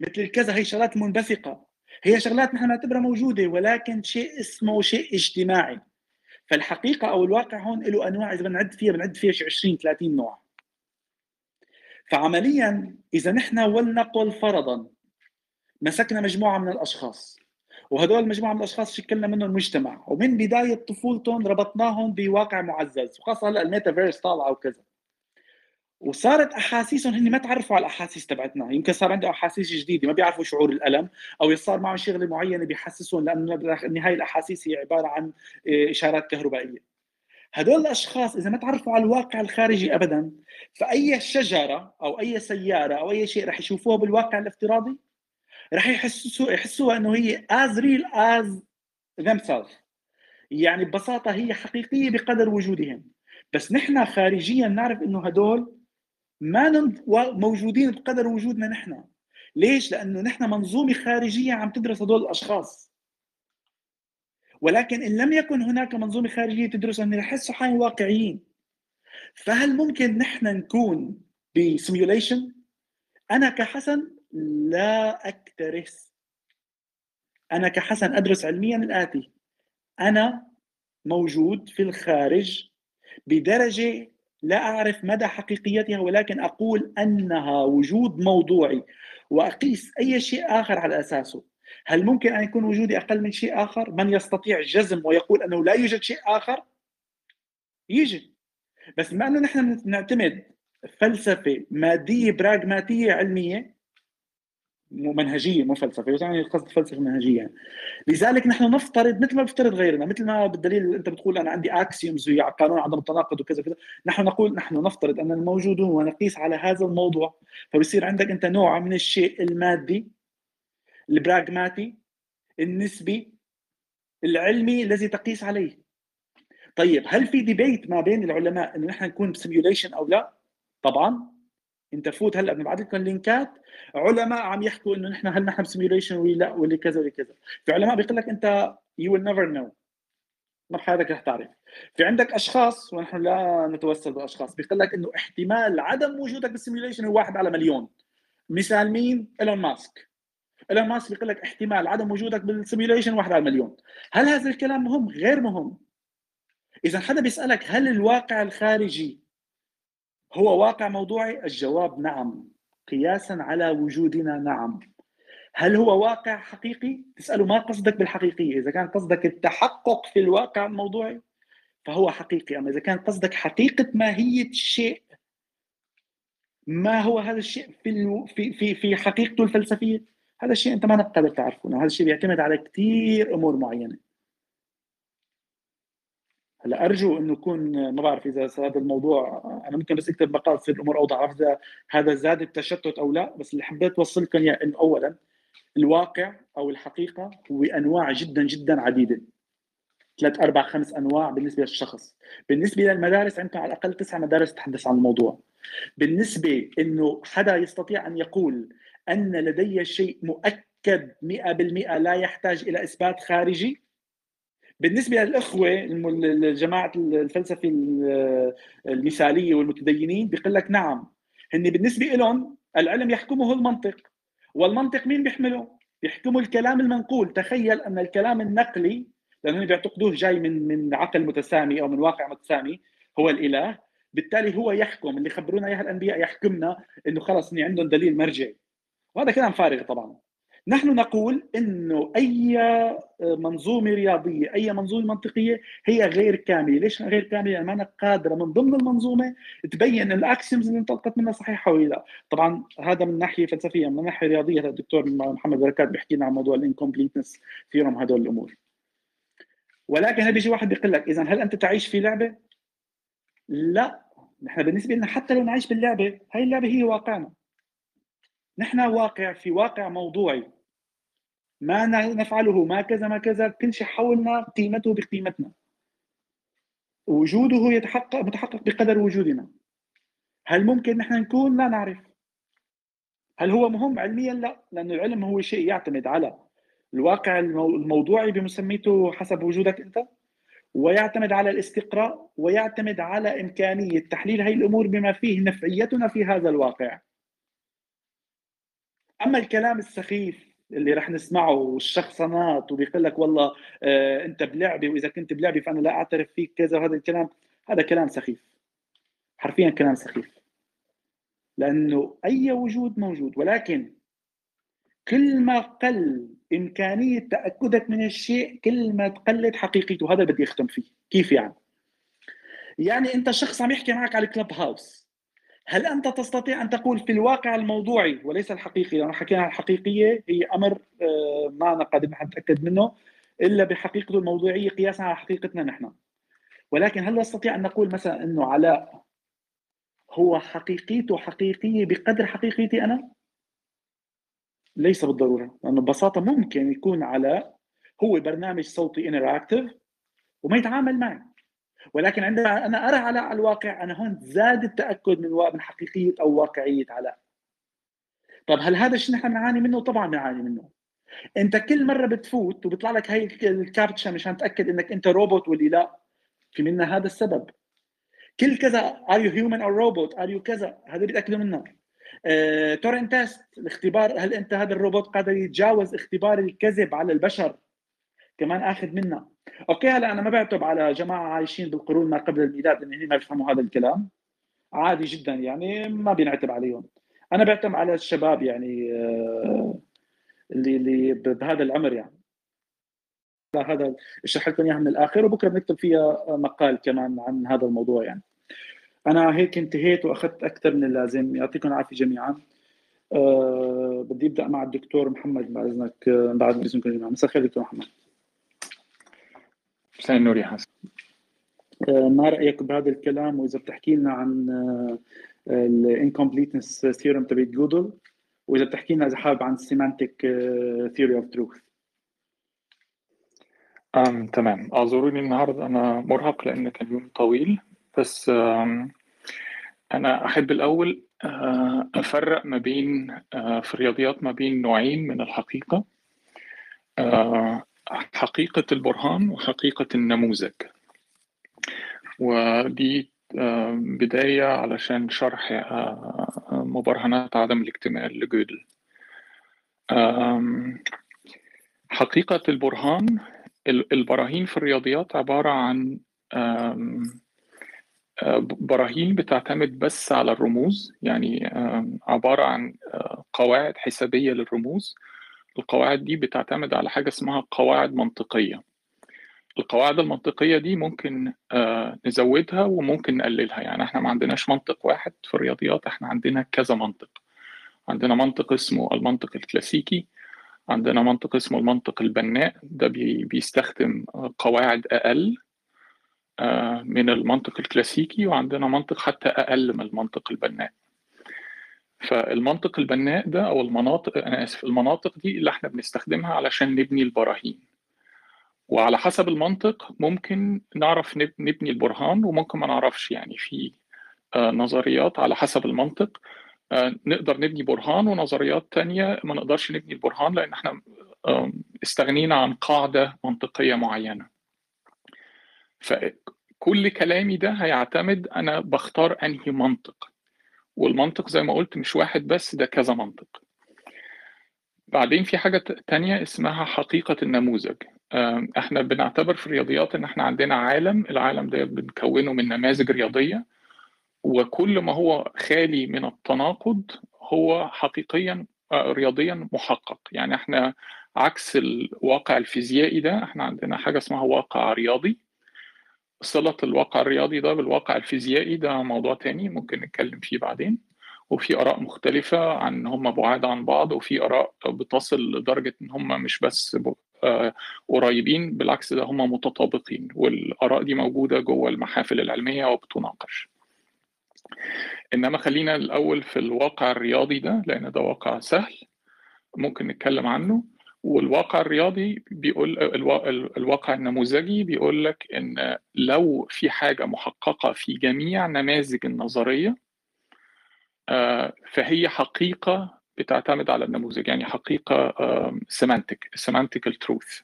مثل الكذا هي شغلات منبثقة. هي شغلات نحن نعتبرها موجودة ولكن شيء اسمه شيء اجتماعي. فالحقيقة أو الواقع هون له أنواع إذا بنعد فيها بنعد فيها شي 20 30 نوع. فعمليا إذا نحن ولنقل فرضا مسكنا مجموعة من الأشخاص. وهدول المجموعة من الأشخاص شكلنا منهم؟ مجتمع. ومن بداية طفولتهم ربطناهم بواقع معزز وخاصة هلأ الميتافيرس طالعة وكذا. وصارت أحاسيسهم هن ما تعرفوا على الأحاسيس تبعتنا. يمكن صار عندهم أحاسيس جديدة ما بيعرفوا شعور الألم أو صار معهم شغلة معينة بيحسسهم لأنه بالنهايه الأحاسيس هي عبارة عن آه، إشارات كهربائية. هدول الأشخاص إذا ما تعرفوا على الواقع الخارجي ابدا فأي شجرة أو أي سيارة أو أي شيء رح يشوفوها بالواقع الافتراضي رح يحسوا يحسوها إنه هي as real as themselves. يعني ببساطة هي حقيقية بقدر وجودهم. بس نحن خارجيا نعرف إنه هدول ما موجودين بقدر وجودنا نحن. ليش؟ لأنه نحن منظومة خارجية عم تدرس هدول الأشخاص. ولكن إن لم يكن هناك منظومة خارجية تدرس ان يحسوا حالهم واقعيين. فهل ممكن نحن نكون بسيميوليشن؟ أنا كحسن لا أكترث. أنا كحسن أدرس علميا الآتي. أنا موجود في الخارج بدرجة لا أعرف مدى حقيقيتها ولكن أقول أنها وجود موضوعي وأقيس أي شيء آخر على أساسه. هل ممكن أن يكون وجودي أقل من شيء آخر؟ من يستطيع جزم ويقول أنه لا يوجد شيء آخر؟ يوجد. بس بما أنه نحن نعتمد فلسفة مادية براغماتية علمية منهجية مو فلسفه يعني قصد فلسفة منهجية. لذلك نحن نفترض مثل ما بيفترض غيرنا مثل ما بالدليل أنت بتقول أنا عندي axioms وهي قانون عدم التناقض وكذا كذا نحن نقول نحن نفترض أن الموجودون ونقيس على هذا الموضوع فبصير عندك أنت نوع من الشيء المادي البراغماتي النسبي العلمي الذي تقيس عليه. طيب هل في debate ما بين العلماء إنه نحن نكون ب simulation أو لا؟ طبعا. انت فوت هلا بنبعث لكم لينكات علماء عم يحكوا إنه نحن هل نحن ب simulation ولا لا ولا كذا ولا كذا. في علماء بيقول لك أنت you will never know ما بحياتك رح تعرف. في عندك أشخاص ونحن لا نتوسل باشخاص بيقول لك إنه احتمال عدم وجودك بال simulation هو واحد على مليون. مثال مين؟ إيلون ماسك. إيلون ماسك بيقول لك احتمال عدم وجودك بال simulation واحد على مليون. هل هذا الكلام مهم؟ غير مهم. إذا حدا بيسألك هل الواقع الخارجي هو واقع موضوعي؟ الجواب نعم. قياسا على وجودنا نعم. هل هو واقع حقيقي؟ تسأله ما قصدك بالحقيقية؟ إذا كان قصدك التحقق في الواقع الموضوعي فهو حقيقي. أما إذا كان قصدك حقيقة ماهية الشيء ما هو هذا الشيء في في في في حقيقته الفلسفية؟ هذا الشيء أنت ما قادر تعرفه هذا الشيء بيعتمد على كثير أمور معينة. هلا أرجو انه يكون ما بعرف إذا هذا الموضوع أنا ممكن بس أكتب مقال تصير الأمور أوضح إذا هذا زاد التشتت أو لا بس اللي حبيت اوصل لكم إياه إنه اولا الواقع أو الحقيقة هو أنواع جدا جدا عديدة. ثلاث أربع خمس أنواع بالنسبة للشخص. بالنسبة للمدارس عندكم على الأقل تسع مدارس تتحدث عن الموضوع. بالنسبة إنه حدا يستطيع أن يقول أن لدي شيء مؤكد 100% لا يحتاج إلى إثبات خارجي بالنسبة للأخوة جماعة الفلسفة المثالية والمتدينين بيقول لك نعم هن بالنسبة لهم العلم يحكمه المنطق. والمنطق مين بيحمله؟ بيحكموا الكلام المنقول. تخيل أن الكلام النقلي لانهم بيعتقدوه جاي من من عقل متسامي أو من واقع متسامي هو الإله. بالتالي هو يحكم. اللي خبرونا إياها الأنبياء يحكمنا إنه خلص اني عندهم دليل مرجعي. وهذا كلام فارغ طبعا. نحن نقول إنه أي منظومة رياضية أي منظومة منطقية هي غير كاملة. ليش غير كاملة؟ لأن ما قادرة من ضمن المنظومة تبين ال axioms اللي انطلقت منها صحيحة ولا لا. طبعا هذا من ناحية فلسفية. من ناحية رياضية الدكتور محمد بركات بيحكي لنا عن موضوع ال incompleteness theorem هدول الأمور. ولكن هل بيجي واحد بيقول لك اذا هل أنت تعيش في لعبة؟ لا. نحن بالنسبة لنا حتى لو نعيش باللعبة هاي اللعبة هي واقعنا. نحن واقع في واقع موضوعي. ما نفعله ما كذا ما كذا كل شيء حولنا قيمته بقيمتنا. وجوده يتحقق متحقق بقدر وجودنا. هل ممكن نحن نكون؟ لا نعرف. هل هو مهم علميا؟ لا. لأنه العلم هو شيء يعتمد على الواقع الموضوعي بمسميته حسب وجودك أنت ويعتمد على الاستقراء ويعتمد على إمكانية تحليل هذه الأمور بما فيه نفعيتنا في هذا الواقع. أما الكلام السخيف اللي رح نسمعه والشخصنات وبيقول لك والله آه أنت بلعبه وإذا كنت بلعبه فأنا لا أعترف فيك كذا وهذا الكلام. هذا كلام سخيف. حرفيا كلام سخيف. لأنه أي وجود موجود ولكن كل ما قل إمكانية تأكدك من الشيء كل ما تقلت حقيقيته. هذا بدي أختم فيه. كيف يعني؟ يعني أنت شخص عم يحكي معك على الكلب هاوس هل أنت تستطيع أن تقول في الواقع الموضوعي وليس الحقيقي؟ لأنه حكينا عن الحقيقية هي أمر آه، ما أنا قادر نتاكد منه إلا بحقيقته الموضوعية قياسا على حقيقتنا نحن. ولكن هل نستطيع أن نقول مثلا إنه علاء هو حقيقيته حقيقية بقدر حقيقيتي أنا؟ ليس بالضرورة لأنه ببساطة ممكن يكون علاء هو برنامج صوتي انتراكتيف وما يتعامل معي. ولكن عندما أنا أرى علاء على الواقع أنا هون زاد التأكد من من حقيقية أو واقعية علاء. طب هل هذا الشيء نحن بنعاني منه؟ طبعا بنعاني منه. أنت كل مرة بتفوت وبيطلع لك هي الكابتشا مشان تأكد إنك أنت روبوت ولا لا فهمنا هذا السبب. كل كذا are you human or robot are you كذا؟ هذا بيتأكدوا منه Turing test الاختبار هل أنت هذا الروبوت قادر يتجاوز اختبار الكذب على البشر؟ كمان آخذ منا أوكي هلا أنا ما بعتب على جماعة عايشين بالقرون ما قبل الميلاد إن ما بيفهموا هذا الكلام. عادي جدا يعني ما بينعتب عليهم. أنا بعتم على الشباب يعني آه، اللي اللي بهذا العمر يعني. هذا أشرح لكم إياها من الآخر وبكرة بنكتب فيها مقال كمان عن هذا الموضوع يعني. أنا هيك انتهيت وأخذت أكثر من اللازم. يعطيكم العافية جميعا. أه بدي أبدأ مع الدكتور محمد بعد اذنك آه، بعد اذنكم جميعا. مساء الخير دكتور محمد. النور يا حسن. أه ما رأيك بهذا الكلام؟ وإذا بتحكي لنا عن ال incompleteness theorem تبعت جودل وإذا بتحكي لنا إذا حابب عن ال semantic theory of truth أم تمام. أعذروني النهارده أنا مرهق لأن كان يوم طويل بس أنا أحب الأول آه، أفرق ما بين آه، في الرياضيات ما بين نوعين من الحقيقة. آه، حقيقة البرهان وحقيقة النموذج. ودي بداية علشان شرح مبرهنات عدم الاكتمال لجودل. حقيقة البرهان البراهين في الرياضيات عبارة عن براهين بتعتمد بس على الرموز يعني عبارة عن آه، قواعد حسابية للرموز القواعد دي بتعتمد على حاجة اسمها قواعد منطقية. القواعد المنطقية دي ممكن آه، نزودها وممكن نقللها. يعني إحنا ما عندناش منطق واحد في الرياضيات إحنا عندنا كذا منطق. عندنا منطق اسمه المنطق الكلاسيكي عندنا منطق اسمه المنطق البناء. ده بيستخدم قواعد أقل آه، من المنطق الكلاسيكي وعندنا منطق حتى أقل من المنطق البناء. فالمنطق البناء ده أو المناطق أنا آسف المناطق دي اللي إحنا بنستخدمها علشان نبني البراهين. وعلى حسب المنطق ممكن نعرف نبني البرهان وممكن ما نعرفش. يعني في آه، نظريات على حسب المنطق آه، نقدر نبني برهان ونظريات تانية ما نقدرش نبني البرهان لأن إحنا استغنينا عن قاعدة منطقية معينة. فكل كلامي ده هيعتمد أنا بختار أنهي منطق. والمنطق زي ما قلت مش واحد بس ده كذا منطق. بعدين في حاجة تانية اسمها حقيقة النموذج. إحنا بنعتبر في الرياضيات ان إحنا عندنا عالم العالم ده بنكونه من نماذج رياضية وكل ما هو خالي من التناقض هو حقيقيا آه، رياضيا محقق. يعني إحنا عكس الواقع الفيزيائي ده إحنا عندنا حاجة اسمها واقع رياضي. صلة الواقع الرياضي ده بالواقع الفيزيائي ده موضوع تاني ممكن نتكلم فيه بعدين. وفي آراء مختلفة عن هم بعاد عن بعض وفي آراء بتصل لدرجة إن هم مش بس آه، قريبين بالعكس ده هم متطابقين. والآراء دي موجودة جوه المحافل العلمية وبتناقش. إنما خلينا الأول في الواقع الرياضي ده لأن ده واقع سهل ممكن نتكلم عنه. والواقع الرياضي بيقول الواقع النموذجي بيقول لك إن لو في حاجة محققة في جميع نماذج النظرية آه، فهي حقيقة بتعتمد على النموذج يعني حقيقة semantic semantical truth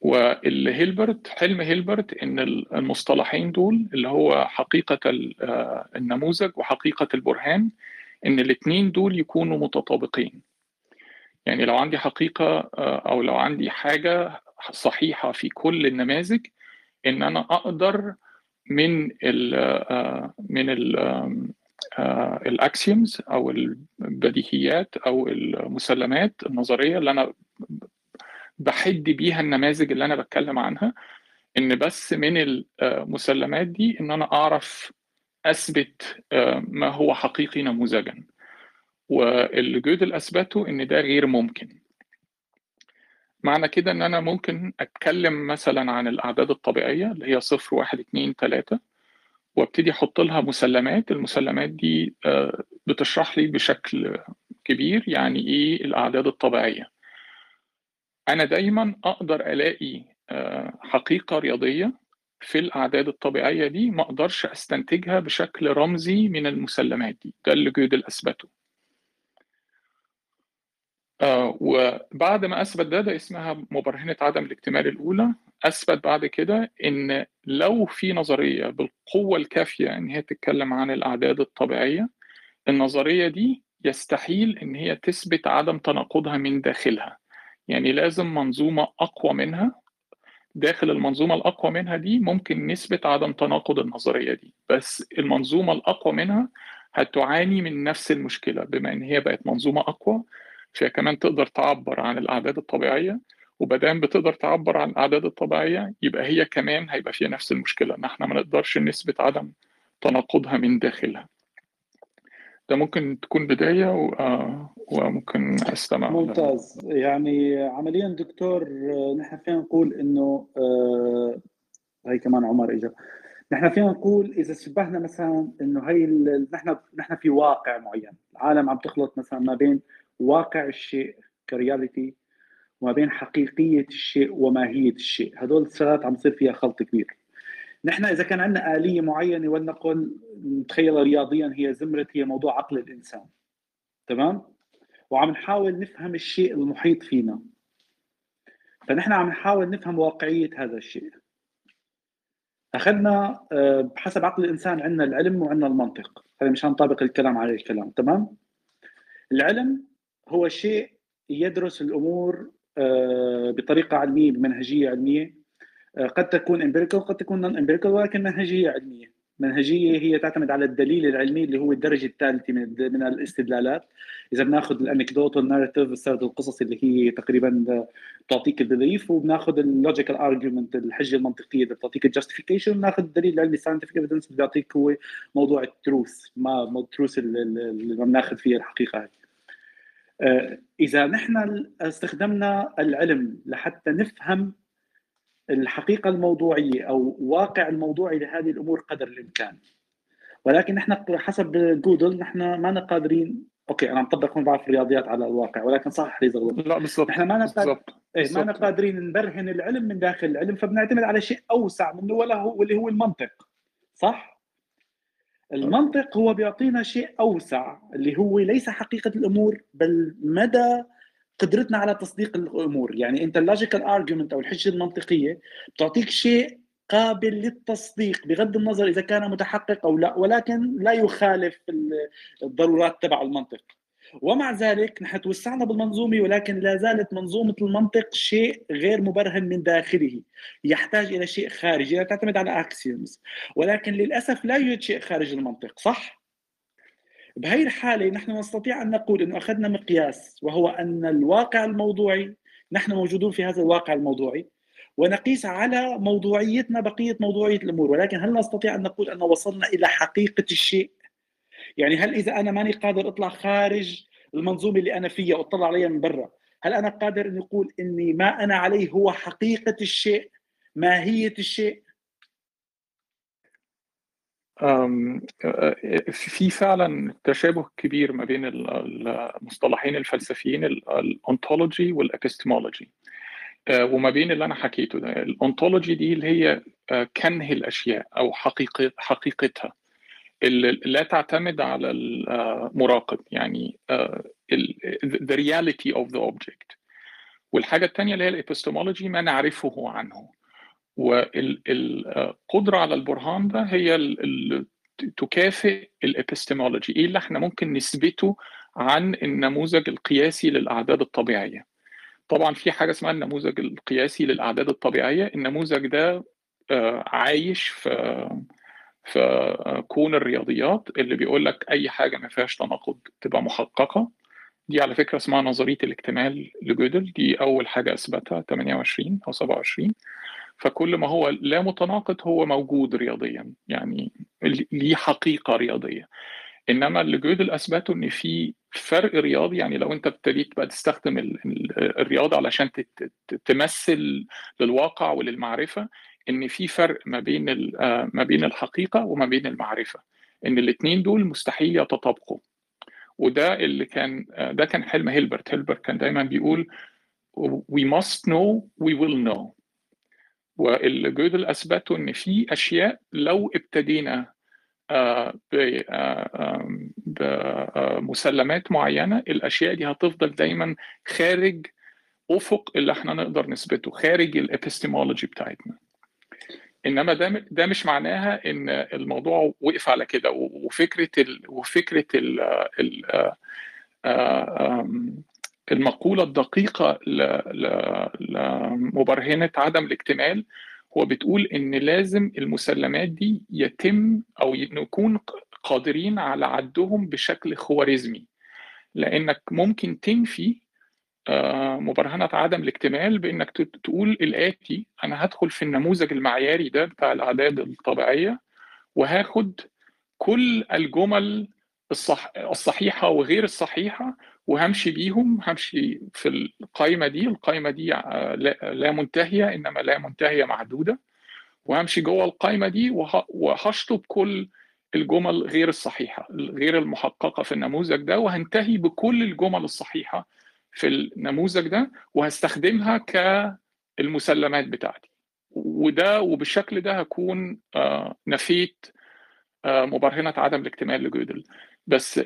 والهيلبرت حلم هيلبرت إن المصطلحين دول اللي هو حقيقة آه، النموذج وحقيقة البرهان إن الاثنين دول يكونوا متطابقين. يعني لو عندي حقيقة أو لو عندي حاجة صحيحة في كل النماذج إن أنا أقدر من ال من ال الاكسيومز أو البديهيات أو المسلمات النظرية اللي أنا بحد بيها النماذج اللي أنا بتكلم عنها إن بس من المسلمات دي إن أنا أعرف أثبت ما هو حقيقي نموذجا. واللي جودل اثبته إن ده غير ممكن. معنى كده إن أنا ممكن أتكلم مثلا عن الأعداد الطبيعية اللي هي صفر واحد اتنين تلاتة وأبتدي أحط لها مسلمات. المسلمات دي بتشرح لي بشكل كبير يعني إيه الأعداد الطبيعية. أنا دايما أقدر ألاقي حقيقة رياضية في الأعداد الطبيعية دي ما أقدرش أستنتجها بشكل رمزي من المسلمات دي. ده اللي جودل أثبته. آه وبعد ما أثبت ده ده اسمها مبرهنة عدم الاكتمال الأولى. أثبت بعد كده إن لو في نظرية بالقوة الكافية إن هي تتكلم عن الأعداد الطبيعية النظرية دي يستحيل إن هي تثبت عدم تناقضها من داخلها. يعني لازم منظومة أقوى منها داخل المنظومة الأقوى منها دي ممكن نثبت عدم تناقض النظرية دي. بس المنظومة الأقوى منها هتعاني من نفس المشكلة بما إن هي بقت منظومة أقوى. فهي كمان تقدر تعبر عن الأعداد الطبيعية وبدام بتقدر تعبر عن الأعداد الطبيعية يبقى هي كمان هيبقى فيها نفس المشكلة ان إحنا ما نقدرش نثبت عدم تناقضها من داخلها. ده ممكن تكون بداية و... وممكن أستمع ممتاز. يعني عمليا دكتور نحن فينا نقول آه هي كمان عمر اجى نحن فينا نقول إذا شبهنا مثلا إنه هي نحن نحن في واقع معين. العالم عم تخلط مثلا ما بين واقع الشيء كرياليتي وما بين حقيقية الشيء وماهية الشيء. هدول الشغلات عم يصير فيها خلط كبير. نحن إذا كان عندنا آلية معينة ولنقل نتخيلها رياضيا هي زمرة هي موضوع عقل الإنسان. تمام؟ وعم نحاول نفهم الشيء المحيط فينا. فنحن عم نحاول نفهم واقعية هذا الشيء. أخذنا بحسب عقل الإنسان عندنا العلم وعندنا المنطق. هذا مشان نطابق الكلام على الكلام. تمام؟ العلم هو شيء يدرس الأمور بطريقة علمية بمنهجية علمية. قد تكون empirical قد تكون non empirical ولكن منهجية علمية. منهجية هي تعتمد على الدليل العلمي اللي هو الدرجة الثالثة من من الاستدلالات. إذا بناخذ ال anecdote وال narrative السرد القصصي اللي هي تقريبا بتعطيك ال belief وبناخذ ال logical argument الحجة المنطقية اللي بتعطيك ال justification بناخذ الدليل العلمي scientific evidence اللي بيعطيك هو موضوع ال truth. ما ال truth اللي بناخذ فيه الحقيقة هاي. إذا نحن استخدمنا العلم لحتى نفهم الحقيقة الموضوعية أو واقع الموضوعي لهذه الأمور قدر الإمكان. ولكن نحن حسب جودل نحن ما قادرين okay أنا عم طبق هون بعرف الرياضيات على الواقع ولكن صح لي لا بالضبط نحن ما إيه ما قادرين نبرهن العلم من داخل العلم فبنعتمد على شيء أوسع منه ولا هو واللي هو المنطق. صح؟ المنطق هو بيعطينا شيء أوسع اللي هو ليس حقيقة الأمور بل مدى قدرتنا على تصديق الأمور. يعني أنت ال logical argument أو الحجة المنطقية بتعطيك شيء قابل للتصديق بغض النظر إذا كان متحقق أو لا ولكن لا يخالف الضرورات تبع المنطق. ومع ذلك نحن توسعنا بالمنظومة ولكن لا زالت منظومة المنطق شيء غير مبرهن من داخله. يحتاج إلى شيء خارجي. لا تعتمد على axioms ولكن للأسف لا يوجد شيء خارج المنطق صح؟ بهي الحالة نحن نستطيع أن نقول إنه أخذنا مقياس وهو أن الواقع الموضوعي نحن موجودون في هذا الواقع الموضوعي ونقيس على موضوعيتنا بقية موضوعية الأمور. ولكن هل نستطيع أن نقول أن وصلنا إلى حقيقة الشيء؟ يعني هل إذا أنا ماني قادر أطلع خارج المنظومة اللي أنا فيها وأطلع عليها من برا هل أنا قادر ان أقول إني ما أنا عليه هو حقيقة الشيء ماهية الشيء؟ في فعلا تشابه كبير ما بين المصطلحين الفلسفيين ال ontology وال epistemology وما بين اللي أنا حكيته ده ال ontology دي اللي هي كنه الأشياء أو حقيقة حقيقتها. لا تعتمد على المراقب يعني the reality of the object. والحاجة الثانية اللي هي الابستمولوجي ما نعرفه عنه. والقدره على البرهان ده هي تكافئ الابستمولوجي إيه اللي إحنا ممكن نثبته عن النموذج القياسي للأعداد الطبيعية؟ طبعا في حاجة اسمها النموذج القياسي للأعداد الطبيعية. النموذج ده عايش في في كون الرياضيات اللي بيقول لك أي حاجة ما فيهاش تناقض تبقى محققة. دي على فكرة اسمها نظرية الاكتمال لجودل. دي أول حاجة أثبتها 28 أو 27 فكل ما هو لا متناقض هو موجود رياضيا يعني ليه حقيقة رياضية. إنما اللي جودل أثبته إن في فرق رياضي يعني لو أنت ابتديت بقى تستخدم الرياضة علشان تمثل للواقع وللمعرفة إن في فرق ما بين ما بين الحقيقة وما بين المعرفة. إن الاثنين دول مستحيل يتطابقوا. وده اللي كان ده كان حلم هيلبرت. هيلبرت كان دايما بيقول we must know we will know. واللي جودل أثبته إن في أشياء لو ابتدينا بمسلمات معينة الأشياء دي هتفضل دايما خارج أفق اللي إحنا نقدر نثبته خارج الابستمولوجي بتاعتنا. إنما ده ده مش معناها إن الموضوع وقف على كده. وفكرة ال وفكرة ال ال المقولة الدقيقة لمبرهنة عدم الاكتمال هو بتقول إن لازم المسلمات دي يتم أو نكون قادرين على عدهم بشكل خوارزمي. لأنك ممكن تنفي مبرهنة عدم الاكتمال بإنك تقول الآتي أنا هدخل في النموذج المعياري ده بتاع الأعداد الطبيعية وهاخد كل الجمل الصح الصحيحة وغير الصحيحة وهمشي بيهم همشي في القائمه دي القائمه دي لا منتهية إنما لا منتهية محدودة وهمشي جوه القائمه دي وهشطب كل الجمل غير الصحيحة غير المحققة في النموذج ده وهنتهي بكل الجمل الصحيحة في النموذج ده وهستخدمها كالمسلمات بتاعتي. وده وبالشكل ده هكون نفيت مبرهنة عدم الاكتمال لجودل. بس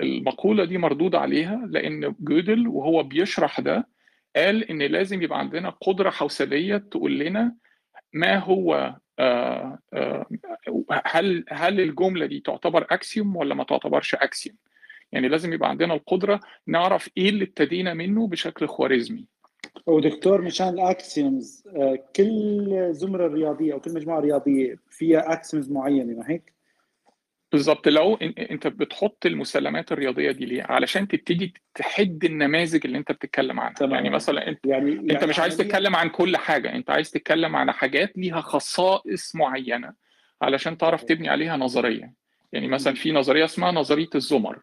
المقولة دي مردود عليها لأن جودل وهو بيشرح ده قال إن لازم يبقى عندنا قدرة حوسبية تقول لنا ما هو هل هل الجملة دي تعتبر أكسيوم ولا ما تعتبرش أكسيوم يعني لازم يبقى عندنا القدرة نعرف إيه اللي ابتدينا منه بشكل خوارزمي. ودكتور مشان ال axioms كل زمرة رياضيه أو كل مجموعة رياضية فيها axioms معينة ما هيك؟ بالظبط لو أنت بتحط المسلمات الرياضية دي ليه؟ علشان تبتدي تحد النماذج اللي أنت بتتكلم عنها. تمام. يعني مثلا أنت يعني أنت يعني مش عايز عملياً تتكلم عن كل حاجة. أنت عايز تتكلم عن حاجات ليها خصائص معينة علشان تعرف تبني عليها نظرية. يعني مثلا في نظرية اسمها نظرية الزمر.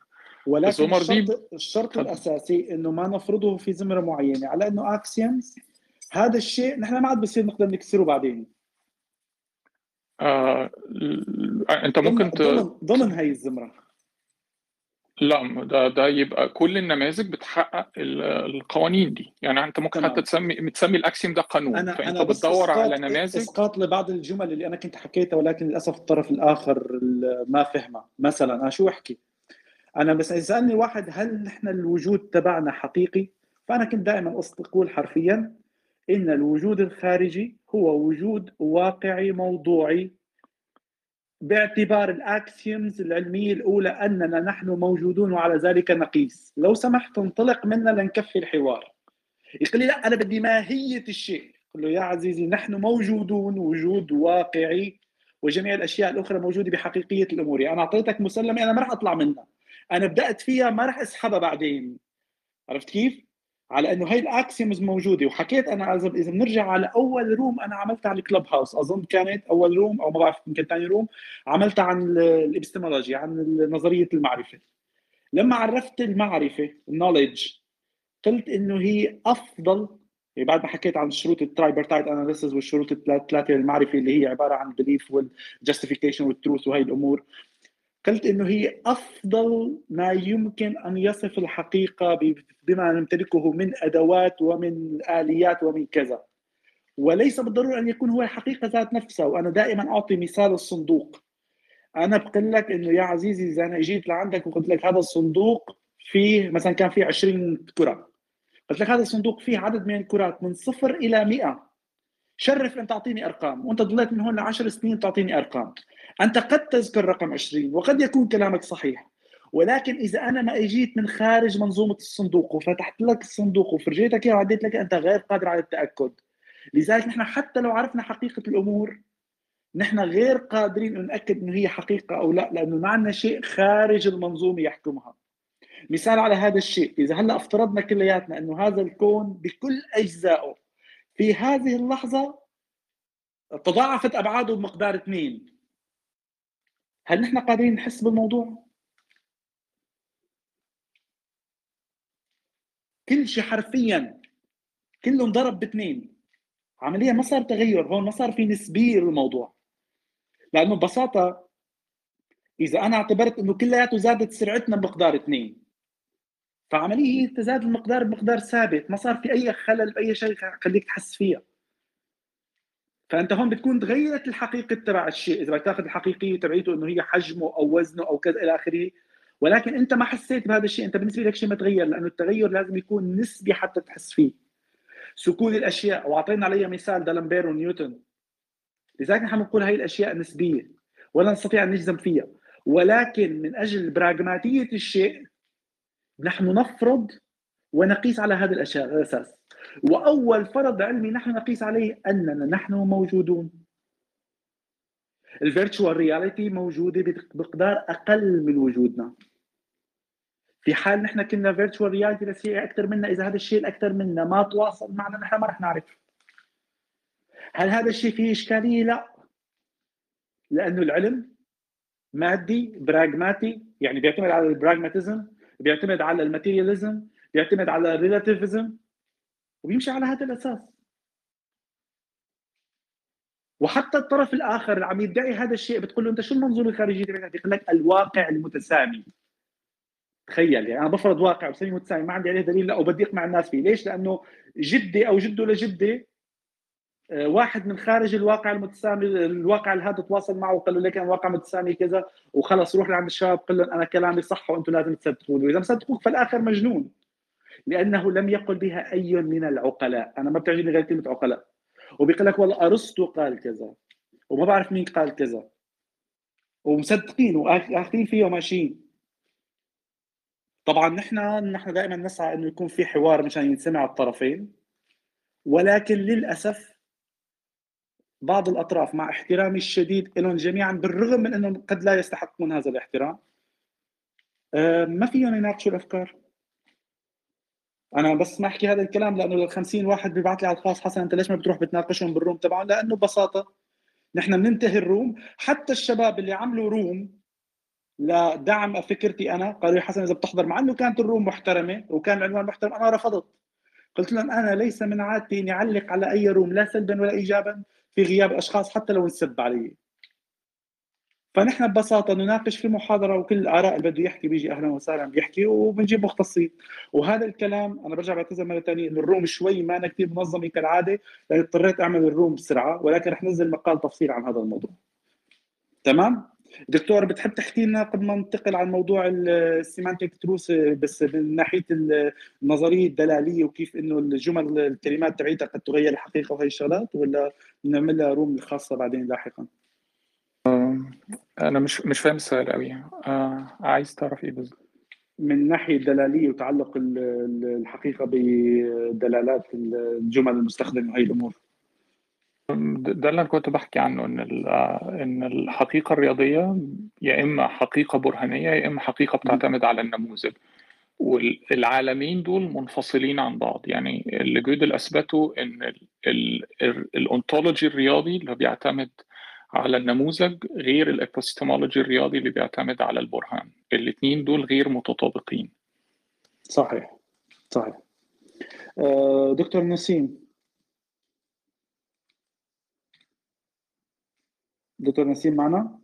ولكن الشرط الشرط. الأساسي إنه ما نفرضه في زمره معينة على إنه axioms هذا الشيء نحن ما عاد بصير نقدر نكسره بعدين. آه أنت ممكن ت... ضمن ضمن هي الزمرة. لا ده ده يبقى كل النماذج بتحقق ال- القوانين دي. يعني أنت ممكن تمام. حتى تسمي تسمي ال axiom ده قانون. أنا فأنت بس بتدور على نماذج. إسقاط لبعض الجمل اللي أنا كنت حكيتها ولكن للأسف الطرف الآخر ال- ما فهمها. مثلا أنا شو أحكي؟ أنا بس اذا سالني واحد هل نحن الوجود تبعنا حقيقي؟ فأنا كنت دائما أقول حرفيا إن الوجود الخارجي هو وجود واقعي موضوعي. باعتبار الأكسيومز العلمية الأولى أننا نحن موجودون وعلى ذلك نقيس. لو سمحت انطلق منا لنكفي الحوار. يقول لي لا أنا بدي ماهية الشيء. قل له يا عزيزي نحن موجودون وجود واقعي وجميع الأشياء الأخرى موجودة بحقيقية الأمور. يعني أنا أعطيتك مسلمة أنا ما راح أطلع منها. أنا بدأت فيها ما راح أسحبها بعدين. عرفت كيف؟ على إنه هي ال axioms موجودة وحكيت أنا اذا بنرجع على أول room أنا عملتها على ال Clubhouse. أظن كانت أول room أو ما بعرف يمكن ثاني room عملتها عن ال- الإبستمولوجي عن نظرية المعرفة. لما عرفت المعرفة ال knowledge قلت إنه هي أفضل يعني بعد ما حكيت عن شروط ال tripartite analysis والشروط الثلاثه للمعرفه اللي هي عبارة عن ال belief وال justification وال truth وهي الأمور. قلت إنه هي أفضل ما يمكن أن يصف الحقيقة بما نمتلكه من أدوات ومن آليات ومن كذا. وليس بالضرورة أن يكون هو الحقيقة ذات نفسها وأنا دائما أعطي مثال الصندوق. أنا بقول لك إنه يا عزيزي إذا أنا إجيت لعندك وقلت لك هذا الصندوق فيه مثلا كان فيه 20 كرة. قلت لك هذا الصندوق فيه عدد من الكرات من صفر إلى 100 شرف أن تعطيني أرقام. وأنت ضليت من هون لعشر سنين تعطيني أرقام. أنت قد تذكر رقم 20 وقد يكون كلامك صحيح. ولكن إذا أنا ما أجيت من خارج منظومة الصندوق وفتحت لك الصندوق وفرجيتك إياه وعديت لك أنت غير قادر على التأكد. لذلك نحن حتى لو عرفنا حقيقة الأمور نحن غير قادرين أن ناكد إنه هي حقيقة أو لا لأنه ما عندنا شيء خارج المنظومة يحكمها. مثال على هذا الشيء إذا هلأ افترضنا كلياتنا إنه هذا الكون بكل أجزائه في هذه اللحظة تضاعفت أبعاده بمقدار اثنين. هل نحن قادرين نحس بالموضوع؟ كل شيء حرفيا كله انضرب باثنين. عمليا ما صار تغير هون ما صار في نسبية للموضوع. لأنه ببساطة إذا أنا اعتبرت إنه كلياته زادت سرعتنا بمقدار اثنين فعمليا هي تزاد المقدار بمقدار ثابت. ما صار في أي خلل باي شيء خليك تحس فيها. فأنت هون بتكون تغيرت الحقيقة تبع الشيء إذا بدك تاخذ الحقيقية تبعيته إنه هي حجمه أو وزنه أو كذا إلى آخره. ولكن أنت ما حسيت بهذا الشيء أنت بالنسبة لك شيء ما تغير لأنه التغير لازم يكون نسبي حتى تحس فيه. سكون الأشياء وأعطينا عليها مثال دالمبير ونيوتن لذلك نحن نقول هاي الأشياء نسبية ولا نستطيع أن نجزم فيها. ولكن من أجل براغماتية الشيء نحن نفرض ونقيس على هذا الأساس. وأول فرض علمي نحن نقيس عليه أننا نحن موجودون. ال virtual reality موجودة بمقدار أقل من وجودنا. في حال نحن كنا virtual reality بس هي أكثر منا إذا هذا الشيء الاكثر منا ما تواصل معنا نحن ما رح نعرف. هل هذا الشيء فيه إشكالية؟ لا. لأنه العلم مادي براغماتي يعني بيعتمد على ال pragmatism بيعتمد على ال materialism بيعتمد على ال relativism وبيمشي على هذا الأساس. وحتى الطرف الآخر اللي عم يدعي هذا الشيء بتقول له أنت شو المنظور الخارجي تبعك؟ بيقول لك الواقع المتسامي. تخيل يعني أنا بفرض واقع بسميه متسامي ما عندي عليه دليل لا وبدي اقنع الناس فيه. ليش؟ لأنه جدي أو جده لجدي آه، واحد من خارج الواقع المتسامي الواقع هذا تواصل معه وقال له ليك أنا واقع متسامي كذا وخلص روح لعند الشباب قل لهم أنا كلامي صح وأنتم لازم تصدقوني. وإذا مصدقوك فالآخر مجنون. لأنه لم يقل بها أي من العقلاء. أنا ما بتعجبني غير كلمة عقلاء. وبيقول لك والله أرسطو قال كذا وما بعرف مين قال كذا. ومصدقين وآخذين فيه وماشيين. طبعا نحن نحن دائما نسعى إنه يكون في حوار مشان ينسمع الطرفين. ولكن للأسف بعض الأطراف مع احترامي الشديد لهم جميعا بالرغم من إنهم قد لا يستحقون هذا الاحترام آه، ما فيهم يناقشوا الأفكار؟ أنا بس ما أحكي هذا الكلام لأنه ال 50 واحد بيبعث لي على الخاص حسن أنت ليش ما بتروح بتناقشهم بالروم تبعهم؟ لأنه ببساطة نحن بننتهي ال room. حتى الشباب اللي عملوا room لدعم فكرتي أنا قالوا لي حسن إذا بتحضر مع إنه كانت ال room محترمة وكان العنوان محترم أنا رفضت. قلت لهم أنا ليس من عادتي إني أعلق على أي room لا سلبا ولا ايجابا في غياب أشخاص حتى لو انسب علي. فنحن ببساطة نناقش في محاضره وكل الآراء اللي بده يحكي بيجي أهلا وسهلا بيحكي وبنجيب مختصين. وهذا الكلام أنا برجع بعتذر مرة ثانية إنه ال room شوي ما أنا كثير منظمة كالعادة لأن اضطريت أعمل ال room بسرعة ولكن رح ننزل مقال تفصيل عن هذا الموضوع. تمام؟ دكتور بتحب تحكي لنا قبل ما ننتقل على موضوع ال semantic truth بس من ناحية النظرية الدلالية وكيف إنه الجمل الكلمات تبعيتها قد تغير الحقيقة وهي الشغلات ولا نعمل لها room الخاصة بعدين لاحقا؟ أنا مش مش فاهم السؤال قوي آه عايز تعرف إيه بالظبط؟ من ناحية الدلاليه وتعلق الحقيقة بدلالات الجمل المستخدمة هي الأمور. ده اللي أنا كنت بحكي عنه إن إن الحقيقة الرياضية يا إما حقيقة برهانية يا إما حقيقة بتعتمد على النموذج. والعالمين دول منفصلين عن بعض. يعني اللي جودل اثبتوا إن ال ontology الرياضي اللي بيعتمد على النموذج غير الابستمولوجي الرياضي اللي بيعتمد على البرهان. الاثنين دول غير متطابقين. صحيح. صحيح. آه، دكتور نسيم. دكتور نسيم معنا؟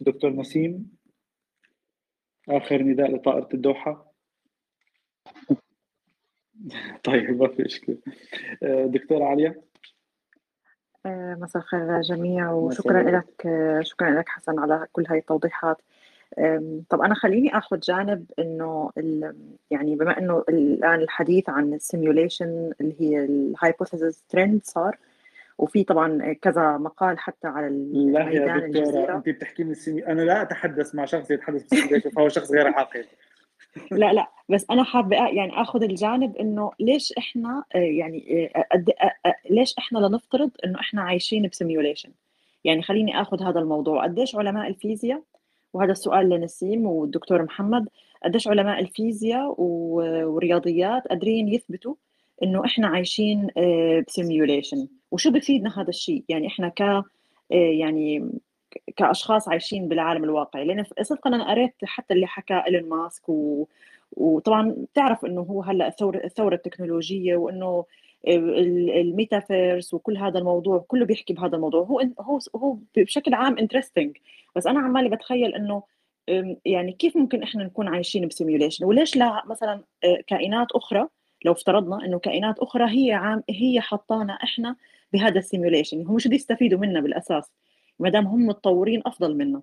دكتور نسيم آخر نداء لطائرة الدوحة. طيب ما في إشكال آه، دكتورة عليا آه، مساء الخير جميع وشكرا لك شكرا لك حسن على كل هاي التوضيحات. طب أنا خليني آخذ جانب إنه يعني بما إنه الآن الحديث عن ال simulation اللي هي ال hypothesis trend صار وفي طبعا كذا مقال حتى على لا يا دكتورة أنت بتحكي من السيمي أنا لا أتحدث مع شخص يتحدث بال simulation فهو شخص غير عاقل. لا لا بس أنا حابة يعني آخذ الجانب إنه ليش إحنا آه، يعني آه، آه، ليش إحنا لنفترض إنه إحنا عايشين ب simulation يعني خليني آخذ هذا الموضوع. قديش علماء الفيزياء وهذا السؤال لنسيم والدكتور محمد قديش علماء الفيزياء والرياضيات قادرين يثبتوا إنه إحنا عايشين ب simulation وشو بفيدنا هذا الشيء؟ يعني إحنا ك يعني كأشخاص عايشين بالعالم الواقعي. لأن صدقا أنا قريت حتى اللي حكى إيلون ماسك و... وطبعا تعرف إنه هو هلأ الثوره الثورة التكنولوجية وإنه الميتافيرس وكل هذا الموضوع كله بيحكي بهذا الموضوع. هو هو هو بشكل عام interesting بس أنا عمالي بتخيل إنه يعني كيف ممكن إحنا نكون عايشين ب simulation وليش لا مثلا كائنات أخرى لو افترضنا إنه كائنات أخرى هي عام هي حطانا إحنا بهذا ال simulation هم شو بيستفيدوا منا بالأساس؟ ما دام هم متطورين أفضل منا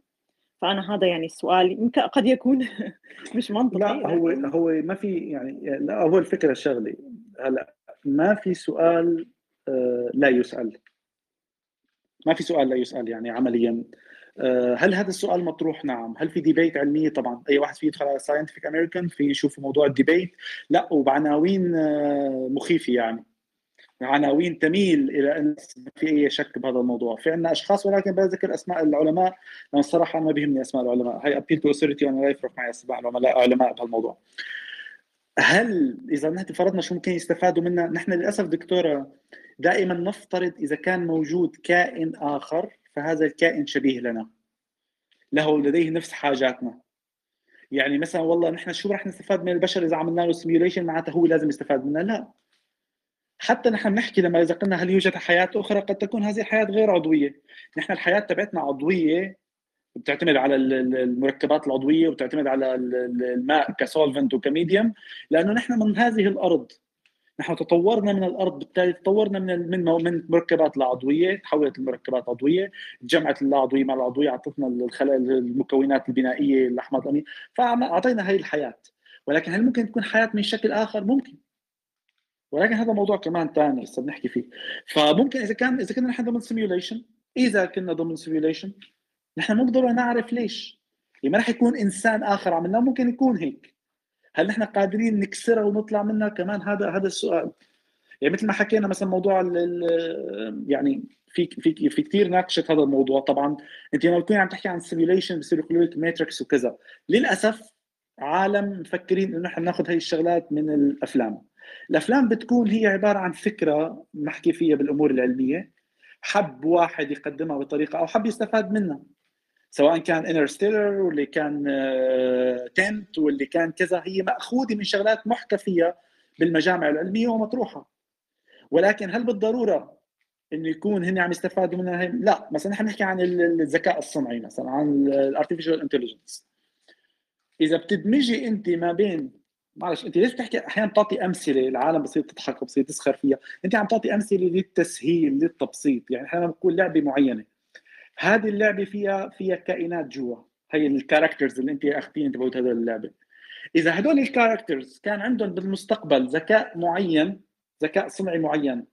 فأنا هذا يعني السؤال قد يكون مش منطقي لا هو هو ما في يعني لا هو الفكرة الشغله هلا ما في سؤال آه، لا يسأل. ما في سؤال لا يسأل يعني عمليا. آه، هل هذا السؤال مطروح؟ نعم، هل في debate علميه؟ طبعا أي واحد في يدخل على Scientific American في يشوف موضوع ال debate، لا وبعناوين آه، مخيفة يعني. عناوين تميل إلى أن في أي شك بهذا الموضوع، في عندنا أشخاص ولكن بذكر أسماء العلماء لأن الصراحة ما بيهمني أسماء العلماء، هي appeal to authority وأنا لا يفرق معي أسماء العلماء علماء بهالموضوع. هل إذا نحن فرضنا شو ممكن يستفادوا منا؟ نحن للأسف دكتورة دائما نفترض إذا كان موجود كائن آخر فهذا الكائن شبيه لنا. له لديه نفس حاجاتنا. يعني مثلا والله نحن شو راح نستفاد من البشر إذا عملنا له simulation معناته هو لازم يستفاد منا؟ لا. حتى نحن بنحكي لما اذا قلنا هل يوجد حياة أخرى قد تكون هذه الحياة غير عضوية. نحن الحياة تبعتنا عضوية بتعتمد على المركبات العضوية وبتعتمد على الماء ك solvent وك medium لأنه نحن من هذه الأرض. نحن تطورنا من الأرض بالتالي تطورنا من من من مركبات العضوية تحولت المركبات عضوية تجمعت العضوية مع العضوية أعطتنا المكونات البنائية الاحماض الامينيه فأعطينا هي الحياة. ولكن هل ممكن تكون حياة من شكل آخر؟ ممكن. ولكن هذا موضوع كمان ثاني هسه بنحكي فيه. فممكن إذا كان إذا كنا نحن ضمن simulation إذا كنا ضمن simulation نحن ما بنقدر نعرف ليش. يعني ما راح يكون إنسان آخر عملناه ممكن يكون هيك. هل نحن قادرين نكسرها ونطلع منها؟ كمان هذا هذا السؤال. يعني مثل ما حكينا مثلا موضوع يعني في في في كثير ناقشت هذا الموضوع. طبعا أنت لما تكوني عم تحكي عن simulation بصير يقولوا لك Matrix وكذا. للأسف عالم مفكرين إنه نحن ناخذ هي الشغلات من الأفلام. الأفلام بتكون هي عبارة عن فكرة نحكي فيها بالأمور العلمية. حب واحد يقدمها بطريقة أو حب يستفاد منها سواء كان Interstellar واللي كان Tenet آه، واللي كان كذا هي مأخوذة من شغلات محكى فيها بالمجامع العلمية ومطروحة. ولكن هل بالضرورة إنه يكون هن عم يستفادوا منها؟ لا مثلا نحن نحكي عن الذكاء الصنعي مثلا عن ال artificial intelligence إذا بتدمجي أنت ما بين معلش أنت ليش بتحكي أحيانا بتعطي أمثلة؟ العالم بصير تضحك وبصير تسخر فيها. أنت عم تعطي أمثلة للتسهيل للتبسيط. يعني إحنا بنقول لعبة معينة. هذه اللعبة فيها فيها كائنات جوا. هي ال characters اللي أنت اخذتين تبعت هذه اللعبة. إذا هدول ال characters كان عندهم بالمستقبل ذكاء معين ذكاء صنعي معين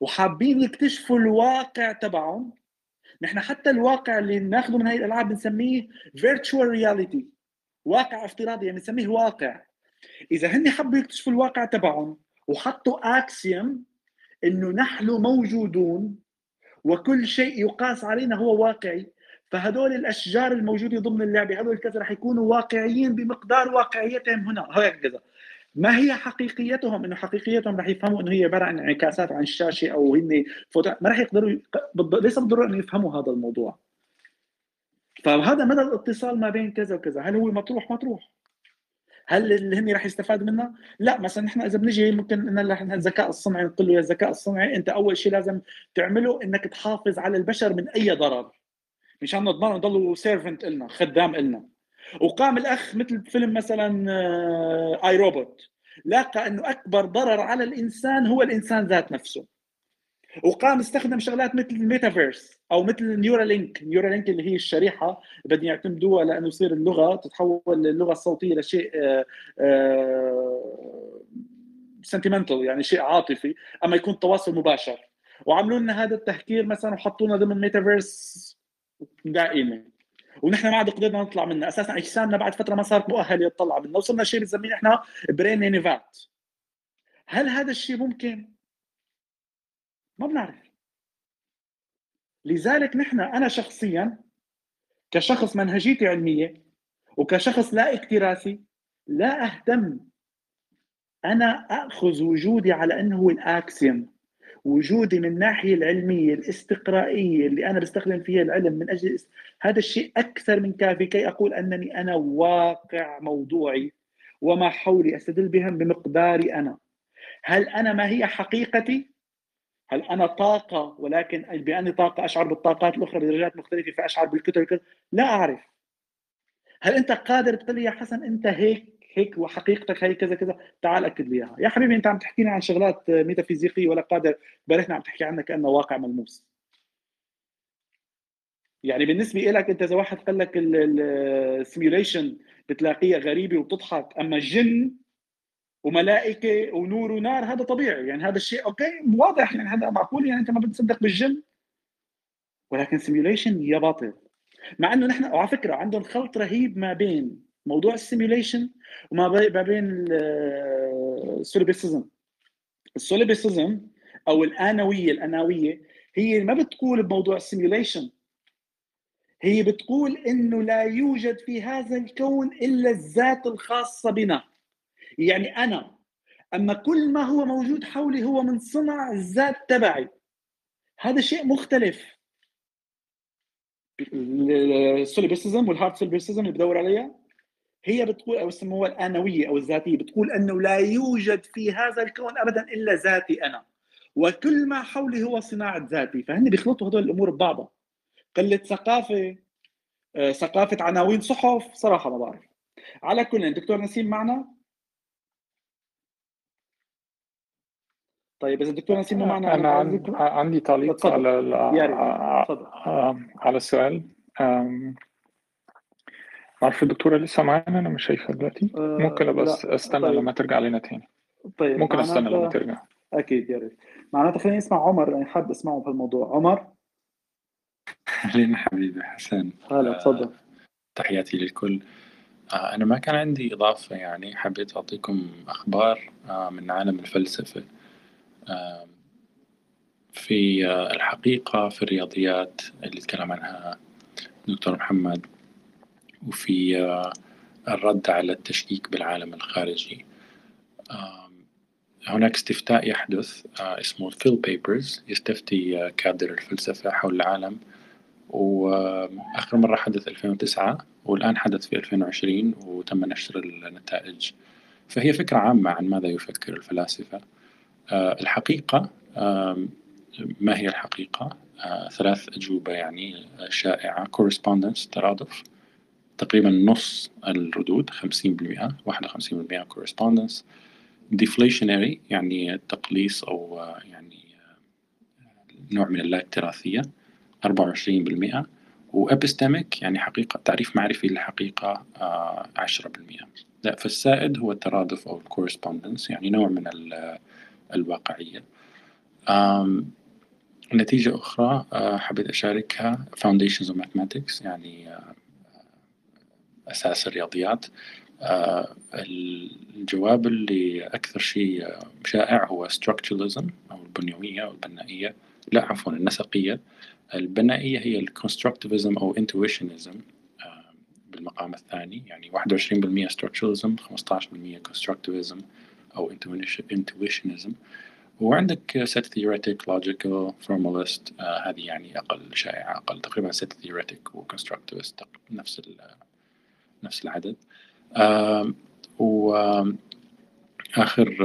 وحابين يكتشفوا الواقع تبعهم نحن حتى الواقع اللي بناخذه من هاي الألعاب بنسميه virtual reality واقع افتراضي يعني بنسميه واقع. إذا هن حبوا يكتشفوا الواقع تبعهم وحطوا axiom إنه نحن موجودون وكل شيء يقاس علينا هو واقعي فهدول الأشجار الموجودة ضمن اللعبة هدول كذا رح يكونوا واقعيين بمقدار واقعيتهم هنا. هيك كذا. ما هي حقيقيتهم؟ إنه حقيقيتهم رح يفهموا إنه هي عبارة عن انعكاسات عن الشاشة أو هن فوتو ما رح يقدروا ليس بالضروره إنه يفهموا هذا الموضوع؟ فهذا مدى الاتصال ما بين كذا وكذا. هل هو مطروح؟ مطروح. هل اللي هن راح يستفادوا منها؟ لا مثلا نحن إذا بنجي ممكن إن الذكاء الصنعي نقول له يا الذكاء الصنعي أنت أول شيء لازم تعمله إنك تحافظ على البشر من أي ضرر. مشان نضمن يضلوا servant لنا خدام لنا وقام الأخ مثل فيلم مثلا I آه، روبوت لاقى إنه أكبر ضرر على الإنسان هو الإنسان ذات نفسه. وقام استخدم شغلات مثل الميتافيرس أو مثل Neuralink Neuralink اللي هي الشريحة بدهم يعتمدوها لأنه يصير اللغة تتحول اللغة الصوتية لشيء sentimental يعني شيء عاطفي أما يكون تواصل مباشر. وعملوا لنا هذا التهكير مثلا وحطونا ضمن ميتافيرس دائمه ونحن ما عاد قدرنا نطلع منها أساسا أجسامنا بعد فترة ما صارت مؤهلة يطلع منها وصلنا شيء بنسميه إحنا brain in a vat هل هذا الشيء ممكن؟ ما بنعرف. لذلك نحن أنا شخصيا كشخص منهجيتي علمية وكشخص لا اكتراثي لا أهتم أنا اخذ وجودي على أنه هو الأكسيوم. وجودي من الناحيه العلمية الاستقرائية اللي أنا بستخدم فيها العلم من أجل هذا الشيء أكثر من كافي كي أقول أنني أنا واقع موضوعي وما حولي أستدل بهم بمقداري أنا. هل أنا ما هي حقيقتي؟ هل أنا طاقة ولكن باني طاقه أشعر بالطاقات الأخرى بدرجات مختلفة فأشعر بالكتل لا أعرف. هل أنت قادر تقول لي يا حسن أنت هيك هيك وحقيقتك هي كذا كذا؟ تعال أكد لي إياها. يا حبيبي أنت عم تحكينا عن شغلات ميتافيزيقية ولا قادر بارحنا عم تحكي عنها كأنه واقع ملموس. يعني بالنسبة لك أنت إذا واحد قال لك ال simulation بتلاقيها غريبة وبتضحك أما الجن وملائكة ونور ونار هذا طبيعي. يعني هذا الشيء أوكي واضح يعني هذا معقول يعني أنت ما بتصدق بالجن. ولكن simulation يا باطل. مع إنه نحن وعلى فكرة عندهم خلط رهيب ما بين موضوع ال simulation وما بين ال solipsism ال solipsism أو الآنوية الآنوية هي ما بتقول بموضوع ال simulation هي بتقول إنه لا يوجد في هذا الكون إلا الذات الخاصة بنا. يعني أنا أما كل ما هو موجود حولي هو من صنع الذات تبعي. هذا شيء مختلف. ال solipsism وال hard solipsism اللي بدور عليها هي بتقول أو يسموها الآنوية أو الذاتية. بتقول أنه لا يوجد في هذا الكون ابدا إلا ذاتي أنا وكل ما حولي هو صناعة ذاتي. فهن بيخلطوا هدول الأمور ببعضها. قلة ثقافة آه، ثقافة عناوين صحف صراحة ما بعرف. على كل دكتور نسيم معنا؟ طيب إذا الدكتور نسيم معنا أنا عندي عندي تعليق على على السؤال. عارف الدكتورة لسه معانا؟ أنا مش شايفها دلوقتي. آه ممكن بس أستنى طيب. لما ترجع لنا تاني. طيب ممكن أستنى لما ترجع. أكيد يا ريت. معناتها خلينا نسمع عمر يعني حاب أسمعه في الموضوع. عمر؟ أهلين حبيبي حسن. هلا تفضل. آه تحياتي للكل. آه أنا ما كان عندي إضافة يعني. حبيت أعطيكم أخبار من عالم الفلسفة. في الحقيقة في الرياضيات اللي تكلم عنها دكتور محمد وفي الرد على التشكيك بالعالم الخارجي. هناك استفتاء يحدث اسمه PhilPapers يستفتي كادر الفلسفة حول العالم. وآخر مرة حدث 2009 والآن حدث في 2020 وتم نشر النتائج. فهي فكرة عامة عن ماذا يفكر الفلاسفة. الحقيقة ما هي الحقيقة؟ ثلاث أجوبة يعني شائعة. Correspondence ترادف. تقريبا نص الردود 50% 51% correspondence. Deflationary يعني تقليص أو يعني نوع من اللا اكتراثية 24% وأبستميك يعني حقيقة تعريف معرفي للحقيقة 10% لا فالسائد هو الترادف أو ال correspondence يعني نوع من الواقعية. نتيجة أخرى حبيت أشاركها Foundations of Mathematics يعني أساس الرياضيات. آه، الجواب اللي أكثر شيء شائع هو structuralism أو البنيوية أو البنائية لا عفوا النسقية. البنائية هي ال constructivism أو intuitionism آه، بالمقام الثاني. يعني 21% structuralism 15% constructivism. أو intuitionism. وعندك set theoretic logical formalist آه هذه يعني أقل شائعة أقل تقريبا set theoretic constructivist نفس نفس العدد. و آخر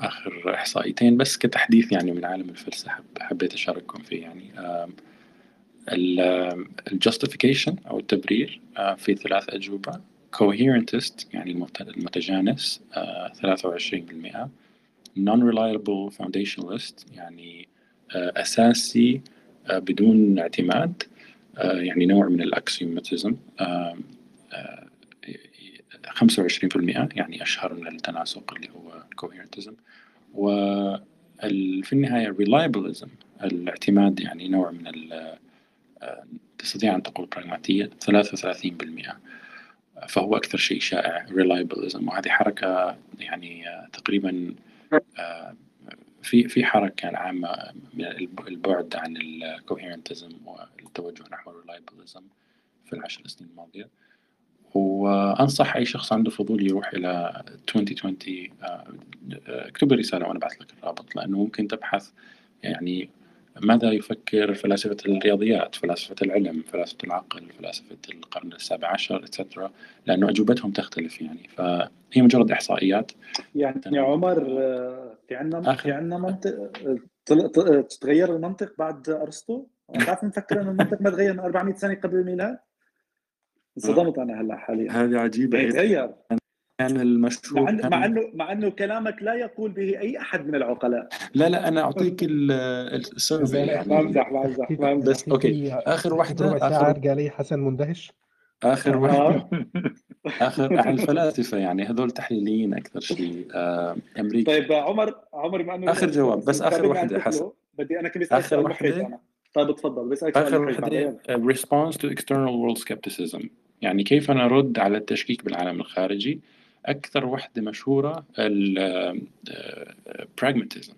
آخر إحصائيتين بس كتحديث يعني من عالم الفلسفة حبيت أشارككم فيه يعني. ال justification أو التبرير في ثلاث أجوبة. Coherentist يعني المتجانس 23% non-reliable foundationalist يعني آه، أساسي آه، بدون اعتماد آه، يعني نوع من ال axiomatism 25% يعني أشهر من التناسق اللي هو ال coherentism وفي النهاية ال reliabilism الاعتماد يعني نوع من تستطيع أن تقول براغماتيه 33% فهو أكثر شيء شائع reliabilism وهذه حركة يعني تقريبا في في حركة العامه من البعد عن ال coherentism والتوجه نحو ال reliabilism في العشر سنين الماضية. وأنصح أي شخص عنده فضول يروح إلى 2020 اكتب لي رسالة وأنا ابعث لك الرابط لأنه ممكن تبحث يعني ماذا يفكر فلاسفة الرياضيات فلاسفة العلم فلاسفة العقل فلاسفة القرن السابع عشر اتسترا لأنه أجوبتهم تختلف يعني فهي مجرد إحصائيات. يعني يا عمر في عندنا في عندنا منطق تتغير المنطق بعد أرسطو؟ بتعرف نفكر انه المنطق ما تغير من 400 سنة قبل الميلاد. انصدمت أنا هلأ حاليا. هذه عجيبة تغير. كان المشهور مع انه مع انه مع إنه كلامك لا يقول به أي أحد من العقلاء. لا لا أنا أعطيك ال survey يعني بمزح بمزح بمزح بس okay. آخر واحدة ربع ساعة ارجع لي حسن مندهش. آخر واحدة آخر عن الفلاسفة يعني هذول تحليليين أكثر شيء آه، أمريكا طيب عمر عمر مع إنه آخر جواب بس آخر واحدة حسن. بدي أنا كنت آخر واحدة. أنا. طيب تفضل بسالك آخر واحدة response to external world skepticism. يعني كيف نرد على التشكيك بالعالم الخارجي؟ أكثر وحدة مشهورة ال pragmatism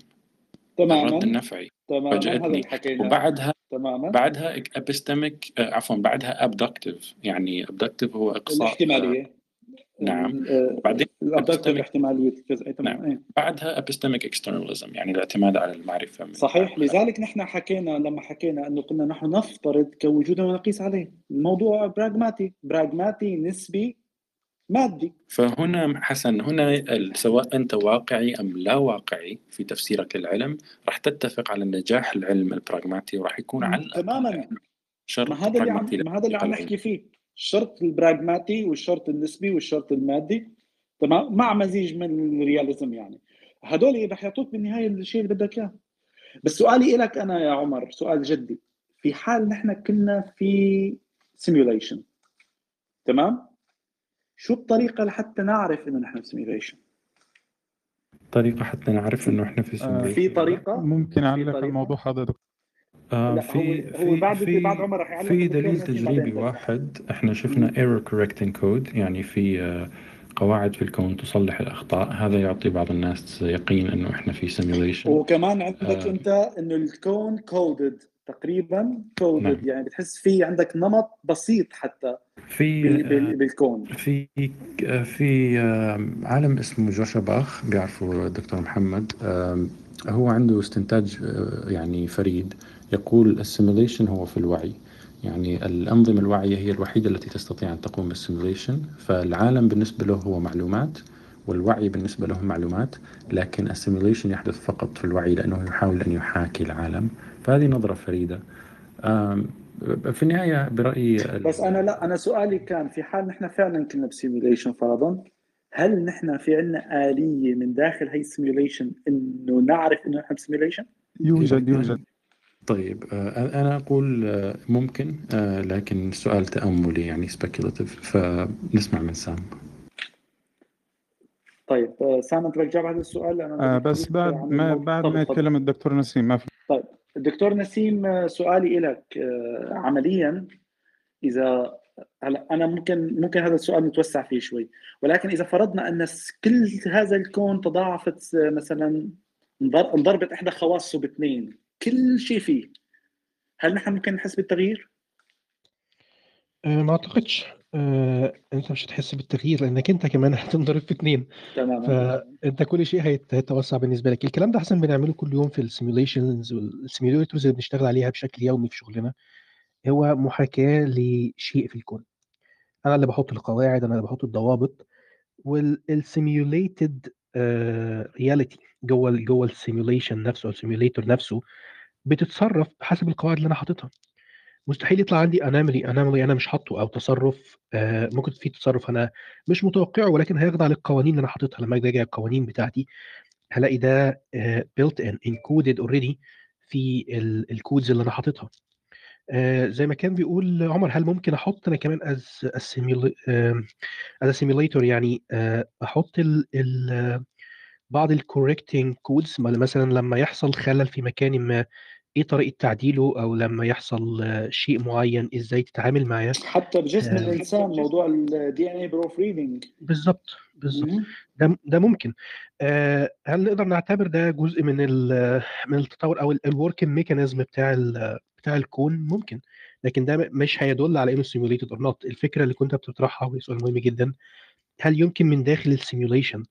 تماما. الرد النفعي. تماما. فاجأتني. وبعدها تماما. بعدها epistemic عفوا بعدها abductive يعني abductive هو إقصاء الاحتمالية. نعم. بعدين ال abductive الاحتماليه نعم. بعدها epistemic externalism يعني الاعتماد على المعرفة صحيح. لذلك نحن حكينا لما حكينا أنه كنا نحن نفترض كوجودنا ونقيس عليه. الموضوع براغماتي براغماتي نسبي مادي. فهنا حسن هنا سواء أنت واقعي أم لا واقعي في تفسيرك للعلم راح تتفق على النجاح العلم البراغماتي وراح يكون على تماما. يعني ما هذا اللي عم ما هذا اللي عم نحكي فيه. الشرط البراغماتي والشرط النسبي والشرط المادي. تمام؟ مع مزيج من الرياليزم يعني. هدول رح يعطوك بالنهاية الشيء اللي بدك إياه. بس سؤالي لك أنا يا عمر سؤال جدي. في حال نحن كنا في simulation تمام؟ شو الطريقة لحتى نعرف إنه نحن في simulation طريقة حتى نعرف إنه إحنا في simulation آه في طريقة؟ ممكن أعلق الموضوع هذا دكتور آه في هو, بعد في بعد عمر رح في دليل تجريبي واحد. إحنا شفنا error correcting code يعني في آه قواعد في الكون تصلح الأخطاء. هذا يعطي بعض الناس يقين إنه إحنا في simulation وكمان عندك آه أنت إنه الكون coded تقريبا coded نعم. يعني بتحس في عندك نمط بسيط حتى في بال بالكون. في في عالم اسمه جوشا باخ بيعرفه الدكتور محمد. هو عنده استنتاج يعني فريد. يقول ال simulation هو في الوعي. يعني الأنظمة الواعية هي الوحيدة التي تستطيع أن تقوم بال simulation فالعالم بالنسبة له هو معلومات والوعي بالنسبة له معلومات لكن ال simulation يحدث فقط في الوعي لأنه يحاول أن يحاكي العالم. فهذه نظرة فريدة. في النهاية برأيي بس أنا لا أنا سؤالي كان في حال نحن فعلا كنا ب simulation فرضا هل نحن في عندنا آلية من داخل هي ال simulation إنه نعرف إنه نحن ب simulation؟ يوجد يوجد. طيب أنا أقول ممكن لكن سؤال تأملي يعني speculative فنسمع من سام. طيب سام أنت بدك تجاوب على السؤال؟ أنا آه بس بعد ما بعد ما يتكلم الدكتور نسيم ما في طيب. الدكتور نسيم سؤالي لك عمليا. إذا هلا أنا ممكن ممكن هذا السؤال نتوسع فيه شوي. ولكن إذا فرضنا أن كل هذا الكون تضاعفت مثلا انضربت إحدى خواصه باثنين كل شيء فيه هل نحن ممكن نحس بالتغيير؟ ما أعتقدش. أه أنت مش هتحس بالتغيير لأنك أنت كمان هتنضرب في اثنين تمام فأنت كل شيء هيتوسع بالنسبة لك. الكلام ده أحسن بنعمله كل يوم في ال simulations وال simulators اللي بنشتغل عليها بشكل يومي في شغلنا. هو محاكاة لشيء في الكون. أنا اللي بحط القواعد أنا اللي بحط الضوابط وال simulated reality جوه جوه ال simulation نفسه أو ال simulator نفسه بتتصرف بحسب القواعد اللي أنا حاططها. مستحيل يطلع عندي anomaly anomaly أنا مش حاطه أو تصرف آه ممكن في تصرف أنا مش متوقعه ولكن هيخضع للقوانين اللي أنا حاططها. لما أجي القوانين بتاعتي هلاقي ده built in encoded already في ال codes اللي أنا حاططها. آه زي ما كان بيقول عمر هل ممكن أحط أنا كمان as as simulator يعني آه أحط ال ال بعض ال correcting codes مثلا لما يحصل خلل في مكان ما إيه طريقة تعديله أو لما يحصل شيء معين إزاي تتعامل معاه؟ حتى بجسم آه. الإنسان موضوع ال DNA proofreading بالظبط بالظبط ده ده ممكن. آه هل نقدر نعتبر ده جزء من من التطور أو ال working mechanism بتاع بتاع الكون؟ ممكن. لكن ده مش هيدل على إنه simulated or not الفكرة اللي كنت بتطرحها وهي سؤال مهم جدا هل يمكن من داخل ال simulation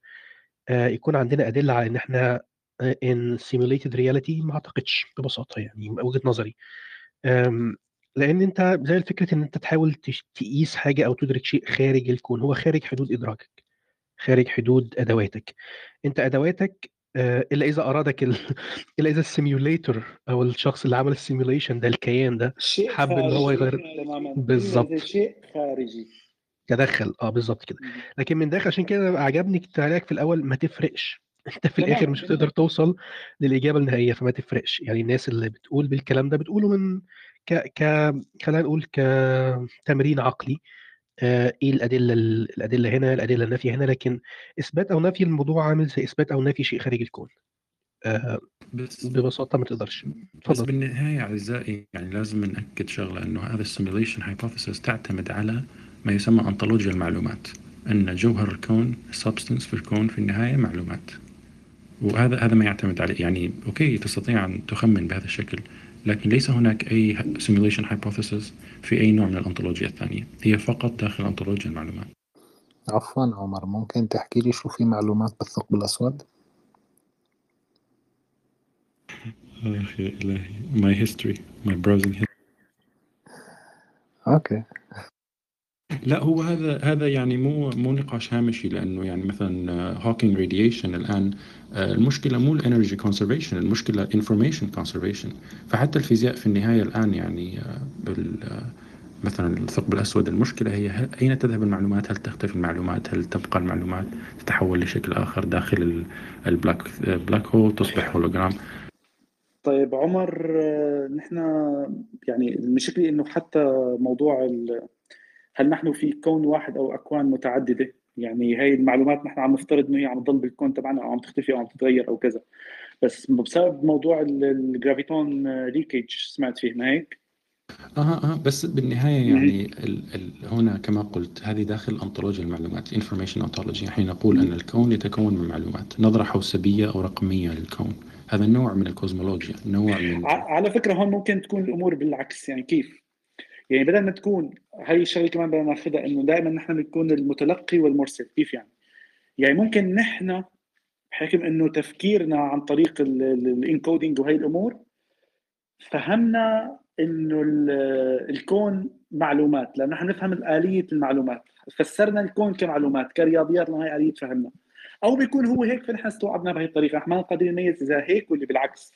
آه يكون عندنا أدلة على إن إحنا in simulated reality ما أعتقدش ببساطة يعني من وجهة نظري. آم، لأن أنت زي فكره إن أنت تحاول تش- تقيس حاجة أو تدرك شيء خارج الكون هو خارج حدود إدراكك خارج حدود أدواتك. أنت أدواتك آه، إلا إذا أرادك ال... إلا إذا ال simulator أو الشخص اللي عمل ال simulation ده الكيان ده شيء حب إن هو خارجي يغير- تماما بالظبط. إذا شيء خارجي. تدخل آه بالظبط كده. لكن من داخل عشان كده عجبني تعليقك في الأول ما تفرقش. انت في تمام، الآخر مش هتقدر توصل للإجابة النهائية فما تفرقش. يعني الناس اللي بتقول بالكلام ده بتقوله من ك ك خلينا نقول كتمرين عقلي. آه إيه الأدلة الأدلة هنا الأدلة النافية هنا لكن إثبات أو نفي الموضوع عامل زي إثبات أو نفي شيء خارج الكون. آه بس ببساطة ما تقدرش. بس اتفضل. بالنهاية أعزائي يعني لازم نأكد شغلة إنه هذا ال simulation hypothesis تعتمد على ما يسمى أنطولوجيا المعلومات أن جوهر الكون ال substance في الكون في النهاية معلومات. وهذا هذا ما يعتمد عليه. يعني أوكي تستطيع أن تخمن بهذا الشكل لكن ليس هناك أي simulation hypothesis في أي نوع من الأنطولوجيا الثانية. هي فقط داخل أنطولوجيا المعلومات. عفوا عمر ممكن تحكي لي شو في معلومات بالثقب الأسود؟ أخي إلهي my history my browsing history. okay. لا هو هذا هذا يعني مو مو نقاش هامشي لأنه يعني مثلا هوكينج radiation الآن آه، المشكلة مو ال energy conservation المشكلة information conservation فحتى الفيزياء في النهاية الآن يعني آه، بال آه، مثلا الثقب الأسود المشكلة هي أين تذهب المعلومات؟ هل تختفي المعلومات؟ هل تبقى المعلومات تتحول لشكل آخر داخل ال- ال black black hole تصبح هولوجرام؟ طيب عمر آه، نحن يعني المشكلة إنه حتى موضوع ال- هل نحن في كون واحد أو أكوان متعددة؟ يعني هاي المعلومات نحن عم نفترض إنه هي عم تضل بالكون تبعنا أو عم تختفي أو عم تتغير أو كذا. بس بسبب موضوع ال- ال graviton leakage سمعت فيه ما هيك؟ أها أها. بس بالنهاية يعني ال ال هنا كما قلت هذه داخل أنطولوجيا المعلومات information ontology حين نقول أن الكون يتكون من معلومات نظرة حوسبية أو رقمية للكون. هذا نوع من الكوزمولوجيا نوع من على فكرة هون ممكن تكون الأمور بالعكس يعني كيف؟ يعني بدل ما تكون هي الشغلة كمان بدنا ناخذها إنه دائما نحن بنكون المتلقي والمرسل كيف يعني؟ يعني ممكن نحن بحكم إنه تفكيرنا عن طريق الإنكودينج وهي الأمور فهمنا إنه ال- الكون معلومات لأنه نحن نفهم الاليه المعلومات فسرنا الكون كمعلومات كرياضيات لأنه هي آلية فهمنا. أو بيكون هو هيك فنحن استوعبنا بهي الطريقة نحن ما قادرين نميز إذا هيك ولا بالعكس.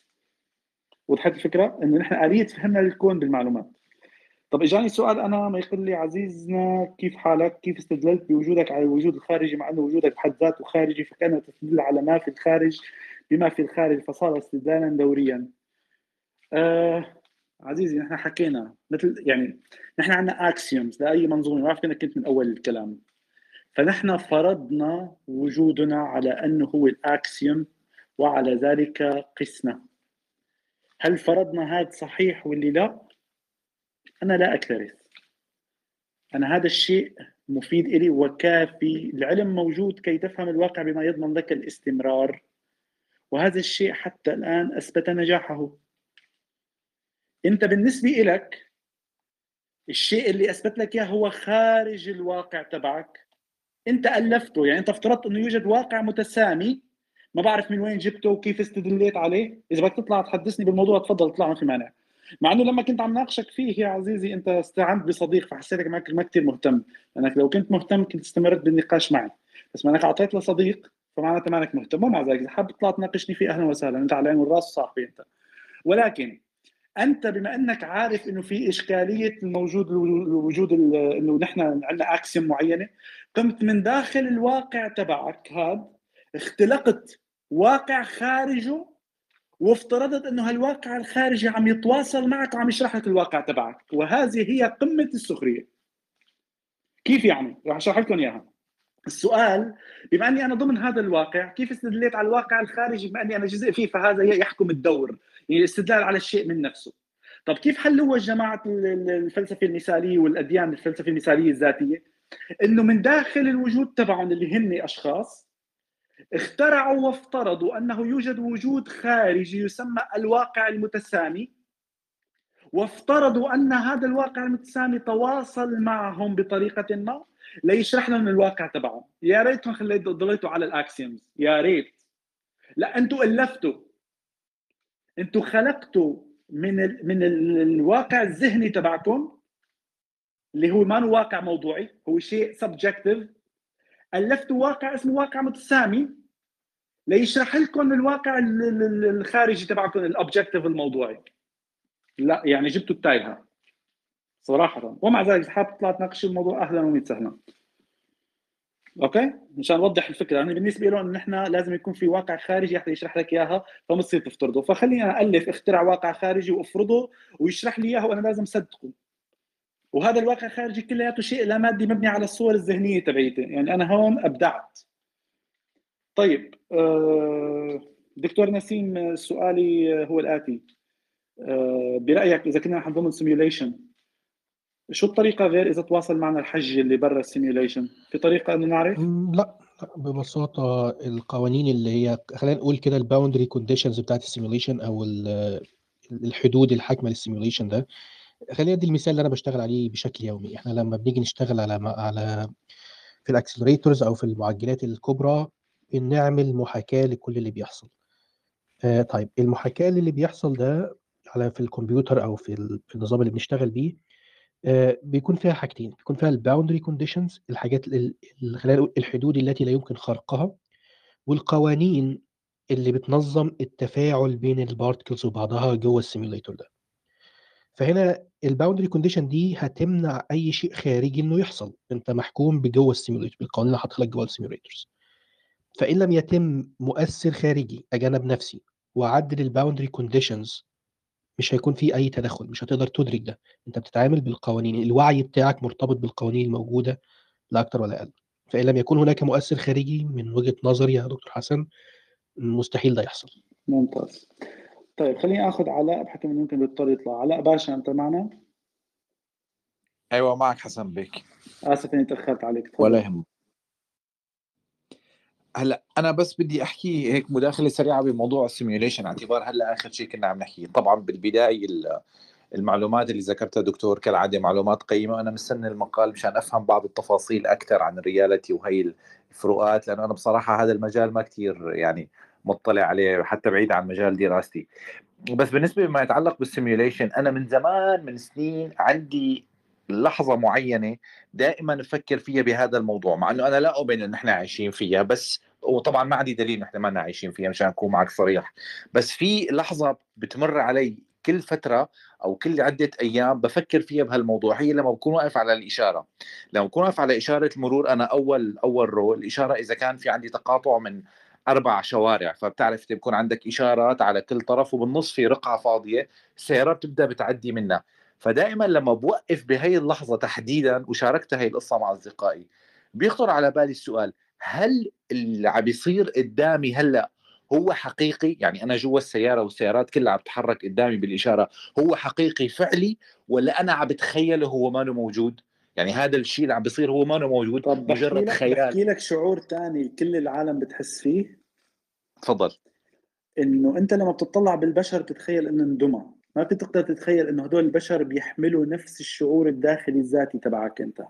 وضحت الفكرة؟ إنه نحن آلية فهمنا الكون بالمعلومات. طب اجاني سؤال أنا ما يقول لي عزيزنا كيف حالك؟ كيف استدللت بوجودك على الوجود الخارجي مع أنه وجودك بحد ذاته خارجي فكانت تستدل على ما في الخارج بما في الخارج فصار استدلالا دوريا. آه عزيزي نحن حكينا مثل يعني نحن عندنا اكسيومز لأي منظومة ما بعرف كنت كنت من أول الكلام. فنحن فرضنا وجودنا على أنه هو الاكسيوم وعلى ذلك قسنا. هل فرضنا هذا صحيح واللي لا؟ أنا لا أكترث. أنا هذا الشيء مفيد إلي وكافي. العلم موجود كي تفهم الواقع بما يضمن لك الاستمرار. وهذا الشيء حتى الآن أثبت نجاحه. أنت بالنسبة إلك الشيء اللي أثبت لك إياه هو خارج الواقع تبعك. أنت ألفته يعني أنت افترضت أنه يوجد واقع متسامي. ما بعرف من وين جبته وكيف استدليت عليه. إذا بدك تطلع تحدثني بالموضوع تفضل اطلع ما في مانع. مع إنه لما كنت عم ناقشك فيه يا عزيزي أنت استعنت بصديق فحسيتك معك ما كثير مهتم. لأنك لو كنت مهتم كنت استمرت بالنقاش معي. بس ما انك أعطيت لصديق فمعناتها ما انك مهتم ومع ذلك. إذا حابب تطلع تناقشني فيه أهلا وسهلا. أنت على العين والرأس صاحبي أنت. ولكن أنت بما إنك عارف إنه في إشكالية الموجود وجود إنه نحن عندنا اكسيوم معينة قمت من داخل الواقع تبعك هذا اختلقت واقع خارجه وافترضت أنه هالواقع الخارجي عم يتواصل معك وعم يشرح لك الواقع تبعك. وهذه هي قمة السخرية. كيف يعني؟ راح أشرح لكم إياها. السؤال بما أني أنا ضمن هذا الواقع كيف استدليت على الواقع الخارجي بما أني أنا جزء فيه فهذا يحكم الدور يعني الاستدلال على الشيء من نفسه. طب كيف حلوها جماعة الفلسفة المثالية والأديان الفلسفة المثالية الذاتية؟ إنه من داخل الوجود تبعهم اللي هن أشخاص اخترعوا وافترضوا أنه يوجد وجود خارجي يسمى الواقع المتسامي وافترضوا أن هذا الواقع المتسامي تواصل معهم بطريقة ما. ليشرح لهم الواقع تبعهم. يا خليتوا ضليتوا على الأكسيومز. يا ريت. لا أنتم ألفتوا. أنتم خلقتوا من ال من ال الواقع الذهني تبعكم اللي هو ما هو واقع موضوعي هو شيء subjective ألفتوا واقع اسمه واقع متسامي. ليشرح لكم الواقع الخارجي تبعكم ال objective الموضوعي. لا يعني جبتوا التايهه صراحة. ومع ذلك حاب تطلع تناقش الموضوع أهلا وسهلا okay؟ مشان اوضح الفكرة. أنا بالنسبة له ان إحنا لازم يكون في واقع خارجي حتى يشرح لك إياها فما تصير تفترضه. فخليني أنا ألف اخترع واقع خارجي وأفرضه ويشرح لي إياه وأنا لازم أصدقه. وهذا الواقع الخارجي كلياته شيء لا مادي مبني على الصور الذهنية تبعيتي يعني أنا هون أبدعت. طيب آه، دكتور نسيم سؤالي هو الآتي. آه، برأيك إذا كنا نحن ضمن simulation شو الطريقة غير إذا تواصل معنا الحج اللي برا ال simulation في طريقة إنه نعرف؟ لا ببساطة القوانين اللي هي خلينا نقول كده ال boundary conditions بتاعت ال simulation أو الحدود الحاكمة لل simulation ده. خلينا أدي المثال اللي أنا بشتغل عليه بشكل يومي. إحنا لما بنيجي نشتغل على على في ال accelerators أو في المعجلات الكبرى بنعمل محاكاة لكل اللي بيحصل. آه طيب المحاكاة اللي بيحصل ده على في الكمبيوتر أو في النظام اللي بنشتغل بيه آه بيكون فيها حاجتين. بيكون فيها ال boundary conditions الحاجات خلينا الحدود التي لا يمكن خرقها والقوانين اللي بتنظم التفاعل بين ال particles وبعضها جوه ال simulator ده. فهنا ال boundary condition دي هتمنع أي شيء خارجي إنه يحصل. أنت محكوم بجوه ال simulator بالقوانين اللي حاطط لك جوه ال simulators فإن لم يتم مؤثر خارجي أجانب نفسي وعدل ال boundary conditions مش هيكون في أي تدخل مش هتقدر تدرك ده. أنت بتتعامل بالقوانين الوعي بتاعك مرتبط بالقوانين الموجودة لا أكتر ولا أقل. فإن لم يكن هناك مؤثر خارجي من وجهة نظري يا دكتور حسن مستحيل ده يحصل. ممتاز. طيب خليني آخذ علاء بحكم إنه يمكن بيضطر يطلع. علاء باشا أنت معنا؟ أيوه معك حسن بيك. آسف إني تأخرت عليك. تفضل. ولا يهمك. هلا أنا بس بدي أحكي هيك مداخلة سريعة بموضوع ال simulation اعتبار هلا آخر شيء كنا عم نحكي. طبعا بالبداية المعلومات اللي ذكرتها دكتور كالعادة معلومات قيمة. أنا مستني المقال مشان أفهم بعض التفاصيل أكثر عن ال reality وهي الفروقات لأنه أنا بصراحة هذا المجال ما كثير يعني مطلع عليه حتى بعيد عن مجال دراستي. بس بالنسبة لما يتعلق بال simulation أنا من زمان من سنين عندي لحظة معينة دائما أفكر فيها بهذا الموضوع مع إنه أنا لا أؤمن إن إحنا عايشين فيها بس وطبعا ما عندي دليل إحنا ما عايشين فيها مشان أكون معك صريح. بس في لحظة بتمر علي كل فترة أو كل عدة أيام بفكر فيها بهالموضوع هي لما بكون واقف على الإشارة. لما بكون واقف على إشارة المرور أنا أول أول رو الإشارة إذا كان في عندي تقاطع من أربع شوارع فبتعرف بيكون عندك إشارات على كل طرف وبالنص في رقعة فاضية السيارات بتبدأ بتعدي منها. فدائما لما بوقف بهي اللحظة تحديدا وشاركت هي القصة مع أصدقائي بيخطر على بالي السؤال هل اللي عم بيصير قدامي هلأ هو حقيقي؟ يعني أنا جوا السيارة والسيارات كلها عم تتحرك قدامي بالإشارة هو حقيقي فعلي ولا أنا عم بتخيله هو ما موجود؟ يعني هذا الشيء اللي عم بيصير هو ما موجود طب مجرد خيال. بحكي لك شعور ثاني كل العالم بتحس فيه؟ تفضل. إنه أنت لما بتطلع بالبشر بتتخيل إنه اندمى. ما بتقدر تتخيل إنه هدول البشر بيحملوا نفس الشعور الداخلي الذاتي تبعك أنت.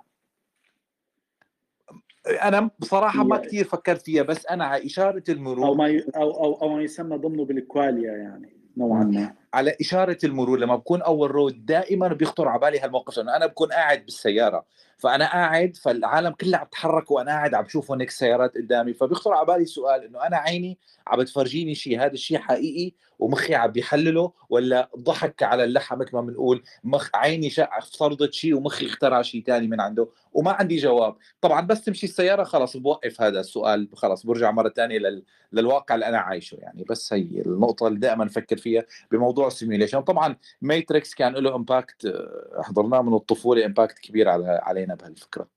أنا بصراحة ما كثير فكرت فيها بس أنا على إشارة المرور أو ما ي... أو أو أو ما يسمى ضمنه بالكواليا يعني نوعا ما. على إشارة المرور لما بكون أول رود دائما بيخطر على بالي هالموقف لأنه أنا بكون قاعد بالسيارة. فأنا قاعد فالعالم كلها عم تتحرك وأنا قاعد عم بشوف هناك سيارات قدامي. فبيخطر على بالي سؤال إنه أنا عيني عم بتفرجيني شيء هذا الشيء حقيقي ومخي عم بيحلله ولا ضحك على اللحى مثل ما بنقول مخ عيني. افترضت شيء ومخي اخترع شيء ثاني من عنده وما عندي جواب. طبعا بس تمشي السيارة خلص بوقف هذا السؤال خلص برجع مرة ثانية لل... للواقع اللي أنا عايشه يعني. بس هي النقطة اللي دائما أفكر فيها بموضوع ال simulation طبعا ماتريكس كان له impact حضرناه من الطفولة impact كبير على علينا بهالفكرة.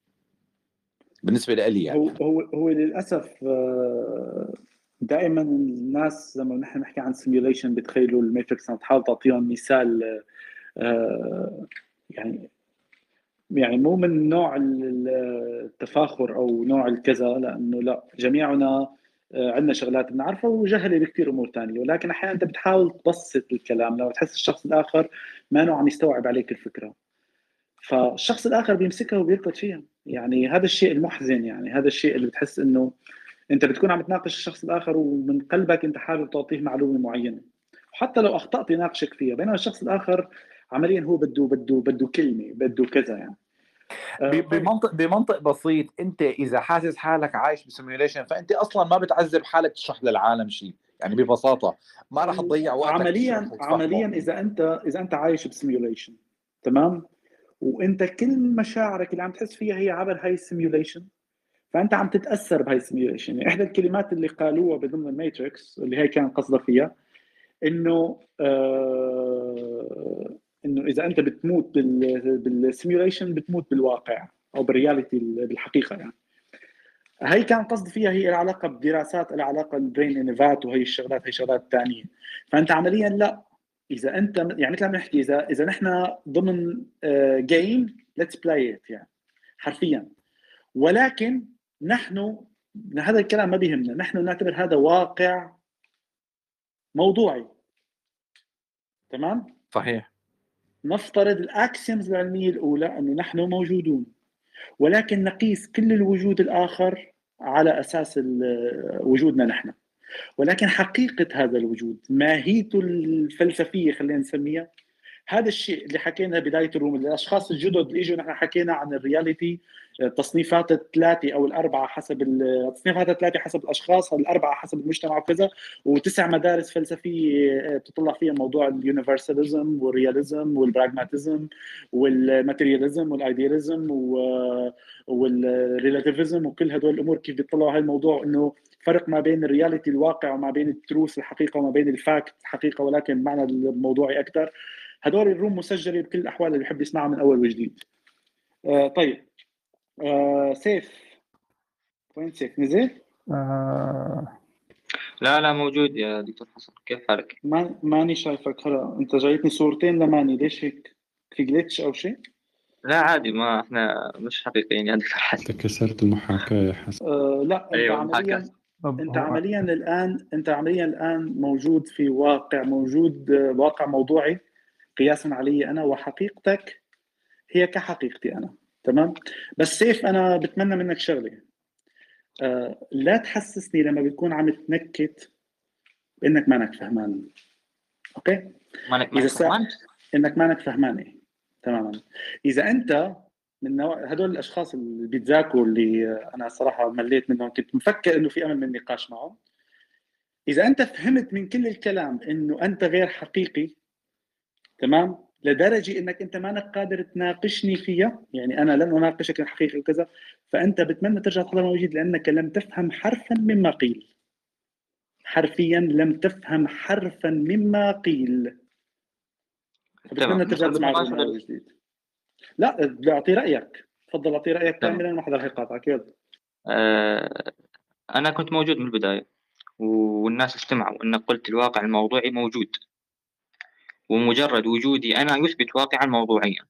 بالنسبة لي يعني. هو هو للأسف آه، دائما الناس لما نحن نحكي عن simulation بتخيلوا الماتريكس تحاول تعطيهم مثال آه، يعني يعني مو من نوع التفاخر أو نوع الكذا لأنه لا جميعنا آه، عندنا شغلات بنعرفها وجهله بكثير أمور ثانية ولكن أحيانا أنت بتحاول تبسط الكلام. لو تحس الشخص الآخر ما نوع عم يستوعب عليك الفكرة. فالشخص الآخر بيمسكها وبيركض فيها. يعني هذا الشيء المحزن يعني. هذا الشيء اللي بتحس إنه أنت بتكون عم تناقش الشخص الآخر ومن قلبك أنت حابب تعطيه معلومة معينة. وحتى لو أخطأت يناقشك فيها. بينما الشخص الآخر عمليا هو بده بده بده كلمة بده كذا يعني. آه، بمنطق بمنطق بسيط انت إذا حاسس حالك عايش بسيميوليشن فأنت أصلا ما بتعذب حالك تشرح للعالم شيء. يعني ببساطة ما راح تضيع وقتك عمليا عمليا إذا انت إذا أنت عايش ب simulation تمام؟ وأنت كل مشاعرك اللي عم تحس فيها هي عبر هاي ال simulation فأنت عم تتأثر بهاي ال simulation يعني إحدى الكلمات اللي قالوها بضمن الماتريكس اللي هي كان قصدها فيها إنه آه إنه إذا أنت بتموت بال simulation بتموت بالواقع أو بال reality بالحقيقة يعني. هي كان قصد فيها هي العلاقه بدراسات العلاقه بال brain in a vat وهي الشغلات هي شغلات ثانية فأنت عمليا لا. إذا أنت يعني مثل ما بنحكي إذا إذا نحن ضمن game let's play it يعني حرفيا. ولكن نحن هذا الكلام ما بيهمنا. نحن نعتبر هذا واقع موضوعي. تمام؟ صحيح. نفترض ال axioms العلمية الأولى أنه نحن موجودون ولكن نقيس كل الوجود الآخر على أساس وجودنا نحن. ولكن حقيقة هذا الوجود ماهيته الفلسفية خلينا نسميها هذا الشيء اللي حكينا بداية ال room الأشخاص الجدد اللي إجوا نحن حكينا عن ال reality تصنيفات الثلاثه أو الأربعة حسب التصنيفات الثلاثه حسب الأشخاص الأربعة حسب المجتمع وكذا وتسع مدارس فلسفية آه، بتطلع فيها موضوع ال universalism وال realism وال pragmatism وال materialism وال idealism وال relativism وكل هدول الأمور كيف بيطلعوا هاي الموضوع إنه فرق ما بين ال reality الواقع وما بين ال truth الحقيقة وما بين ال fact الحقيقة ولكن معنى الموضوعي أكثر هدول ال room مسجلة بكل الأحوال اللي بحب يسمعها من أول وجديد. آه طيب. آه سيف وين سيف نزل؟ آه لا لا موجود يا دكتور حسن كيف حالك؟ ما ماني شايفك هلا انت جايتني صورتين لماني ليش هيك؟ في جلتش أو شيء؟ لا عادي ما إحنا مش حقيقيين يا دكتور حسن انت كسرت المحاكاة يا حسن آه لا انت أيوة، عمليا. انت عمليا الآن انت عمليا الآن موجود في واقع موجود واقع موضوعي قياسا علي أنا وحقيقتك هي كحقيقتي أنا تمام؟ بس سيف أنا بتمنى منك شغلة. آه لا تحسسني لما بتكون عم تنكت بانك مانك فهمان. okay؟ مانك مانك. فهمان؟ إنك مانك فهماني تماما. إذا أنت من نوع هدول الأشخاص اللي بيتذاكروا اللي أنا صراحة مليت منهم كنت مفكر إنه في أمل من النقاش معهم. إذا أنت فهمت من كل الكلام إنه أنت غير حقيقي تمام؟ لدرجة إنك أنت مانك قادر تناقشني فيها. يعني أنا لن أناقشك الحقيقة وكذا. فأنت بتمنى ترجع تحضر موجود لأنك لم تفهم حرفا مما قيل. حرفيا لم تفهم حرفا مما قيل. بتمنى ترجع تسمع ما لا أعطي رأيك. تفضل أعطي رأيك. كاملا ما حدا رح يقاطعك يلا. آه أنا كنت موجود من البداية والناس استمعوا أنك قلت الواقع الموضوعي موجود. ومجرد وجودي أنا يثبت واقعا موضوعيا.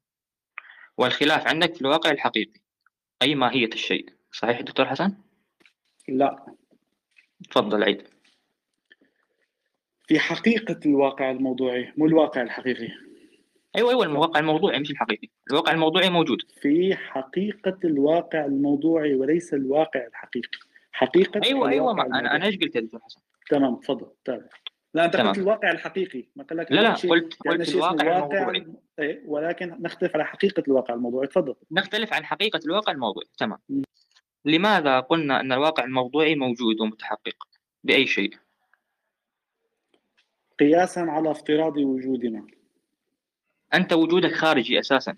والخلاف عندك في الواقع الحقيقي. أي ماهية الشيء؟ صحيح دكتور حسن؟ لا. تفضل عيد. في حقيقة الواقع الموضوعي مو الواقع الحقيقي. أيوة أيوة الواقع الموضوعي مش الحقيقي. الواقع الموضوعي موجود. في حقيقة الواقع الموضوعي وليس الواقع الحقيقي. حقيقة أيوة أيوة أنا. أنا إيش قلت يا دكتور حسن؟ تمام تفضل تابع لا أنت. قلت الواقع الحقيقي. ما قال لك لا لا شيء قلت يعني قلت الواقع الموضوعي. الم- إيه، ولكن نختلف على حقيقة الواقع الموضوعي. تفضل. نختلف عن حقيقة الواقع الموضوعي. تمام. م. لماذا قلنا أن الواقع الموضوعي موجود ومتحقق؟ بأي شيء؟ قياسا على افتراض وجودنا. أنت وجودك خارجي أساسا.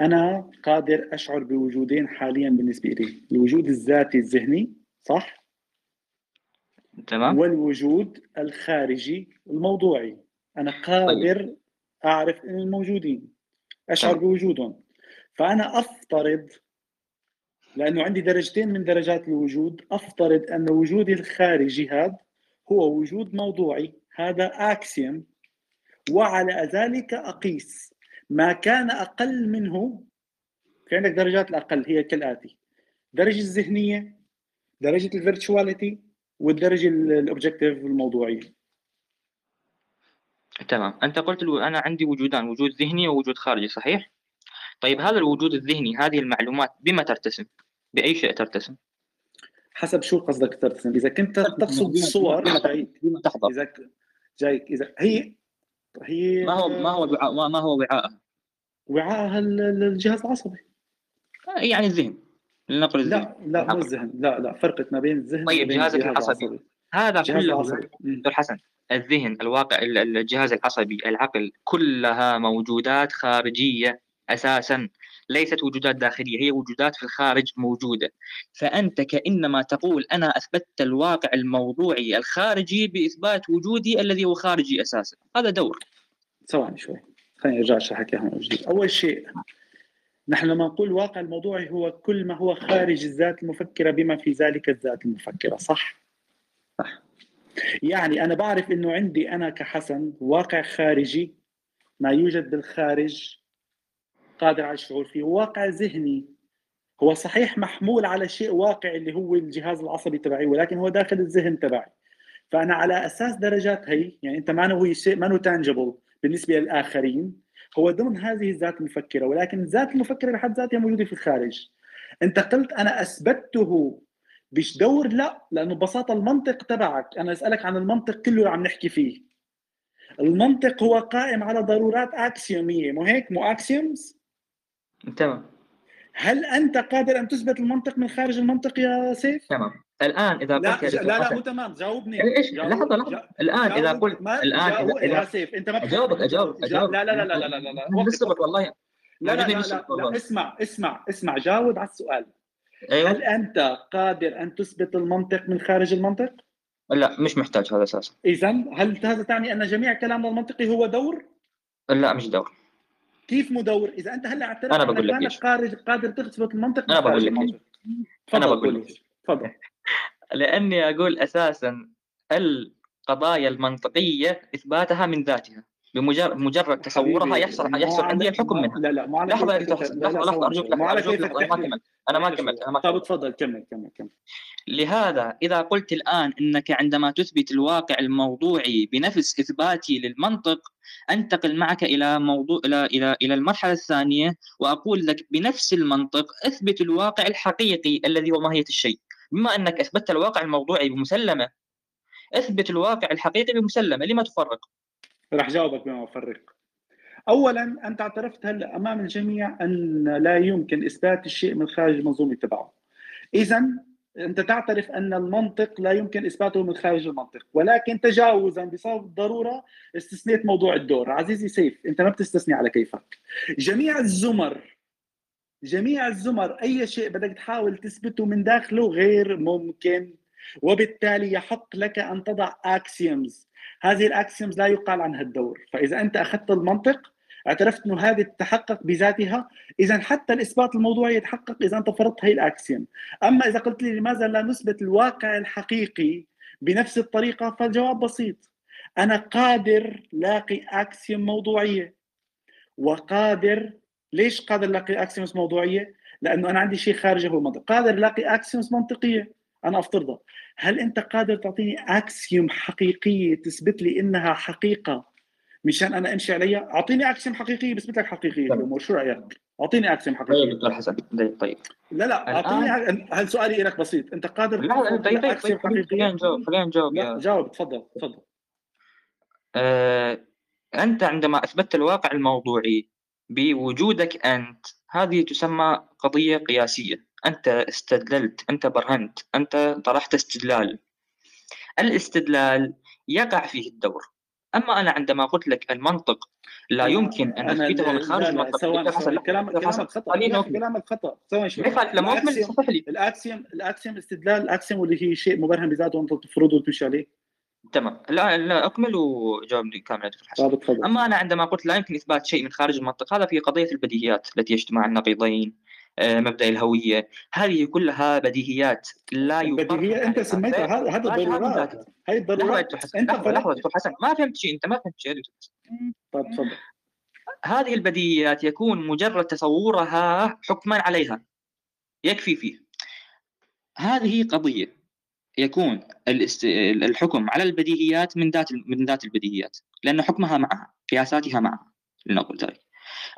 أنا قادر أشعر بوجودين حاليا بالنسبة لي الوجود الذاتي الذهني صح؟ تمام؟ والوجود الخارجي الموضوعي. أنا قادر أعرف إن الموجودين أشعر تمام. بوجودهم. فأنا أفترض لأنه عندي درجتين من درجات الوجود أفترض أن وجودي الخارجي هذا هو وجود موضوعي هذا axiom وعلى ذلك أقيس ما كان أقل منه. في عندك درجات الأقل هي كالآتي. درجة الذهنية درجة ال virtuality والدرجة الاوبجكتيف الموضوعية. تمام. أنت قلت ألو... أنا عندي وجودان وجود ذهني ووجود خارجي صحيح؟ طيب هذا الوجود الذهني هذه المعلومات بما ترتسم؟ بأي شيء ترتسم؟ حسب شو قصدك ترسم إذا كنت تقصد الصور بما تحضر. إذا ك- جايك اذا هي هي ما هو ما هو وعاء ما- هو وعاءها؟ وعاءها ال- ال- الجهاز العصبي. يعني الذهن. لنقل الذهن. لا لا مو. الذهن. لا لا فرقت ما بين الذهن طيب، جهازك الجهاز العصبي. هذا كله. دكتور حسن الذهن الواقع ال- ال- الجهاز العصبي العقل كلها موجودات خارجية أساسا. ليست وجودات داخلية هي وجودات في الخارج موجودة. فأنت كأنما تقول أنا أثبتت الواقع الموضوعي الخارجي بإثبات وجودي الذي هو خارجي أساسا. هذا دور. ثواني شوي. خليني أرجع أشرح لك إياها. من جديد أول شيء نحن لما نقول الواقع الموضوعي هو كل ما هو خارج الذات المفكرة بما في ذلك الذات المفكرة صح؟ صح. يعني أنا بعرف إنه عندي أنا كحسن واقع خارجي ما يوجد بالخارج قادر على الشعور فيه واقع ذهني. هو صحيح محمول على شيء واقعي اللي هو الجهاز العصبي تبعي ولكن هو داخل الذهن تبعي. فأنا على أساس درجات هي يعني أنت ما هو شيء ما تانجبل بالنسبة للآخرين. هو ضمن هذه الذات المفكرة ولكن الذات المفكرة بحد ذاتها موجودة في الخارج. انت قلت أنا أثبته مش دور لا لأنه ببساطة المنطق تبعك أنا أسألك عن المنطق كله اللي عم نحكي فيه. المنطق هو قائم على ضرورات اكسيوميه مو هيك؟ مو اكسيومز تمام. هل أنت قادر أن تثبت المنطق من خارج المنطق يا سيف؟ تمام. الآن إذا لا قلت لا لا حسن- مو تمام جاوبني إيش جاوب- لحظه لحظه الان اذا قلت الان جاوب- اذا اذا سيف انت ما اجاوبك بتحب- اجاوب جا- اجاوب لا لا لا لا لا لا لا بالضبط والله لا لا لا, لا, لا. اسمع اسمع اسمع جاوب على السؤال أيوه هل انت قادر ان تثبت المنطق من خارج المنطق؟ لا مش محتاج هذا أساسا اذا هل هذا تعني ان جميع كلامنا المنطقي هو دور؟ لا مش دور كيف مو دور؟ اذا انت هلا اعترفت أنا انك بقول لك. قادر قادر تثبت المنطق من أنا بقول لك تفضل بقول قول لك. تفضل لأني أقول أساسا القضايا المنطقية إثباتها من ذاتها بمجرد مجرد تصورها حبيبي، يحصل يحصل عندي الحكم منها لا لا على لحظة لحظة لحظة ارجوك لحظة ما. كملت أنا ما كملت؟ أنا ما طب تفضل كمل كمل كمل لهذا إذا قلت الآن أنك عندما تثبت الواقع الموضوعي بنفس إثباتي للمنطق أنتقل معك إلى موضوع إلى إلى إلى المرحلة الثانية وأقول لك بنفس المنطق اثبت الواقع الحقيقي الذي هو ماهية الشيء بما أنك أثبتت الواقع الموضوعي بمسلمة أثبت الواقع الحقيقي بمسلمة لما تفرق؟ راح جاوبك بما أفرق. اولا أنت اعترفت هلا أمام الجميع أن لا يمكن إثبات الشيء من خارج المنظومه تبعه اذا أنت تعترف أن المنطق لا يمكن إثباته من خارج المنطق ولكن تجاوزا بسبب الضروره استثنيت موضوع الدور. عزيزي سيف أنت ما بتستثني على كيفك. جميع الزمر جميع الزمر أي شيء بدك تحاول تثبته من داخله غير ممكن. وبالتالي يحق لك أن تضع axioms هذه ال axioms لا يقال عنها الدور فإذا أنت أخذت المنطق اعترفت إنه هذه تتحقق بذاتها إذا حتى الإثبات الموضوعي يتحقق إذا أنت فرضت هي ال axiom أما إذا قلت لي لماذا لا نثبت الواقع الحقيقي بنفس الطريقة فالجواب بسيط. أنا قادر لاقي axiom موضوعية. وقادر ليش قادر لاقي axioms موضوعية؟ لأنه أنا عندي شيء خارجي هو المنطق. قادر لاقي axioms منطقية؟ أنا افترضها هل أنت قادر تعطيني axiom حقيقية تثبت لي إنها حقيقة مشان أنا أمشي عليها؟ أعطيني axiom حقيقية بثبت لك حقيقية تمام. الأمور. شو رأيك؟ أعطيني axiom طيب حقيقي دكتور حسن. طيب طيب. لا لا أعطيني هل سؤالي لك بسيط؟ أنت قادر لحظة ترفض طيب طيب طيب خلينا حقيقية؟ نجاوب خلينا نجاوب لا جاوب تفضل تفضل. آه، أنت عندما أثبتت الواقع الموضوعي بوجودك أنت. هذه تسمى قضية قياسية. أنت استدللت أنت برهنت أنت طرحت استدلال. الاستدلال يقع فيه الدور. أما أنا عندما قلت لك المنطق لا يمكن أن أثبته من خارج لا لا المنطق ثواني لحظة كلام كلامك أكمل كلامك شوي. ما يخالف لما أكمل لي. ال axiom ال axiom استدلال ال axiom واللي هي شيء مبرهن بذاته وانت تفرضه وتمشي عليه. تمام. لا لا أكمل وجاوبني كامل يا دكتور حسن. طيب أما أنا عندما قلت لا يمكن إثبات شيء من خارج المنطق هذا في قضية البديهيات التي يجتمع النقيضين آه، مبدأ الهوية. هذه كلها بديهيات لا البديهيه أنت عليها سميتها هذا ذاته. هاي الضرورات. أنت لحظة دكتور حسن. ما فهمت شيء أنت ما فهمت شيء يا دكتور حسن. طيب تفضل. هذه البديهيات يكون مجرد تصورها حكما عليها. يكفي فيه. هذه قضية. يكون الاست... الحكم على البديهيات من ذات من ذات البديهيات لأن حكمها معها قياساتها معها لنقل ذلك.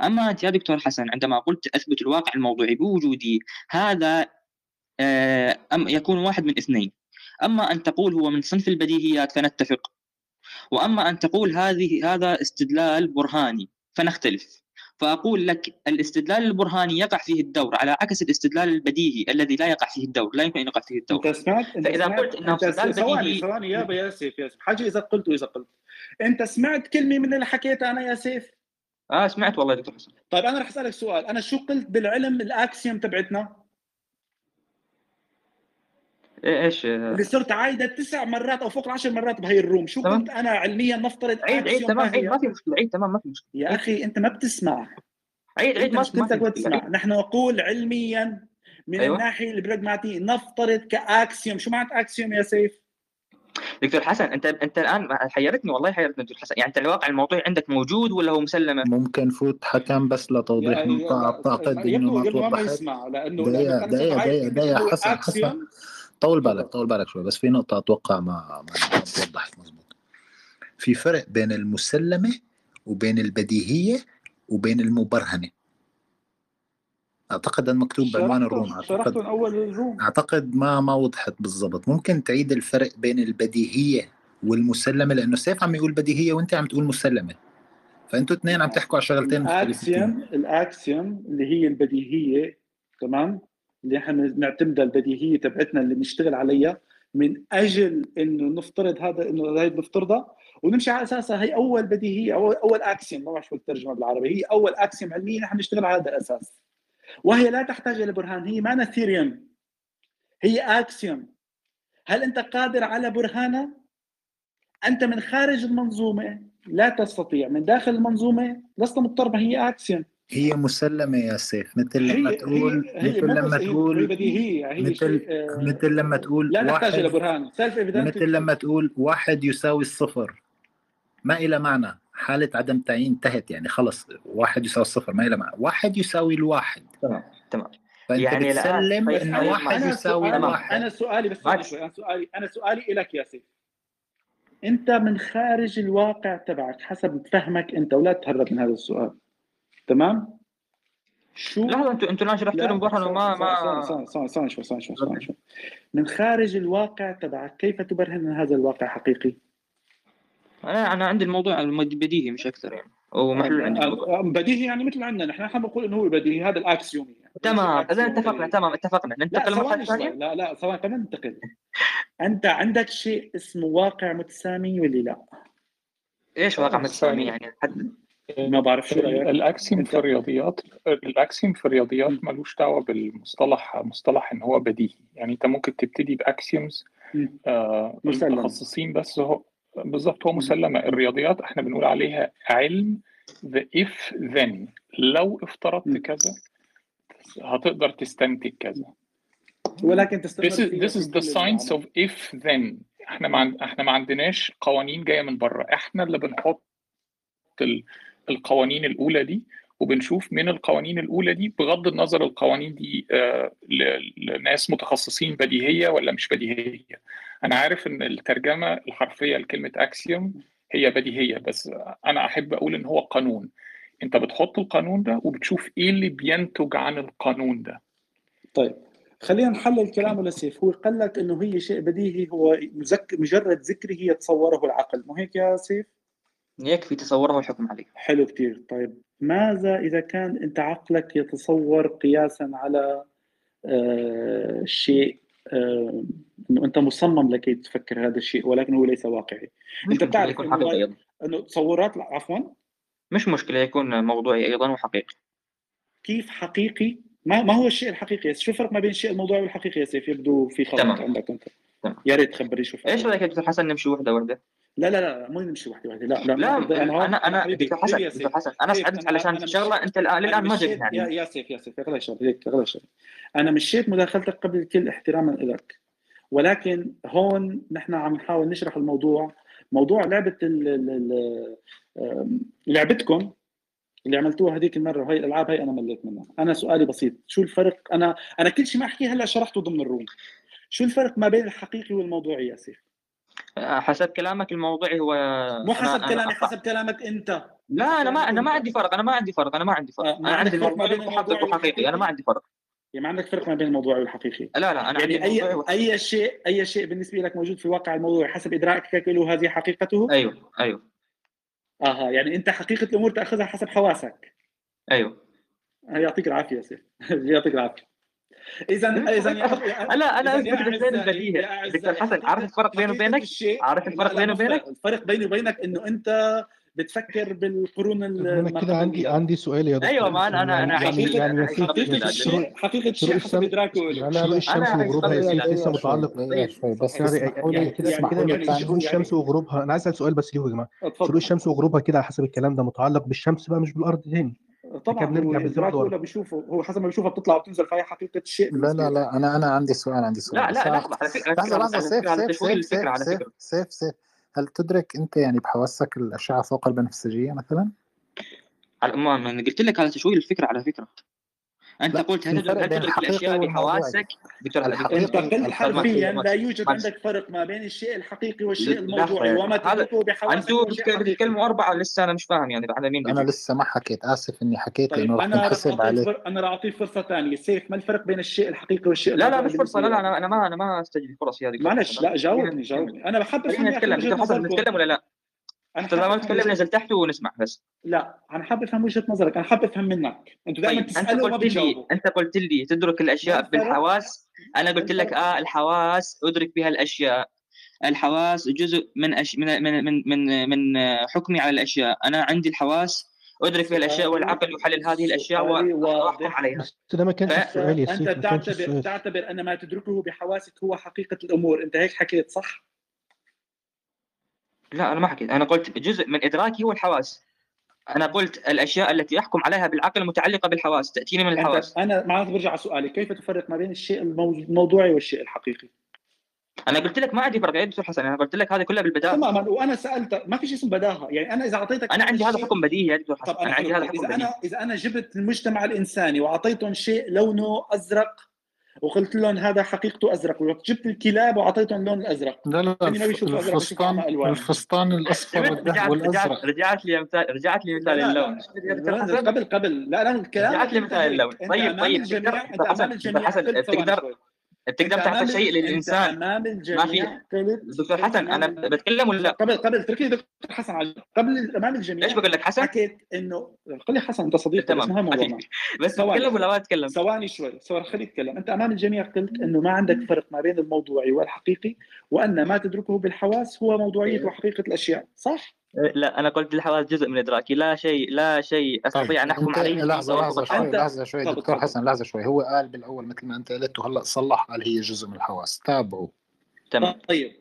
أما أنت يا دكتور حسن عندما قلت أثبت الواقع الموضوعي بوجودي هذا آه، أم يكون واحد من اثنين. أما أن تقول هو من صنف البديهيات فنتفق. وأما أن تقول هذه هذا استدلال برهاني فنختلف. فأقول لك الاستدلال البرهاني يقع فيه الدور على عكس الاستدلال البديهي الذي لا يقع فيه الدور لا يمكن أن يقع فيه الدور. أنت سمعت أنت فإذا سمعت قلت أنت استدلال ثواني بديهي ثواني يا يا سيف يا سيف حاجة إذا قلت واذا قلت. أنت سمعت كلمة من اللي حكيتها أنا يا سيف؟ آه سمعت والله يا دكتور حسن. طيب أنا رح أسألك سؤال. أنا شو قلت بالعلم الأكسيوم تبعتنا؟ إيش؟ آه، اللي صرت عايده تسع مرات أو فوق العشر مرات بهي ال room. شو تمام. قلت أنا علميا نفترض عيد عيد تمام ما عيد ما في مشكلة عيد تمام ما في مشكلة. يا أخي أنت ما بتسمع. عيد عيد ما مش في ما في تنتك مشكلة. وتسمع نحن نقول علميا من أيوة. الناحية البراغماتيه نفترض ك axiom. شو معنى axiom يا سيف؟ دكتور حسن أنت أنت الآن حيرتني والله حيرتني دكتور حسن. يعني أنت الواقع الموضوعي عندك موجود ولا هو مسلمة؟ ممكن فوت حكم بس لتوضيح يا- أعتقد إنه يبدو ما توضحت. دقيقة دقيقة هو حسن حسن. طول بالك. طول بالك شوي بس في نقطة أتوقع ما ما توضحت مزبوط في فرق بين المسلمة وبين البديهية وبين المبرهنة. أعتقد أن مكتوب بعنوان ال room من أول ال room أعتقد ما ما وضحت بالضبط. ممكن تعيد الفرق بين البديهية والمسلمة لأنه سيف عم يقول بديهية وأنت عم تقول مسلمة. فأنتوا اثنين عم تحكوا على شغلتين مختلفتين ال axiom ال axiom اللي هي البديهية تمام؟ اللي إحنا بنعتمدها البديهية تبعتنا اللي بنشتغل عليها من أجل إنه نفترض هذا إنه هي بنفترضها ونمشي على أساسها. هي أول بديهية اول أول axiom ما بعرف شو الترجمة بالعربي. هي أول axiom علميا نحن نشتغل على هذا الأساس. وهي لا تحتاج إلى برهان. هي ما theorem هي axiom هل أنت قادر على برهانها أنت من خارج المنظومة لا تستطيع. من داخل المنظومة لست مضطر. هي axiom هي مسلمة يا سيف مثل لما هي تقول هي هي مثل لما بس هي هي تقول مثل شيء آه، مثل لما تقول لا تحتاج إلى واحد برهان. self-evident مثل لما تقول واحد يساوي الصفر. ما إلى معنى؟ حالة عدم تعيين انتهت يعني خلص واحد يساوي الصفر ما إلى معنى. واحد يساوي الواحد. تمام تمام. فأنت يعني بتسلم طيب، طيب، واحد يساوي سؤالي واحد أنا سؤالي بس أنا سؤالي أنا سؤالي لك يا سيف. أنت من خارج الواقع تبعك حسب فهمك أنت ولا تهرب من هذا السؤال. تمام؟ شو؟ لحظه أنتوا أنتوا الآن شرحتوا لهم برهن وما ما ثواني ثواني ثواني شوي شوي شوي. من خارج الواقع تبعك كيف تبرهن ان هذا الواقع حقيقي؟ أنا أنا عندي الموضوع البديهي مش أكثر يعني. هو محلول عندي الموضوع. آه، بديهي يعني مثل عندنا. نحن نحن بنقول إنه هو بديهي هذا الأكسيومي يعني. تمام إذا. اتفقنا تمام اتفقنا. لا ننتقل لمرحلة ثانية. لا لا ثواني خلينا ننتقل. أنت عندك شيء اسمه واقع متسامي ولا لا؟ إيش واقع متسامي يعني؟ حد ما بعرف شو رأيك؟ ال axiom أنت- في الرياضيات ال axiom في الرياضيات ملوش دعوة بالمصطلح مصطلح إن هو بديهي يعني أنت ممكن تبتدي ب axioms. آه. متخصصين بس هو بالظبط هو مسلمة الرياضيات إحنا بنقول عليها علم the if then لو افترضت. كذا هتقدر تستنتج كذا ولكن تستمر this is this is the science of if then إحنا ما. إحنا ما عندناش قوانين جاية من بره إحنا اللي بنحط ال... القوانين الأولى دي وبنشوف من القوانين الأولى دي بغض النظر القوانين دي آه. لناس متخصصين بديهية ولا مش بديهية أنا عارف إن الترجمة الحرفية لكلمة اكسيوم هي بديهية بس أنا أحب أقول إن هو قانون أنت بتحط القانون ده وبتشوف إيه اللي بينتج عن القانون ده طيب خلينا نحلل كلامه لسيف هو قال لك إنه هي شيء بديهي هو. مجرد ذكره يتصوره العقل مو هيك يا سيف يكفي تصوره والحكم عليه. حلو كتير. طيب ماذا إذا كان أنت عقلك يتصور قياسا على آه شيء آه إنه أنت مصمم لكي تفكر هذا الشيء ولكن هو ليس واقعي؟ أنت بتعرف يكون إنه حقيقي أيضا. إنه تصورات عفوا. مش مشكلة يكون موضوعي أيضا وحقيقي. كيف حقيقي؟ ما ما هو الشيء الحقيقي؟ شو الفرق ما بين الشيء الموضوعي والحقيقي يا سيف؟ يبدو في خلط تمام. عندك أنت. تمام. يا ريت تخبرني شو الفرق. إيش رأيك يا دكتور حسن؟ نمشي وحدة وحدة؟ لا لا لا مو نمشي واحدة واحدة لا لا لا أنا أنا دكتور حسن يا دكتور. حسن أنا سعدت علشان أنا شغله أنت الآن للان ما جبتها يا يعني. يا سيف يا سيف اغلى شغله هيك اغلى شغله أنا مشيت مداخلتك قبل كل احتراما لك ولكن هون نحن عم نحاول نشرح الموضوع. موضوع لعبة ال ال ال آم، لعبتكم اللي عملتوها هذيك المرة وهي الألعاب هي أنا مليت منها. أنا سؤالي بسيط. شو الفرق؟ أنا أنا كل شيء ما أحكيه هلا شرحته ضمن الروم. شو الفرق ما بين الحقيقي والموضوعي يا سيف؟ حسب كلامك الموضوعي هو مو حسب كلامي. حسب كلامك أنت. لا أنا ما أنا ما عندي فرق أنا ما عندي فرق أنا ما عندي فرق. آه، أنا عندي فرق ما بين الموضوعي محقق الموضوعي وحقيقي أنا ما عندي فرق. يعني ما عندك فرق ما بين الموضوعي والحقيقي. لا لا أنا يعني الموضوعي اي وحقيقي. أي شيء أي شيء بالنسبة لك موجود في واقع الموضوع حسب إدراكك له هذه حقيقته؟ أيوه أيوه. آها يعني أنت حقيقة الأمور تأخذها حسب حواسك. أيوه. يعطيك العافية يا سيف. يعطيك العافية. اذا إذا أنا أنا اثبت الحسين أعزائي- البديهي يا أعزائي، دكتور حسن عارف الفرق بينه حقيقة وبينك؟ عارف الفرق مو وبينك؟ فرق. الفرق بيني وبينك إنه أنت بتفكر بالقرون ال- أنا كده عندي. عندي سؤال يا دكتور أيوة، ما أنا- أنا- أنا يعني عايش- يعني حقيقه شروق- الشيء حقيقه الشيء حسب الشمس إدراكه له يعني أنا شروق الشمس عايز وغروبها. لسه متعلق. شوي بس يعني- اسمحوا يعني كده يعني شروق. الشمس وغروبها. أنا عايز اسال سؤال بس ليه يا جماعة. شروق الشمس وغروبها كده على حسب الكلام ده متعلق بالشمس بقى مش بالأرض تاني. طبعا بنرجع بالزمن. له بيشوفه هو حسب ما بيشوفها بتطلع وبتنزل فهي حقيقه الشيء لا لا. لا أنا أنا عندي سؤال عندي سؤال لا لا لحظة على فكره لحظة على سيف سيف سيف سيف سيف هل تدرك أنت يعني بحواسك الأشعة فوق البنفسجية مثلا؟ على ما أنا قلت لك على تشويه الفكرة على فكرة أنت لا، قلت هل تدرك الأشياء. بحواسك دكتور حرفيا لا يوجد عندك فرق ما بين الشيء الحقيقي والشيء الموضوعي. وما تدركه بحواسك أنتم حقيقي بتتكلموا أربعة لسه أنا مش فاهم يعني على مين أنا لسه ما حكيت آسف إني حكيت طيب لأنه رح تنحسب عليك فر... أنا رح اعطيه فرصة ثانية سيف ما الفرق بين الشيء الحقيقي والشيء لا لا مش فرصة لا لا؟ أنا ما أنا ما استجيب فرص يا دكتور معلش لا جاوبني جاوبني أنا بحب افهم نتكلم. نتكلم ولا لا؟ أنا انت لما أفهم نزل تحت ونسمع بس. لا أنا حابب أفهم وجهة نظرك أنا حابب أفهم منك. أنتوا دائما طيب أنت وما قلت لي أنت قلت لي تدرك الأشياء؟ بالحواس. أنا قلت لك؟ آه الحواس أدرك بها الأشياء. الحواس جزء من أش... من من من من, من حكمي على الأشياء. أنا عندي الحواس أدرك بها الأشياء والعقل يحلل هذه الأشياء وأحكم. عليها. ما كانش ف- أنت تعتبر تعتبر أن ما تدركه بحواسك هو حقيقة الأمور. أنت هيك حكيت صح؟ لا أنا ما حكيت. أنا قلت جزء من إدراكي هو الحواس. أنا قلت الأشياء التي أحكم عليها بالعقل متعلقه بالحواس تأتيني من الحواس. أنا معناته برجع على سؤالي كيف تفرق ما بين الشيء الموضوعي والشيء الحقيقي؟ أنا قلت لك ما عندي فرق يا دكتور حسن أنا قلت لك هذه كلها بالبداهه تماما وأنا سالتك ما في شيء اسمه بداهة. يعني أنا إذا أعطيتك أنا عندي هذا حكم بديهي يا دكتور حسن طب أنا عندي هذا حكم إذا بديهي. أنا إذا أنا جبت المجتمع الإنساني وأعطيتهم شيء لونه أزرق وقلت لهم هذا حقيقته أزرق. وجبت الكلاب وأعطيتهم اللون الأزرق. لا لا الفستان. الفستان الأصفر والأزرق. رجعت لي مثال رجعت لي مثال اللون. قبل قبل. لا لا الكلام رجعت لي مثال. اللون. طيب طيب الجميع أنت أمام حسن الجميع دكتور بتقدر تعطي أمام شيء للإنسان. أمام الجميع قلت دكتور قلت حسن أنا بتكلم ولا؟ لا قبل قبل اتركني دكتور حسن على قبل أمام الجميع إيش بقول لك حسن؟ حكيت إنه قل لي حسن أنت صديقي بس تمام بس. بتكلم ولا ما اتكلم ثواني شوي ثواني خليك اتكلم أنت أمام الجميع قلت إنه ما عندك فرق ما بين الموضوعي والحقيقي وأن ما تدركه بالحواس هو موضوعية وحقيقة الأشياء صح؟ لا أنا قلت الحواس جزء من إدراكي. لا شيء لا شيء. أستطيع أن أحكم عليه. لحظة لحظة شوي أنت- لحظة شوي دكتور. حسن لحظة شوي. هو قال بالأول مثل ما أنت قلت وهلأ صلح قال هي جزء من الحواس. تابعوا. تمام. طيب.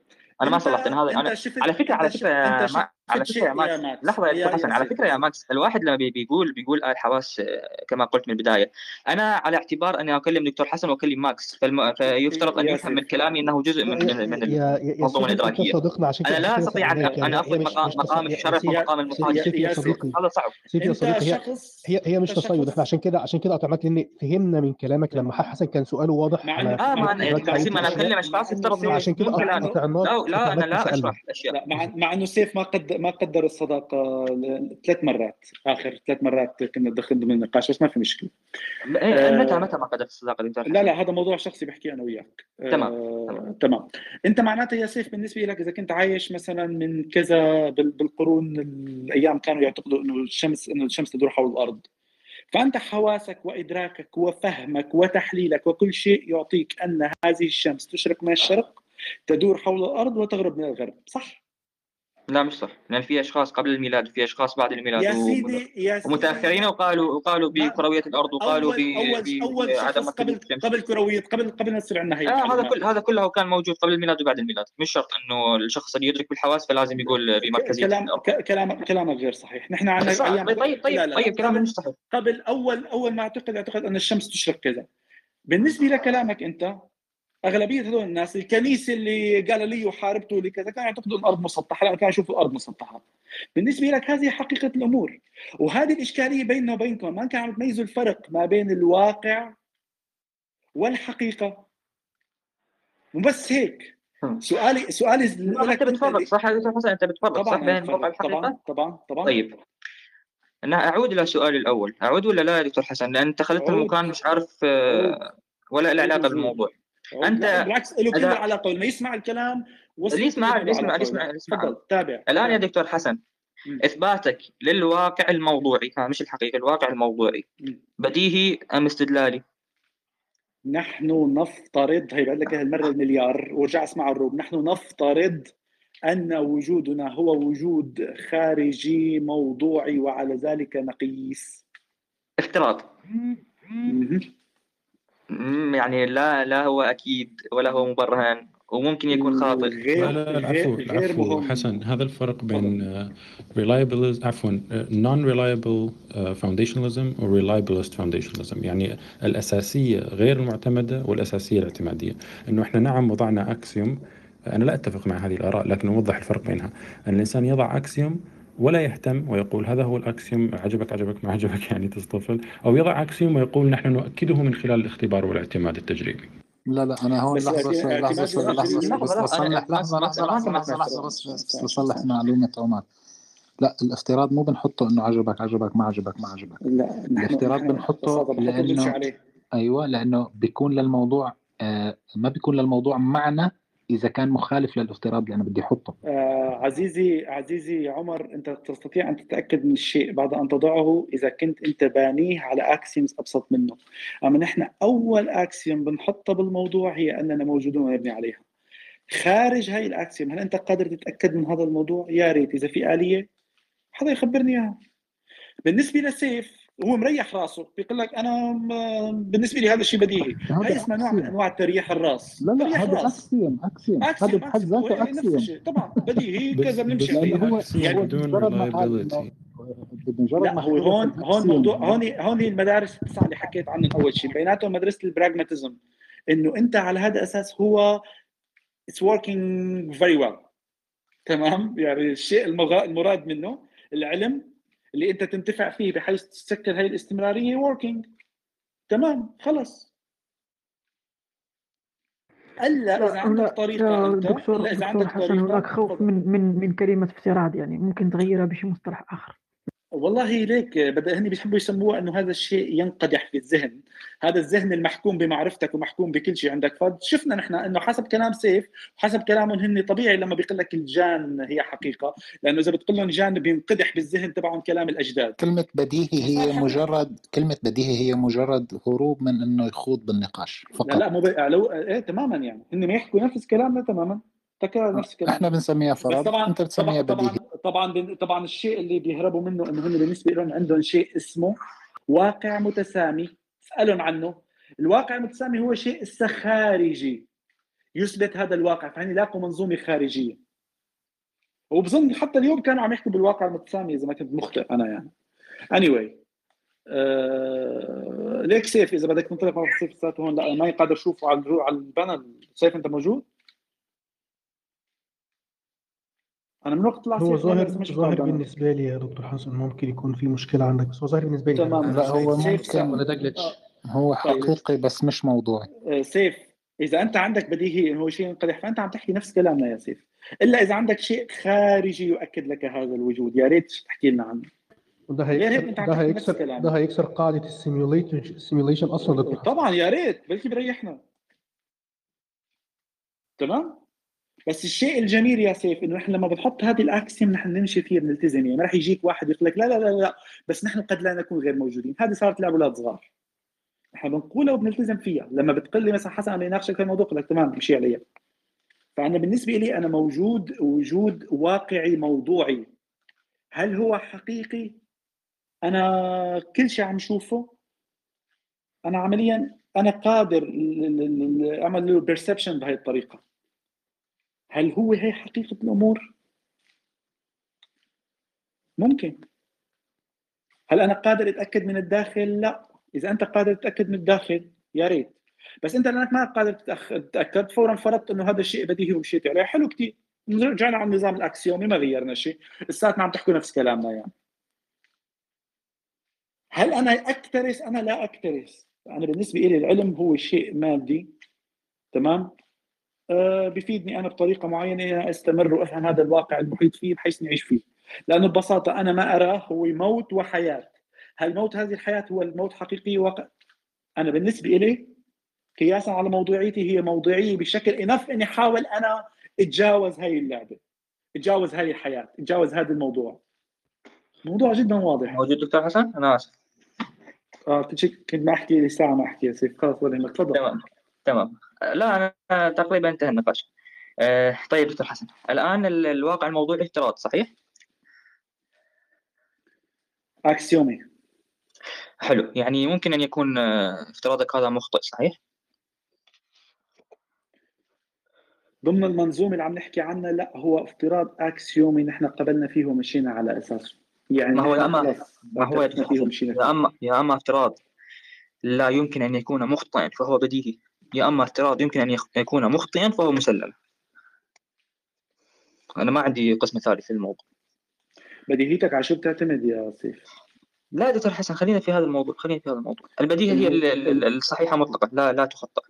أنا ما صلحت أنا هذا أنا شفت- على فكرة على فكرة ما على فكرة يا شيء ماكس. لحظة يا حسن يا على. فكرة يا ماكس. الواحد لما بي- بيقول بيقول آه الحواس آه، كما قلت من البداية أنا على اعتبار أني أكلم دكتور حسن وأكلم ماكس فالم... فيفترض أن يفهم من. كلامي إنه جزء من من, المنظومة الادراكيه أنا لا أستطيع ان سألناك. أن هي اخذ مقام مقام الشرف ومقام صديقي هذا صعب. سيف يا صديقي. هي هي هي مش تصيد. إحنا عشان كده عشان كده قطعناك لأن فهمنا من كلامك. لما حسن كان سؤاله واضح على آه ما مع أنا أنا اتكلم أشخاص يفترض عشان كده قطعناك لا لا أنا لا اشرح الاشياء مع مع انه سيف ما قد ما قدر الصداقة ثلاث مرات آخر ثلاث مرات كنا دخلنا من النقاش بس ما في مشكله إيه، آه، متى متى ما قدرت الصداقة لا لا هذا موضوع شخصي بحكي أنا وياك. تمام، آه تمام. أنت معناتها يا سيف بالنسبة لك إذا كنت عايش مثلا من كذا بال- بالقرون الأيام كانوا يعتقدوا إنه الشمس إنه الشمس تدور حول الأرض. فأنت حواسك وإدراكك وفهمك وتحليلك وكل شيء يعطيك أن هذه الشمس تشرق من الشرق تدور حول الأرض وتغرب من الغرب صح؟ لا مش صح. لأن في أشخاص قبل الميلاد وفي أشخاص بعد الميلاد. يا سيدي يا سيدي. ومتأخرين وقالوا وقالوا ما- بكروية الأرض وقالوا ب- وجود قبل. قبل كروية قبل قبل ما تصير عندنا هي آه هذا. كل هذا كله كان موجود قبل الميلاد وبعد الميلاد. مش شرط إنه الشخص اللي يدرك بالحواس فلازم يقول بمركزية كلام كلام كلامك غير صحيح. نحن عندنا أيام طيب طيب لا، لا، طيب كلام قبل- مش صحيح. قبل أول أول ما أعتقد أعتقد أن الشمس تشرق كذا. بالنسبة لكلامك أنت أغلبية هذول الناس الكنيسة اللي جاليليو حاربته اللي كذا كانوا يعتقدوا ان الأرض مسطحة لما كانوا يشوفوا الأرض مسطحة. بالنسبة لك هذه حقيقة الأمور. وهذه الإشكالية بيننا وبينكم ما كانوا تميزوا الفرق ما بين الواقع والحقيقة. وبس هيك. سؤالي سؤالي أنت بتفرق صح يا دكتور حسن أنت بتفرق صح؟ بين الواقع بفرق. طبعا والحقيقة طبعا طبعا طيب. أنا أعود إلى سؤالي الأول. أعود ولا لا يا دكتور حسن؟ لأن انت خليت عود. المكان مش عارف آه، ولا له علاقة. بالموضوع. أنت- بالعكس له كل العلاقه لما يسمع الكلام وصل اللي يسمع- يسمع- يسمع- تابع. الآن يا دكتور حسن مم. إثباتك للواقع الموضوعي. ها مش الحقيقي الواقع الموضوعي. مم. بديهي أم استدلالي؟ نحن نفترض هي بعد لك إياها المرة المليار ورجع أسمع الروب نحن نفترض أن وجودنا هو وجود خارجي موضوعي وعلى ذلك نقيس. افتراض. مم، يعني لا لا هو أكيد ولا هو مبرهن وممكن يكون خاطئ. غير لا لا غير, العفو مهم. حسن هذا الفرق بين آه، reliable عفوا آه، non reliable آه، foundationalism و reliabilist foundationalism. يعني الأساسية غير المعتمدة والأساسية الاعتمادية. إنه إحنا نعم وضعنا أكسيوم أنا لا أتفق مع هذه الآراء لكن أوضح الفرق بينها. أن الإنسان يضع أكسيوم ولا يهتم ويقول هذا هو الأكسيوم عجبك عجبك ما عجبك يعني تصطفل أو يضع أكسيوم ويقول نحن نؤكده من خلال الاختبار والاعتماد التجريبي. لا لا أنا هون لحظة شوي لحظة لحظة بصلح لحظة لحظة لحظة لحظة. بس بصلح معلومه عمر. لا الافتراض مو بنحطه إنه عجبك عجبك ما عجبك ما عجبك. لا الافتراض بنحطه عليه. أيوه لأنه بيكون للموضوع آه ما بيكون للموضوع معنى إذا كان مخالف للافتراض اللي أنا بدي أحطه. آه عزيزي عزيزي عمر أنت تستطيع أن تتأكد من الشيء بعد أن تضعه إذا كنت أنت بانيه على axioms أبسط منه. أما نحن أول axiom بنحطها بالموضوع هي أننا موجودون ونبني عليها. خارج هاي ال axiom هل أنت قادر تتأكد من هذا الموضوع؟ يا ريت إذا في آلية حدا يخبرني إياها. بالنسبة لسيف هو مريح راسه بيقول لك أنا بالنسبة لي هذا الشيء بديهي. هاي اسمها نوع من أنواع تريح الراس. لا لا تريح هذا axiom axiom هذا بحد ذاته نفس axiom الشيء. طبعا بديهي كذا بنمشي عليه يعني بمجرد لا ما هو هون هون موضوع هون هون المدارس التسعة اللي حكيت عنهم أول شيء. بيناتهم مدرسة ال pragmatism إنه أنت على هذا الاساس هو it's working very well تمام؟ يعني الشيء المغ- المراد منه العلم اللي انت تنتفع فيه بحيث تسكر هاي الاستمرارية working. تمام خلص. ألا إذا عندك طريقة أنت دكتور الا اذا دكتور عندك حسن هناك خوف. من من من كلمة افتراض يعني ممكن تغيرها بشي مصطلح آخر. والله ليك بدا هن بيحبوا يسموه إنه هذا الشيء ينقدح في الذهن. هذا الذهن المحكوم بمعرفتك ومحكوم بكل شيء عندك. فشفنا نحن إنه حسب كلام سيف وحسب كلامهم هن طبيعي لما بيقول لك الجان هي حقيقة. لأنه إذا بتقول لهم جان بينقدح بالذهن تبعهم كلام الأجداد. كلمة بديهي هي مجرد كلمة بديهي هي مجرد هروب من إنه يخوض بالنقاش لا فقط. لا مو بي... لو إيه تماما يعني. هن بيحكوا نفس كلامنا تماما. تكرار نفس كلامنا إحنا بنسميها فرض طبعا أنت بتسميها بديهي. طبعا طبعا طبعا الشيء اللي بيهربوا منه إنه هن بالنسبة لهم عندهم شيء اسمه واقع متسامي. اسألهم عنه. الواقع المتسامي هو شيء لسه خارجي. يثبت هذا الواقع فهن يلاقوا منظومة خارجية. وبظن حتى اليوم كانوا عم يحكوا بالواقع المتسامي إذا ما كنت مخطئ أنا يعني. Anyway آه... ليك سيف إذا بدك تنطلق مع سيف هون لأ ما قادر أشوفه على على ال panel. سيف أنت موجود؟ أنا من وقت طلع هو ظاهر ظاهر طالع. بالنسبة لي يا دكتور حسن ممكن يكون في مشكلة عندك بس هو ظاهر بالنسبة لي. تمام لا هو سيف ممكن. سام. ولا آه، هو طيب. حقيقي بس مش موضوعي. آه، سيف إذا أنت عندك بديهيه انه هو شيء ينقدح فأنت عم تحكي نفس كلامنا يا سيف. إلا إذا عندك شيء خارجي يؤكد لك هذا الوجود يا ريت تحكي لنا عنه. وده ريت هيكسر ده تحكي نفس هيكسر ده هيكسر قاعدة السيميوليشن السيميوليشن أصلا دكتور طبعا يا ريت. بلكي بريحنا. تمام؟ بس الشيء الجميل يا سيف إنه إحنا لما بنحط هذه الاكسيوم نحن نمشي فيها بنلتزم يعني. ما راح يجيك واحد يقول لك لا لا لا لا. بس نحن قد لا نكون غير موجودين. هذه صارت لعب أولاد صغار. إحنا بنقولها وبنلتزم فيها. لما بتقول لي مثلا حسن أنا يناقشك في الموضوع بقول لك تمام امشي عليها فأنا بالنسبة لي أنا موجود وجود واقعي موضوعي. هل هو حقيقي؟ أنا كل شيء عم شوفه. أنا عمليا أنا قادر أعمل له perception بهي الطريقة. هل هو هي حقيقة الأمور؟ ممكن. هل أنا قادر أتأكد من الداخل؟ لا. إذا أنت قادر تتأكد من الداخل يا ريت. بس أنت لأنك ما قادر تتأكد فورا فرضت إنه هذا الشيء بديهي ومشيت عليه. حلو كثير رجعنا على النظام ال axiomي ما غيرنا شيء. لساتنا عم تحكوا نفس كلامنا يعني. هل أنا أكترث؟ أنا لا أكترث. أنا بالنسبة لي العلم هو شيء مادي تمام؟ بفيدني أنا بطريقة معينة أستمر وأفهم هذا الواقع المحيط فيه بحيث نعيش فيه. لأنه ببساطة أنا ما أراه هو موت وحياة. هل موت هذه الحياة هو الموت حقيقي واقع أنا بالنسبة لي قياسا على موضوعيتي هي موضوعية بشكل إنف إني احاول أنا أتجاوز هاي اللعبة أتجاوز هاي الحياة أتجاوز هذا الموضوع. موضوع جدا واضح. موجود دكتور حسن؟ أنا آسف. آه كنت ما أحكي لي ساعة ما أحكي يا سيف. خلاص ولا تفضل. تمام تمام. لا أنا تقريبا انتهى النقاش. آه، طيب دكتور حسن الآن ال- الواقع الموضوعي افتراض صحيح؟ axiomي حلو يعني ممكن أن يكون آه، افتراضك هذا مخطئ صحيح؟ ضمن المنظومة اللي عم نحكي عنها لا هو افتراض axiomي نحن قبلنا فيه ومشينا على أساسه. يعني ما هو يا اما ما هو يا اما يا أما افتراض لا يمكن أن يكون مخطئا فهو بديهي. يا أما افتراض يمكن أن يخ- يكون مخطئا فهو مسلم. أنا ما عندي قسم ثالث في الموضوع. بديهيتك على شو بتعتمد يا سيف؟ لا دكتور حسن خلينا في هذا الموضوع خلينا في هذا الموضوع. البديهة هي ال- ال- ال- الصحيحة مطلقا لا لا تخطئ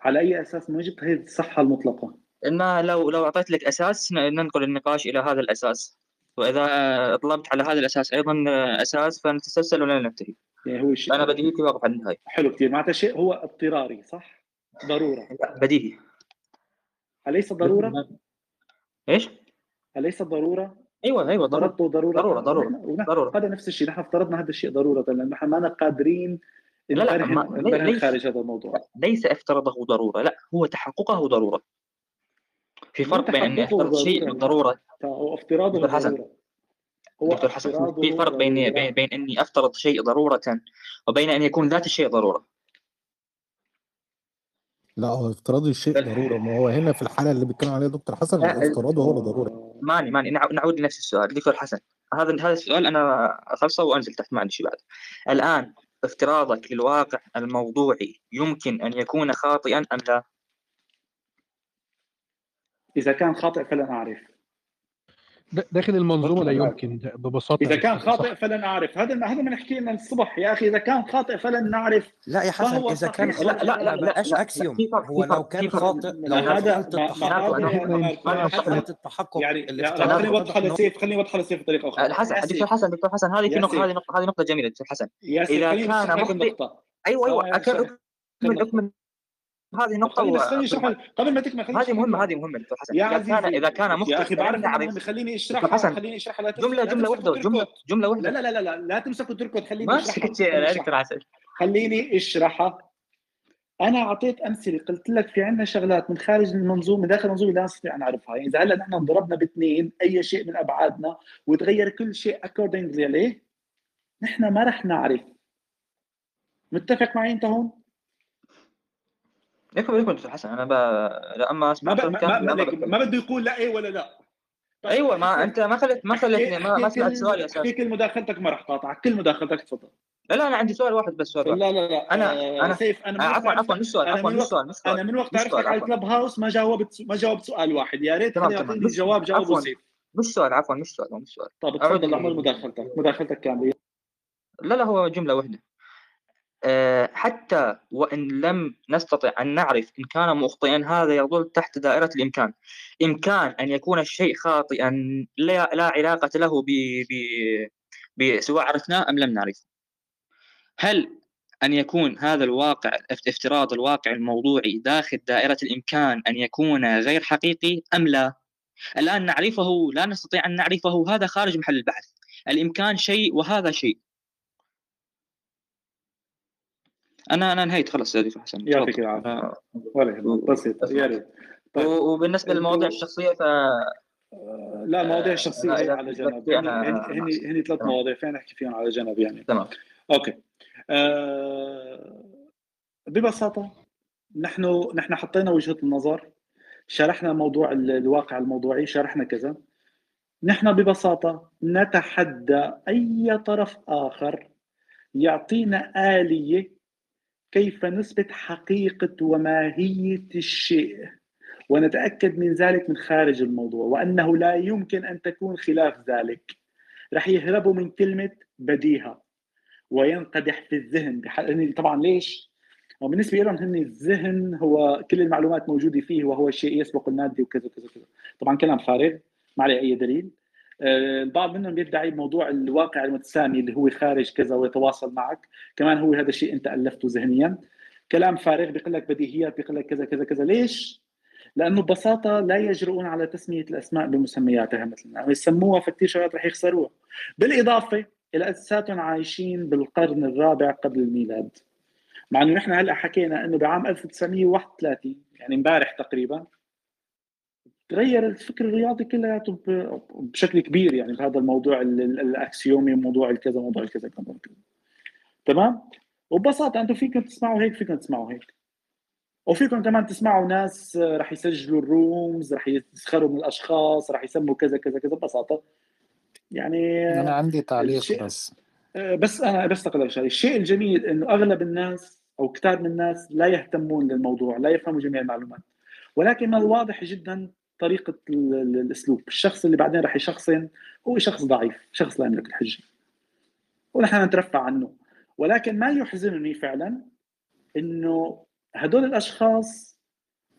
على أي أساس ما جبت هي الصحة المطلقة؟ ان لو لو أعطيت لك أساس ن- ننقل النقاش إلى هذا الأساس. وإذا طلبت على هذا الأساس أيضا أساس فنتسلسل ولا ننتهي يعني هو شيء أنا بديهيتي واقف على النهاية؟ حلو كثير معناتها شيء هو اضطراري صح؟ ضرورة. بديهي. أليس ضرورة؟ إيش؟ أليس ضرورة؟ أيوه أيوه ضرورة. ضرورة. ضرورة ضرورة ضرورة. هذا نفس الشيء. نحن افترضنا هذا الشيء ضرورة. لأنه نحن ما قادرين لا لا ما- ليس خارج هذا الموضوع. ليس افترضه ضرورة. لا هو تحققه ضرورة. في فرق بين اني تحققه افترض شيء ضرورة. بالضرورة. هو افتراضه دكتور حسن. ضرورة. هو دكتور حسن في فرق بين ضرورة. بين, بين أني أفترض شيء ضرورة وبين أن يكون ذات الشيء ضرورة. لا هو افتراض الشيء ضرورة. ما هو هنا في الحالة اللي بيتكلم عليها دكتور حسن افتراضه هو ضرورة. ماني ماني. نع- نعود لنفس السؤال دكتور حسن. هذا هذا السؤال أنا أخلصه وأنزل تحت ما عندي شيء بعد. الآن افتراضك للواقع الموضوعي يمكن أن يكون خاطئا أم لا؟ إذا كان خاطئ فلن أعرف. داخل المنظومة لا. يمكن ببساطة. إذا كان. خاطئ فلن اعرف هذا هذا ما نحكي لنا الصبح يا أخي. إذا كان خاطئ فلن نعرف. لا يا حسن فهو إذا كان. خاطئ لا، لا، لا لا، أكسيوم. هو لو كان. خاطئ لو هذا؟ التحقق. أنا- يعني التحقق يعني خليني إنه- لسيف خليني اوضحها لسيف بطريقة أخرى. الحسن دكتور حسن دكتور حسن هذه في نقطة. هذه نقطة هذه نقطة جميلة دكتور حسن. خليني كان أيوه أيوه. أكمل أكمل. هذه نقطة خليني خليني أشرح قبل ما تكمل خليني هذه لك. هذه مهمة دكتور حسن. يا كان عزيزي إذا كان مخطئ يا أخي بعرف مهم خليني اشرحها حسن. خليني اشرحها جمله تمسك واحدة وتركض. جمله جملة لا لا لا لا لا تمسك وتركض خليني ما سكت يا خليني دكتور حسن. خليني أشرحها. أنا أعطيت أمثلة قلت لك في عندنا شغلات من خارج المنظومة داخل المنظومة لا نستطيع أن نعرفها. يعني اذا هلا نحن انضربنا باثنين أي شيء من أبعادنا وتغير كل شيء اكوردنجلي عليه. نحن ما رح نعرف. متفق معي أنت هون؟ يكمل يكمل دكتور حسن. أنا ب... لا أما ما اسمع ب... ما, ما, ما, ما بده يقول لا إيه ولا لا. بس أيوه ما أنت ما خلت ما خلتني ما, ما سمعت سؤالي أساسا. أحكي كل مداخلتك ما رح قاطعك كل مداخلتك تفضل. لا لا أنا عندي سؤال واحد بس سؤال واحد لا لا لا. أنا- آه، أنا- سيف أنا آه، عفوا عفوا مش سؤال عفوا مش سؤال مش سؤال أنا من وقت عرفتك على الكلب هاوس ما جاوبت ما جاوبت سؤال واحد. يا ريت. يعطيني الجواب جاوبه. سيف مش سؤال عفوا مش سؤال مش سؤال. أعود تفضل أعمل مداخلتك. مداخلتك كاملة. لا لا هو جملة واحدة. حتى وإن لم نستطع أن نعرف إن كان مخطئا هذا يظل تحت دائرة الإمكان. إمكان أن يكون الشيء خاطئا لا, لا علاقة له ب ب سواء عرفناه أم لم نعرف. هل أن يكون هذا الواقع افتراض الواقع الموضوعي داخل دائرة الإمكان أن يكون غير حقيقي أم لا؟ الآن نعرفه لا نستطيع أن نعرفه هذا خارج محل البحث. الإمكان شيء وهذا شيء. أنا أنا انهيت خلاص يا حسن. يعطيك العافية. ولا بسيط يا ريت. طيب. وبالنسبة للمواضيع الشخصية ف لا المواضيع الشخصية هي على جنب. هني هني ثلاث مواضيع فين نحكي فيهم على جنب يعني. تمام. أوكي. أه ببساطة نحن نحن حطينا وجهة النظر شرحنا موضوع الواقع الموضوعي شرحنا كذا. نحن ببساطة نتحدى أي طرف آخر يعطينا آلية كيف نثبت حقيقة وماهية الشيء؟ ونتأكد من ذلك من خارج الموضوع وأنه لا يمكن أن تكون خلاف ذلك. رح يهربوا من كلمة بديهة وينقدح في الذهن. طبعا ليش؟ وبالنسبة لهم هن الذهن هو كل المعلومات موجودة فيه وهو الشيء يسبق المادة وكذا كذا كذا طبعا كلام فارغ ما عليه أي دليل. البعض منهم يدعي موضوع الواقع المتسامي اللي هو خارج كذا ويتواصل معك. كمان هو هذا الشيء أنت ألفته ذهنيا. كلام فارغ بيقول لك بديهيات بيقول لك كذا كذا كذا. ليش؟ لأنه ببساطة لا يجرؤون على تسمية الأسماء بمسمياتها مثلا. يسموها فكثير شغلات رح يخسروها. بالإضافة إلى اساساتهم عايشين بالقرن الرابع قبل الميلاد. مع إنه نحن هلأ حكينا إنه بعام 1931 يعني امبارح تقريبا تغير الفكر الرياضي كلياته بشكل كبير يعني بهذا الموضوع الأكسيومي موضوع الكذا موضوع الكذا كذا تمام؟ وببساطة أنتم فيكم تسمعوا هيك فيكم تسمعوا هيك. وفيكم كمان تسمعوا ناس رح يسجلوا الرومز رح يسخروا من الأشخاص رح يسموا كذا كذا كذا. ببساطة. يعني أنا عندي تعليق بس. بس أنا بس شيء الشيء الجميل إنه أغلب الناس أو كثير من الناس لا يهتمون للموضوع لا يفهموا جميع المعلومات. ولكن من الواضح جدا طريقة الأسلوب. الشخص اللي بعدين راح يشخصن هو شخص ضعيف شخص لا يملك الحجة. ونحن نترفع عنه. ولكن ما يحزنني فعلا إنه هدول الأشخاص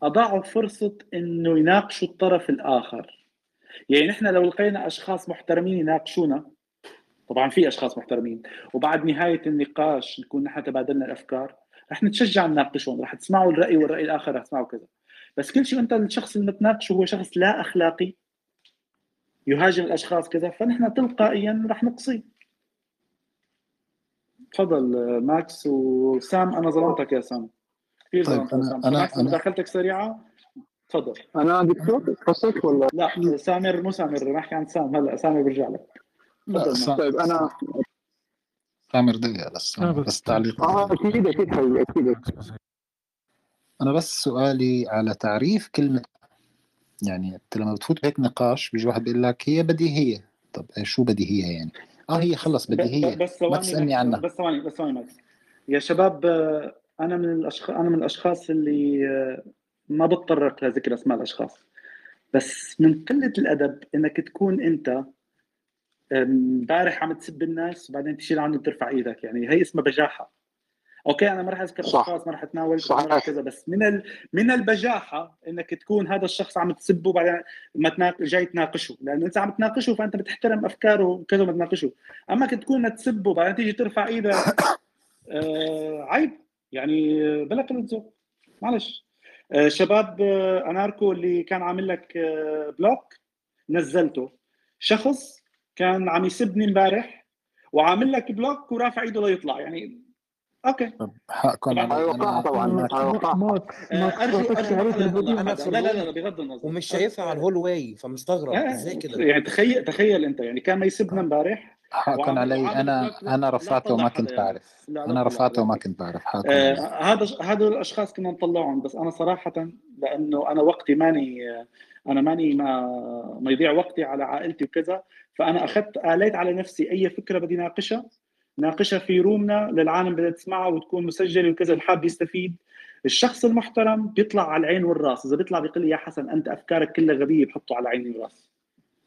أضاعوا فرصة إنه يناقشوا الطرف الآخر. يعني نحن لو لقينا أشخاص محترمين يناقشونا طبعا في أشخاص محترمين وبعد نهاية النقاش نكون نحن تبادلنا الأفكار رح نتشجع نناقشهم رح تسمعوا الرأي والرأي الآخر رح تسمعوا كذا. بس كل شيء انت الشخص اللي بتناقشه هو شخص لا أخلاقي. يهاجم الأشخاص كذا فنحن تلقائيا رح نقصيه تفضل ماكس وسام. أنا ظلمتك يا سام. كثير طيب أنا أنا, أنا مداخلتك سريعة؟ تفضل. أنا دكتور قصتك ولا؟ لا سامر مو سامر نحكي عن سام. هلا سامر برجع لك. تفضل طيب أنا سامر دقيقة بس. بس. تعليق. آه أكيد أكيد أكيد. أنا بس سؤالي على تعريف كلمة يعني أنت لما بتفوت هيك نقاش بيجي واحد بيقول لك هي بديهية. طب شو بديهية يعني؟ آه هي خلص بديهية. بس ما تسألني عنها. بس ثواني بس ثواني ماكس. يا شباب أنا من الاشخاص أنا من الأشخاص اللي ما بتطرق لذكر أسماء الأشخاص. بس من قلة الأدب إنك تكون أنت امبارح عم تسب الناس وبعدين تشيل عنه ترفع إيدك. يعني هي اسمها بجاحة. أوكي أنا ما راح أذكر أشخاص ما راح أتناول كذا بس من ال... من البجاحة إنك تكون هذا الشخص عم تسبه وبعدين ما تناق... جاي تناقشه لأنه أنت عم تناقشه فأنت بتحترم أفكاره وكذا ما تناقشه. أما كنت تكون تسبه وبعدين تيجي ترفع إيدك آه عيب. يعني بلا قله ذوق معلش. آه شباب آه أناركو اللي كان عامل لك آه block نزلته. شخص كان عم يسبني إمبارح وعامل لك block ورافع إيده ليطلع. يعني okay. حقكم طبعا طبعا ماكس ارجو أرجو لا لا لا بغض النظر. ومش شايفها على ال hallway فمستغرب إزاي كده؟ يعني تخيل تخيل أنت يعني كان ما يسبنا امبارح. حقكم علي. أنا أنا رفعته وما كنت بعرف أنا رفعته وما كنت بعرف حقكم هذا هذا الأشخاص كنا نطلعهم بس أنا صراحة لأنه أنا وقتي ماني أنا ماني ما ما يضيع وقتي على عائلتي وكذا. فأنا أخذت آليت على نفسي أي فكرة بدي ناقشها. ناقشها في رومنا للعالم بدها تسمعها وتكون مسجلة وكذا الحاب يستفيد. الشخص المحترم بيطلع على العين والرأس. إذا بيطلع بيقول لي يا حسن أنت أفكارك كلها غبية بحطه على عيني والرأس.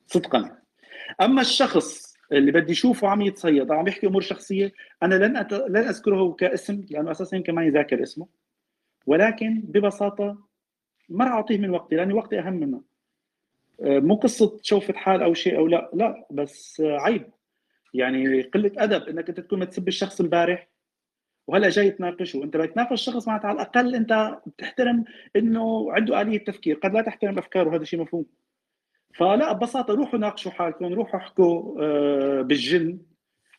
صدقا. أما الشخص اللي بدي اشوفه عم يتصيد عم يحكي أمور شخصية أنا لن أت... لن أذكره كاسم لأنه أساسا يمكن ما يذاكر اسمه. ولكن ببساطة ما راح أعطيه من وقتي لأني وقتي أهم منه. آه، مو قصة شوفة حال أو شيء أو لا. لا بس آه، عيب. يعني قلة أدب إنك أنت تكون تسب الشخص امبارح وهلا جاي تناقشه. أنت بدك تناقش شخص معناتها على الأقل أنت بتحترم إنه عنده آلية تفكير قد لا تحترم أفكاره هذا شيء مفهوم. فلا ببساطة روحوا ناقشوا حالكم روحوا احكوا آه، بالجن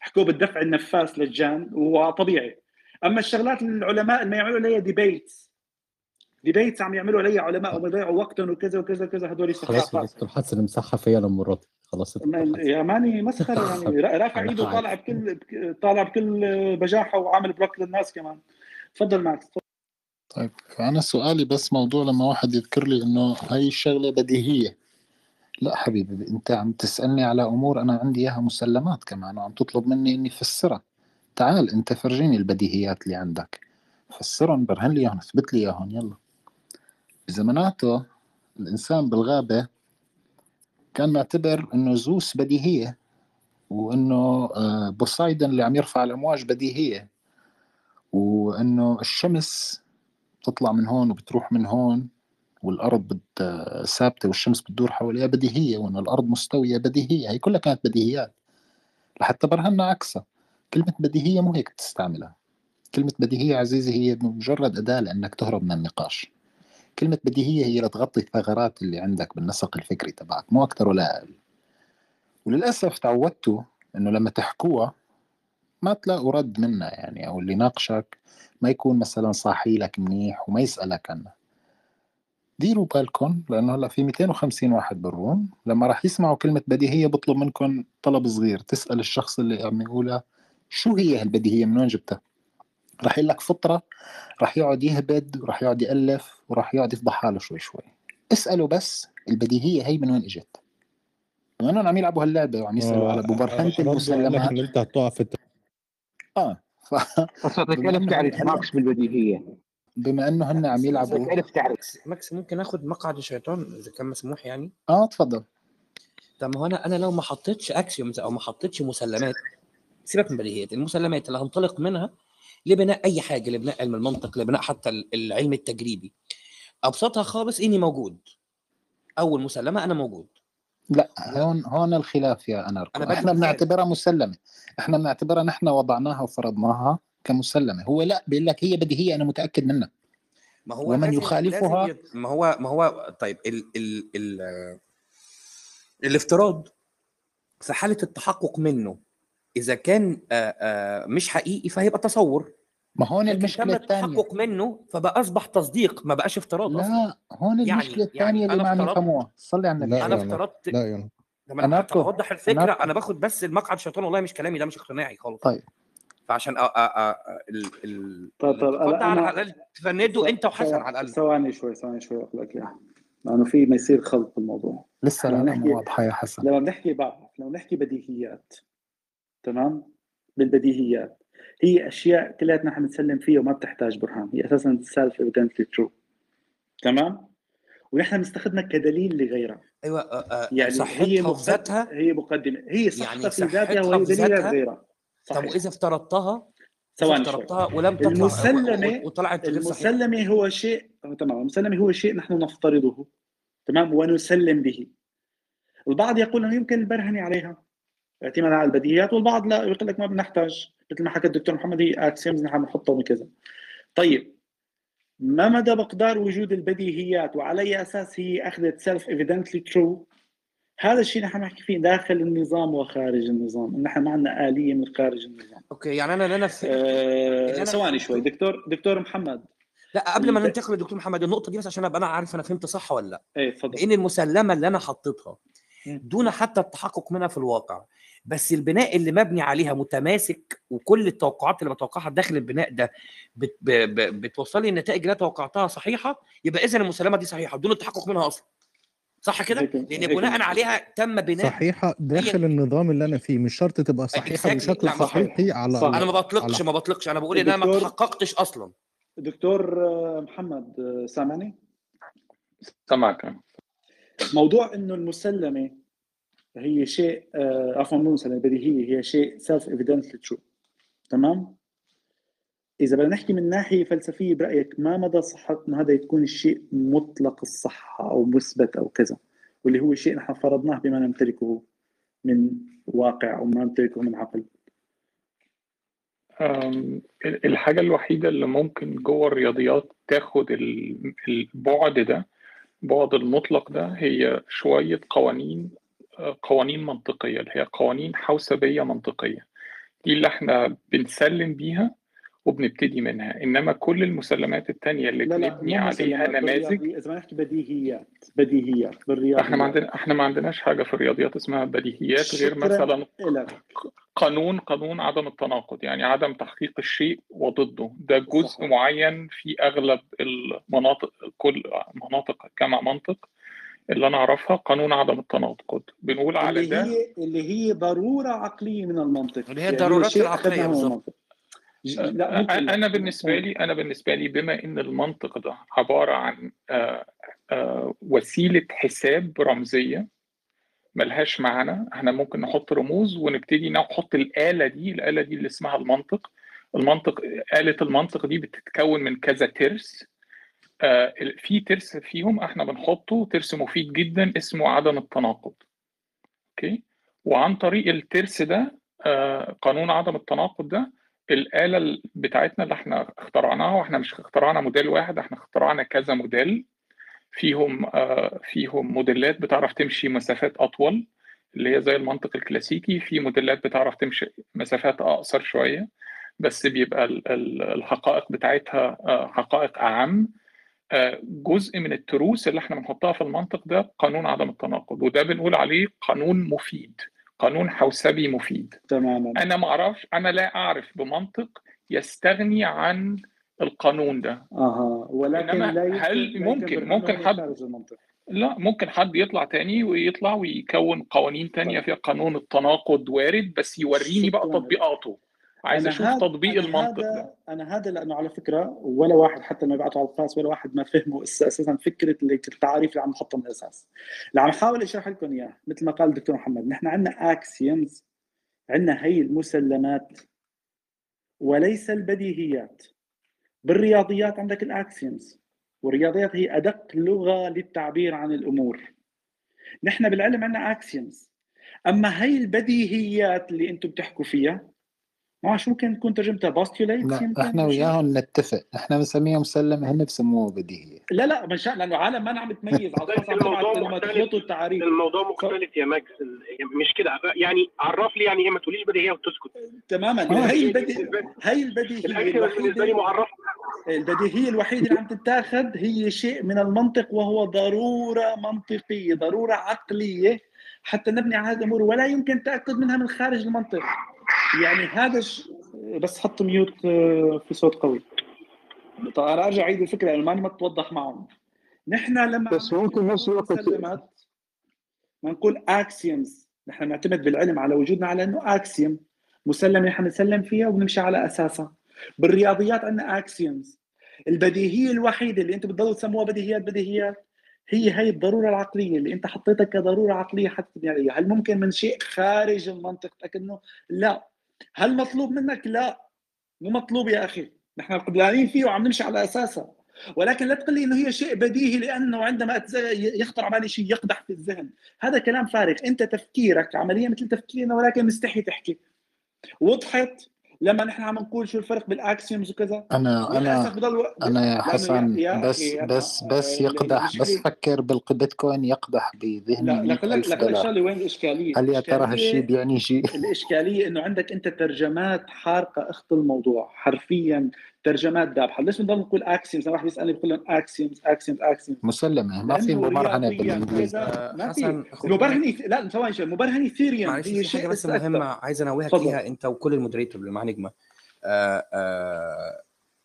احكوا بالدفع النفاس للجان وطبيعي. أما الشغلات العلماء اللي ما يعملوا عليها ديبيتس ديبيتس عم يعملوا عليها علماء وبيضيعوا وقتهم وكذا وكذا وكذا هدول خلاص يا سخافات دكتور حسن مسحها فيا مرات خلاص يا ماني مسخرة يعني. را- رافع إيده وطالع بكل بك- طالع بكل بجاحة وعامل بلوك للناس كمان. تفضل ماكس طيب فأنا سؤالي بس موضوع لما واحد يذكر لي إنه هاي الشغلة بديهية. لا حبيبي أنت عم تسألني على أمور أنا عندي إياها مسلمات كمان وعم تطلب مني إني أفسرها تعال أنت فرجيني البديهيات اللي عندك. فسرهم برهن لي إياهم اثبت لي إياهم يلا. بزماناته الإنسان بالغابة كان معتبر إنه زوس بديهية وإنه آه، بوسايدن اللي عم يرفع الأمواج بديهية وإنه الشمس بتطلع من هون وبتروح من هون والأرض بت- ثابتة والشمس بتدور حواليها بديهية وان الأرض مستوية بديهية هي كلها كانت بديهيات لحتى برهنا عكسها. كلمة بديهية مو هيك تستعملها كلمة بديهية عزيزي هي مجرد أداة لأنك تهرب من النقاش. كلمة بديهية هي لتغطي الثغرات اللي عندك بالنسق الفكري تبعك مو أكثر ولا أقل وللأسف تعودتوا إنه لما تحكوها ما تلاقوا رد منها يعني أو اللي ناقشك ما يكون مثلا صاحي لك منيح وما يسألك عنها ديروا بالكم لأنه هلأ في 250 واحد بالروم لما راح يسمعوا كلمة بديهية بطلب منكم طلب صغير تسأل الشخص اللي عم يقولها شو هي هالبديهية من وين جبتها؟ راح يقول لك فطرة راح يقعد يهبد وراح يقعد يألف وراح يقعد يفضح حاله شوي شوي. اساله بس البديهية هي من وين إجت؟ بما انهم عم يلعبوا هاللعبة؟ وعم يسألوا على المسلمات أنت هتقع في الت- آه ف... تعرف هن... ماكس بالبديهية؟ بما إنه هن عم يلعبوا تعرف ماكس ممكن آخذ مقعد الشيطان إذا كان مسموح يعني؟ آه تفضل. طب ما هو أنا أنا لو ما حطيتش axioms أو ما حطيتش مسلمات سيبك من بديهيات المسلمات اللي هنطلق منها لبناء أي حاجة لبناء علم المنطق لبناء حتى ال- العلم التجريبي. أبسطها خالص إني موجود. أول مسلمة أنا موجود. لا هون هون الخلاف يا أناركو. أنا إحنا. بنعتبرها مسلمة. إحنا بنعتبرها نحن وضعناها وفرضناها كمسلمة. هو لا بيقول لك هي بديهيه أنا متأكد منها. ما هو ومن لازم يخالفها لازم يت... ما هو ما هو طيب ال ال ال الافتراض في حالة التحقق منه إذا كان مش حقيقي فهيبقى تصور. ما هون المشكلة الثانية. التحقق منه فبقى أصبح تصديق ما بقاش افتراض أصلا. لا هون يعني المشكلة الثانية يعني اللي ما عم يفهموها صلي على النبي. أنا افترضت لا يا طب أنا بوضح الفكرة. اناركو أنا باخد بس المقعد شيطان والله مش كلامي ده مش اقتناعي خالص. طيب. فعشان أ... أ... أ... ال... ال... طيب طيب أنا على أنا الأقل. تفنده أنت وحسن على الأقل. ثواني شوي ثواني شوي أقول لك إياها. لأنه في ما يصير خلط بالموضوع لسه لما لا نحكي واضحة يا حسن. لما بنحكي بعرف لما نحكي بديهيات تمام؟ بالبديهيات. هي أشياء كلها نحن بنسلم فيها وما بتحتاج برهان. هي أساسا self-evidently true تمام؟ ونحن بنستخدمها كدليل لغيرها. أيوه آه، آه، يعني هي صحتها مقدمة ذاتها؟ هي مقدمة. هي صحتها يعني في ذاتها وهي دليل ذاتها؟ غيرها طب صحيح. وإذا افترضتها؟ ثواني افترضتها ولم تطلع المسلمه وطلعت غير المسلمة هو شيء تمام. المسلمة هو شيء نحن نفترضه. تمام؟ ونسلم به. البعض يقول إنه يمكن البرهنه عليها. اعتمادا على البديهيات والبعض لا يقول لك ما بنحتاج. مثل ما حكى الدكتور محمد هي اكسيومز نحن بنحطهم وكذا طيب ما مدى مقدار وجود البديهيات؟ وعلى أي أساس هي أخذت self-evidently true هذا الشيء نحن نحكي فيه داخل النظام وخارج النظام. نحن ما عندنا آلية من خارج النظام. okay يعني أنا أنا أه أنا ثواني شوي. دكتور دكتور محمد. لا قبل ما. ننتقل لدكتور محمد النقطة دي بس عشان أبقى أنا عارف أنا فهمت صح ولا لا. إيه لأن المسلمة اللي أنا حطيتها. دون حتى التحقق منها في الواقع بس البناء اللي مبني عليها متماسك وكل التوقعات اللي بتوقعها داخل البناء ده بت بتوصل لي النتائج اللي توقعتها صحيحة يبقى اذا المسلمه دي صحيحة بدون التحقق منها أصلا. صح كده؟ لأن بناء عليها تم بناء صحيحة هي داخل النظام اللي أنا فيه مش شرط تبقى صحيحة بشكل صحيح حقيقي على صح. أنا ما على بطلقش ما بطلقش. أنا بقول إن أنا ما تحققتش أصلا. دكتور آه، محمد آه، سامعني؟ سامعك. موضوع إنه المسلمة هي شيء آه، عفوا مو مسلمه بديهية. هي شيء self-evidently true تمام؟ إذا بدنا نحكي من ناحية فلسفية برأيك ما مدى صحة انه هذا يكون الشيء مطلق الصحة أو مثبت أو كذا؟ واللي هو شيء نحن فرضناه بما نمتلكه من واقع أو ما نمتلكه من عقل. الحاجة الوحيدة اللي ممكن جوه الرياضيات تاخد ال- البعد ده بعد المطلق ده هي شوية قوانين قوانين منطقية اللي هي قوانين حوسبية منطقية. دي اللي إحنا بنسلم بيها وبنبتدي منها. إنما كل المسلمات التانية اللي لا بنبني عليها نماذج إذا ما نحكي بديهيات بديهيات بالرياضيات. إحنا ما عندنا إحنا ما عندناش حاجة في الرياضيات اسمها بديهيات غير مثلا لك قانون قانون عدم التناقض يعني عدم تحقيق الشيء وضده. ده جزء صحيح. معين في أغلب المناطق كل مناطق جمع منطق. اللي أنا أعرفها قانون عدم التناقض. بنقول على اللي ده هي اللي هي ضرورة عقلية من المنطق. اللي هي يعني الضرورات شيء العقلية ج- لا كلها أنا بالنسبة لي أنا بالنسبة لي بما إن المنطق ده عبارة عن آه، آه، وسيلة حساب رمزية ملهاش معنى إحنا ممكن نحط رموز ونبتدي نحط الآلة دي الآلة دي اللي اسمها المنطق. المنطق آلة المنطق دي بتتكون من كذا ترس. في ترس فيهم إحنا بنحطه ترس مفيد جدا اسمه عدم التناقض. okay؟ وعن طريق الترس ده آه، قانون عدم التناقض ده الآلة ال- بتاعتنا اللي إحنا اخترعناها وإحنا مش اخترعنا موديل واحد إحنا اخترعنا كذا موديل. فيهم آه، فيهم موديلات بتعرف تمشي مسافات أطول اللي هي زي المنطق الكلاسيكي. في موديلات بتعرف تمشي مسافات أقصر شوية بس بيبقى ال- ال- الحقائق بتاعتها آه، حقائق أعم. آه، جزء من التروس اللي إحنا بنحطها في المنطق ده قانون عدم التناقض وده بنقول عليه قانون مفيد قانون حوسبي مفيد. تماما. أنا ما أعرفش أنا لا أعرف بمنطق يستغني عن القانون ده. أها ولكن لا هل ممكن ممكن حد لا ممكن حد يطلع تاني ويطلع ويكون قوانين تانية طيب. فيها قانون التناقض وارد بس يوريني بقى تطبيقاته. عايز أشوف هذا تطبيق المنطق ده. هذا أنا هذا لأنه على فكرة ولا واحد حتى ما يبعثوا على الخاص ولا واحد ما أس- أساسا فكرة اللي- التعاريف اللي عم نحطها من الأساس. اللي عم احاول أشرح لكم إياه مثل ما قال الدكتور محمد. نحن عندنا axioms عندنا هي المسلمات وليس البديهيات. بالرياضيات عندك ال axioms والرياضيات هي أدق لغة للتعبير عن الأمور. نحن بالعلم عندنا axioms أما هي البديهيات اللي أنتم بتحكوا فيها معش ممكن تكون ترجمتها postulates لا يمكن. إحنا وياهم نتفق. إحنا بنسميها مسلمة هن بسموها بديهية. لا لا من شان لأنه عالم ما عم تميز الموضوع لما مختلف. تخلطوا التعاريف الموضوع. مختلف يا ماكس. ال- مش كده. يعني عرف لي يعني إيه ما تقوليش بديهية وتسكت. تماما. هي هي دي البدي... بالنسبة لي هي البديهيه بالنسبة لي الوحيده معرف. البديهيه الوحيده اللي عم تتاخذ هي شيء من المنطق وهو ضرورة منطقية ضرورة عقلية حتى نبني على هذه الأمور ولا يمكن التاكد منها من خارج المنطق. يعني هذا ش... بس حط mute آه، في صوت قوي. طيب أنا أرجع أعيد الفكرة لأنه ماني متوضح معهم. نحن لما بس ممكن نفس الوقت ما نقول axioms نحن نعتمد بالعلم على وجودنا على إنه axiom مسلم نحن نسلم فيها وبنمشي على أساسها. بالرياضيات عندنا axioms البديهية الوحيدة اللي أنتم بتضلوا تسموها بديهيات بديهيات. هي هي الضرورة العقلية اللي أنت حطيتها كضرورة عقلية حتى تبني عليها هل ممكن من شيء خارج المنطق؟ إنه لا. هل مطلوب منك؟ لا. مو مطلوب يا أخي. نحن قبلانين فيه وعم نمشي على اساسها ولكن لا تقول لي إنه هي شيء بديهي لأنه عندما يخطر على بالي شيء يقدح في الذهن. هذا كلام فارغ. أنت تفكيرك عمليا مثل تفكيرنا ولكن مستحي تحكي. وضحت لما نحن عم نقول شو الفرق بالاكسيومز وكذا أنا أنا بضل أنا يا يا, حسن يا بس أنا بس بس آه، يقدح بس فكر بالبيتكوين يقدح بذهني لا لك لك شغلة وين الإشكالية؟ هل يا ترى هالشيء بيعني شيء؟ الإشكالية إنه عندك أنت ترجمات حارقة أخت الموضوع حرفيا ترجمات ذابحه ليش بنضل نقول اكسيومز واحد بيسألني بقول لهم اكسيومز اكسيومز اكسيومز مسلمة ما في رياضيات بالإنجليزي. آه، ما في. المبرهني لا ثواني شوي. المبرهني ثيريوم معلش هي في حاجة شيء بس مهمة عايز أنوهك فيها أنت وكل ال moderator اللي مع نجمة. آه آه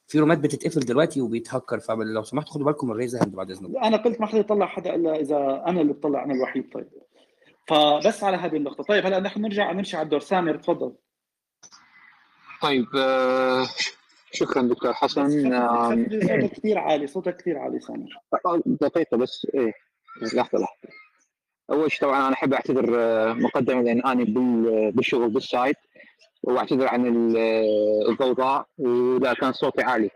في room ات بتتقفل دلوقتي وبيتهكر فلو سمحت خدوا بالكم من ال raise hand بعد إذنكم. أنا قلت ما حدا يطلع حدا إلا إذا أنا اللي بطلع أنا الوحيد. طيب. فبس على هذه النقطة. طيب هلأ نحن نرجع نمشي على الدور. سامر تفضل. طيب آه، شكرا دكتور حسن. خفض صوتك كثير عالي صوتك كثير عالي سامر آه، دقيقة بس إيه. لحظة لحظة. أول شيء طبعا أنا أحب أعتذر آه، مقدما لأن أنا بال- بالشغل بالسايت وأعتذر عن ال- الضوضاء وإذا كان صوتي عالي.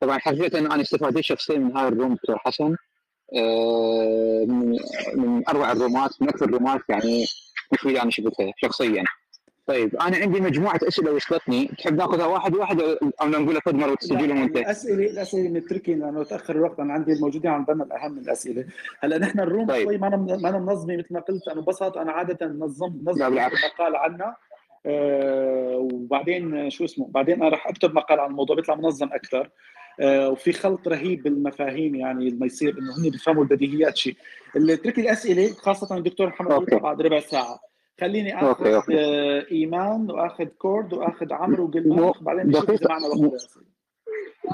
طبعا حقيقة أنا استفادت شخصيا من هاي الروم دكتور حسن. آه، من من أروع الرومات من أكثر الرومات يعني اللي أنا شفتها شخصيا. طيب أنا عندي مجموعة أسئلة وصلتني. تحب ناخذها واحد واحد أو نقول خذ مرة وتسجلهم أنت؟ الاسئله الأسئلة نتركي لأنه تأخر الوقت. أنا عندي الموجودين عم بالنا الأهم من الأسئلة. هلأ نحن الروم طيب. شوي ما أنا ما أنا منظمه مثل ما قلت. أنا ببسط أنا عادة نظم نظم. مقال عنا. آه وبعدين شو اسمه؟ بعدين أنا راح أكتب مقال عن الموضوع. بيطلع منظم أكثر. آه وفي خلط رهيب بالمفاهيم يعني ما يصير إنه هم بيفهموا البديهيات شيء. اللي اترك الاسئله خاصة الدكتور محمد بعد ربع ساعة. خليني أخذ أوكي، أوكي. آه إيمان وأخذ كورد وأخذ عمرو وقلمان مو- بعدين نشوف إذا. معنا وقت.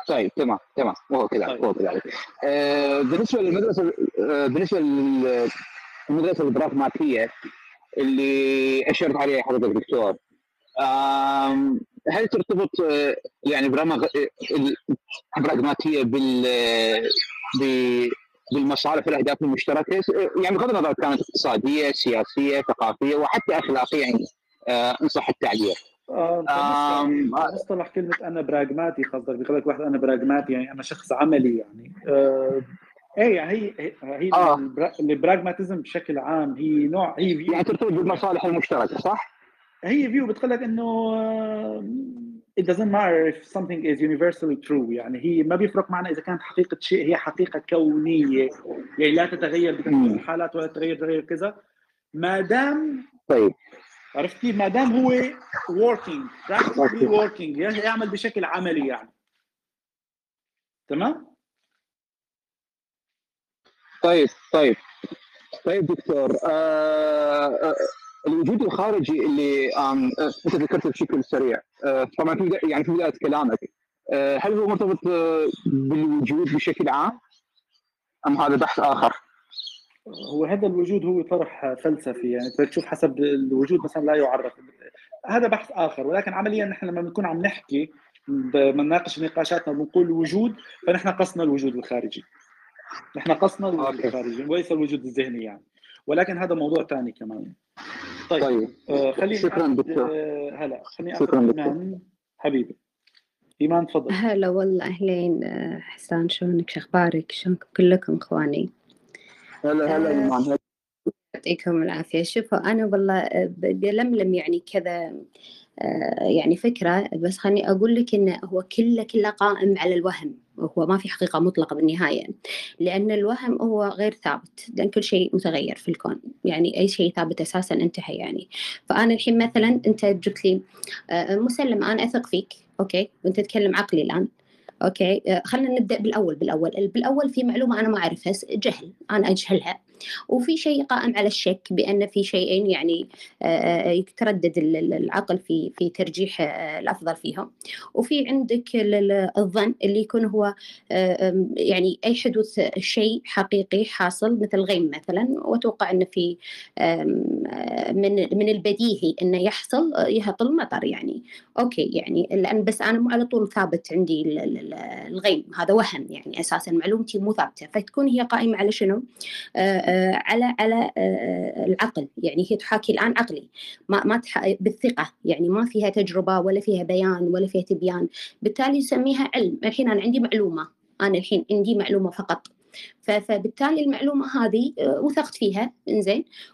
طيب تمام تمام وهو كذلك وهو كذلك آه، بالنسبة للمدرسة آه، بالنسبة للمدرسة البراغماتيه اللي أشرت عليها حضرتك دكتور آم، هل ترتبط يعني برمغ البراغماتيه بال بالمصالح والاهداف المشتركة يعني بغض النظر كانت اقتصادية سياسية ثقافية وحتى أخلاقية يعني آه، إن صح التعبير آه، بالنسبة مصطلح كلمة أنا براغماتي قصدك بيقول لك واحد أنا براغماتي يعني أنا شخص عملي يعني آه، إيه يعني هي هي, آه. البرا- البراغماتيزم بشكل عام هي نوع هي يعني ترتبط بالمصالح المشتركة صح؟ هي فيو بتقول لك آه، it doesn't matter if something is universally true. يعني هي ما بيفرق معنا إذا كانت حقيقة شيء هي حقيقة كونية. يعني لا تتغير بتغير الحالات ولا تتغير تغير كذا. ما دام طيب. عرفت كيف؟ ما دام هو working practically working. يعمل بشكل عملي يعني. تمام؟ طيب طيب. طيب دكتور آه آه الوجود الخارجي اللي أنت ذكرته بشكل سريع. آه طبعا في يعني في بداية كلامك. آه هل هو مرتبط آه بالوجود بشكل عام؟ أم هذا بحث آخر؟ هو هذا الوجود هو طرح فلسفي يعني بدك تشوف حسب الوجود مثلا لا يعرف. هذا بحث آخر ولكن عمليا نحن لما بنكون عم نحكي بنناقش نقاشاتنا بنقول وجود فنحن قصنا الوجود الخارجي. نحن قصنا الوجود الخارجي وليس الوجود الذهني يعني. ولكن هذا موضوع ثاني كمان. طيب, طيب. آه خليني شكراً دكتور. آه هلا خليني شكراً اخذ دكتور. إيمان. حبيبي. إيمان تفضل. هلا والله أهلين آه، حسان شلونك؟ شو أخبارك شلونكم كلكم إخواني؟ هلا هلا إيمان. هلا. يعطيكم العافية. شوفوا أنا والله بلملم يعني كذا يعني فكرة بس خليني أقول لك إنه هو كله كله قائم على الوهم. هو ما في حقيقة مطلقة بالنهاية لأن الوهم هو غير ثابت لأن كل شيء متغير في الكون يعني أي شيء ثابت أساسا انتهى يعني. فأنا الحين مثلا أنت جبت لي آه، مسلم أنا أثق فيك okay؟ وأنت تتكلم عقلي الآن okay؟ آه، خلينا نبدأ بالأول بالأول بالأول في معلومة أنا ما أعرفها جهل أنا أجهلها. وفي شيء قائم على الشك بأن في شيئين يعني آه، آه، يتردد ال- ال- العقل في في ترجيح آه، الأفضل فيهم. وفي عندك ال- ال- الظن اللي يكون هو يعني اي حدوث شيء حقيقي حاصل مثل غيم مثلا وأتوقع انه في من من البديهي انه يحصل يهطل مطر يعني. أوكي يعني لأن بس أنا مو على طول ثابت عندي ال- ال- ال- الغيم هذا وهم يعني أساسا معلومتي مو ثابتة. فتكون هي قائمة على شنو؟ آه، آه، على على آه، العقل. يعني هي تحاكي الآن عقلي. ما ما. بالثقة. يعني ما فيها تجربة ولا فيها بيان ولا فيها تبيان. بالتالي يسميها علم. الحين أنا عندي معلومة. أنا الحين عندي معلومة فقط. فبالتالي المعلومة هذه آه، وثقت فيها.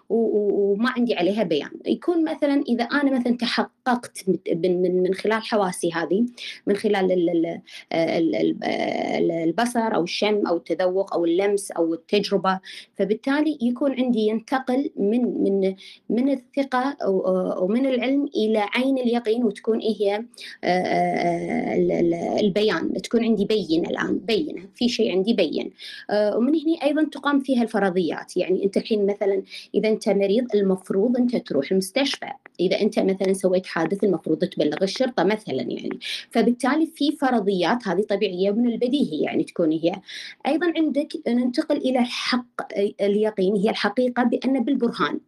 و- وما عندي عليها بيان. يكون مثلا إذا أنا مثلا تحققت من من من خلال حواسي هذه من خلال ال- ال- ال- ال- ال- البصر أو الشم أو التذوق أو اللمس أو التجربة. فبالتالي يكون عندي ينتقل من من من الثقة أو أو من العلم إلى عين اليقين وتكون إيه هي؟ آه، آه، ال- ال- البيان. تكون عندي بينة الآن بينة. في شيء عندي بين آه، ومن هنا أيضا تقام فيها الفرضيات. يعني أنت الحين مثلا إذا أنت مريض المفروض أنت تروح المستشفى. إذا أنت مثلا سويت حادث المفروض تبلغ الشرطة مثلا يعني. فبالتالي في فرضيات هذه طبيعية من البديهي يعني تكون هي. أيضا عندك ننتقل إلى الحق اليقين هي الحقيقة بأن بالبرهان.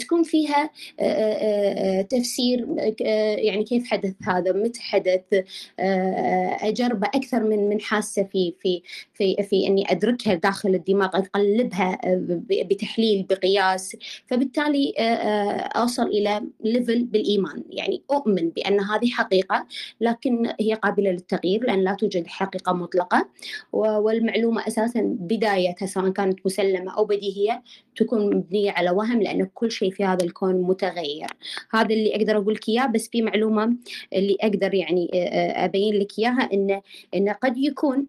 تكون فيها آه، آه، آه، تفسير يعني كيف حدث هذا متى حدث أجربه أكثر من من حاسة في في في في إني أدركها داخل الدماغ أقلبها بتحليل بقياس. فبالتالي أوصل إلى ليفل بالإيمان. يعني أؤمن بأن هذه حقيقة لكن هي قابلة للتغيير لأن لا توجد حقيقة مطلقة. والمعلومة أساسا بدايتها سواء كانت مسلمة أو بديهية تكون مبنية على وهم لأن كل شيء في هذا الكون متغير. هذا اللي أقدر أقول لك إياه بس في معلومة اللي أقدر يعني أبين لك إياها ان ان قد يكون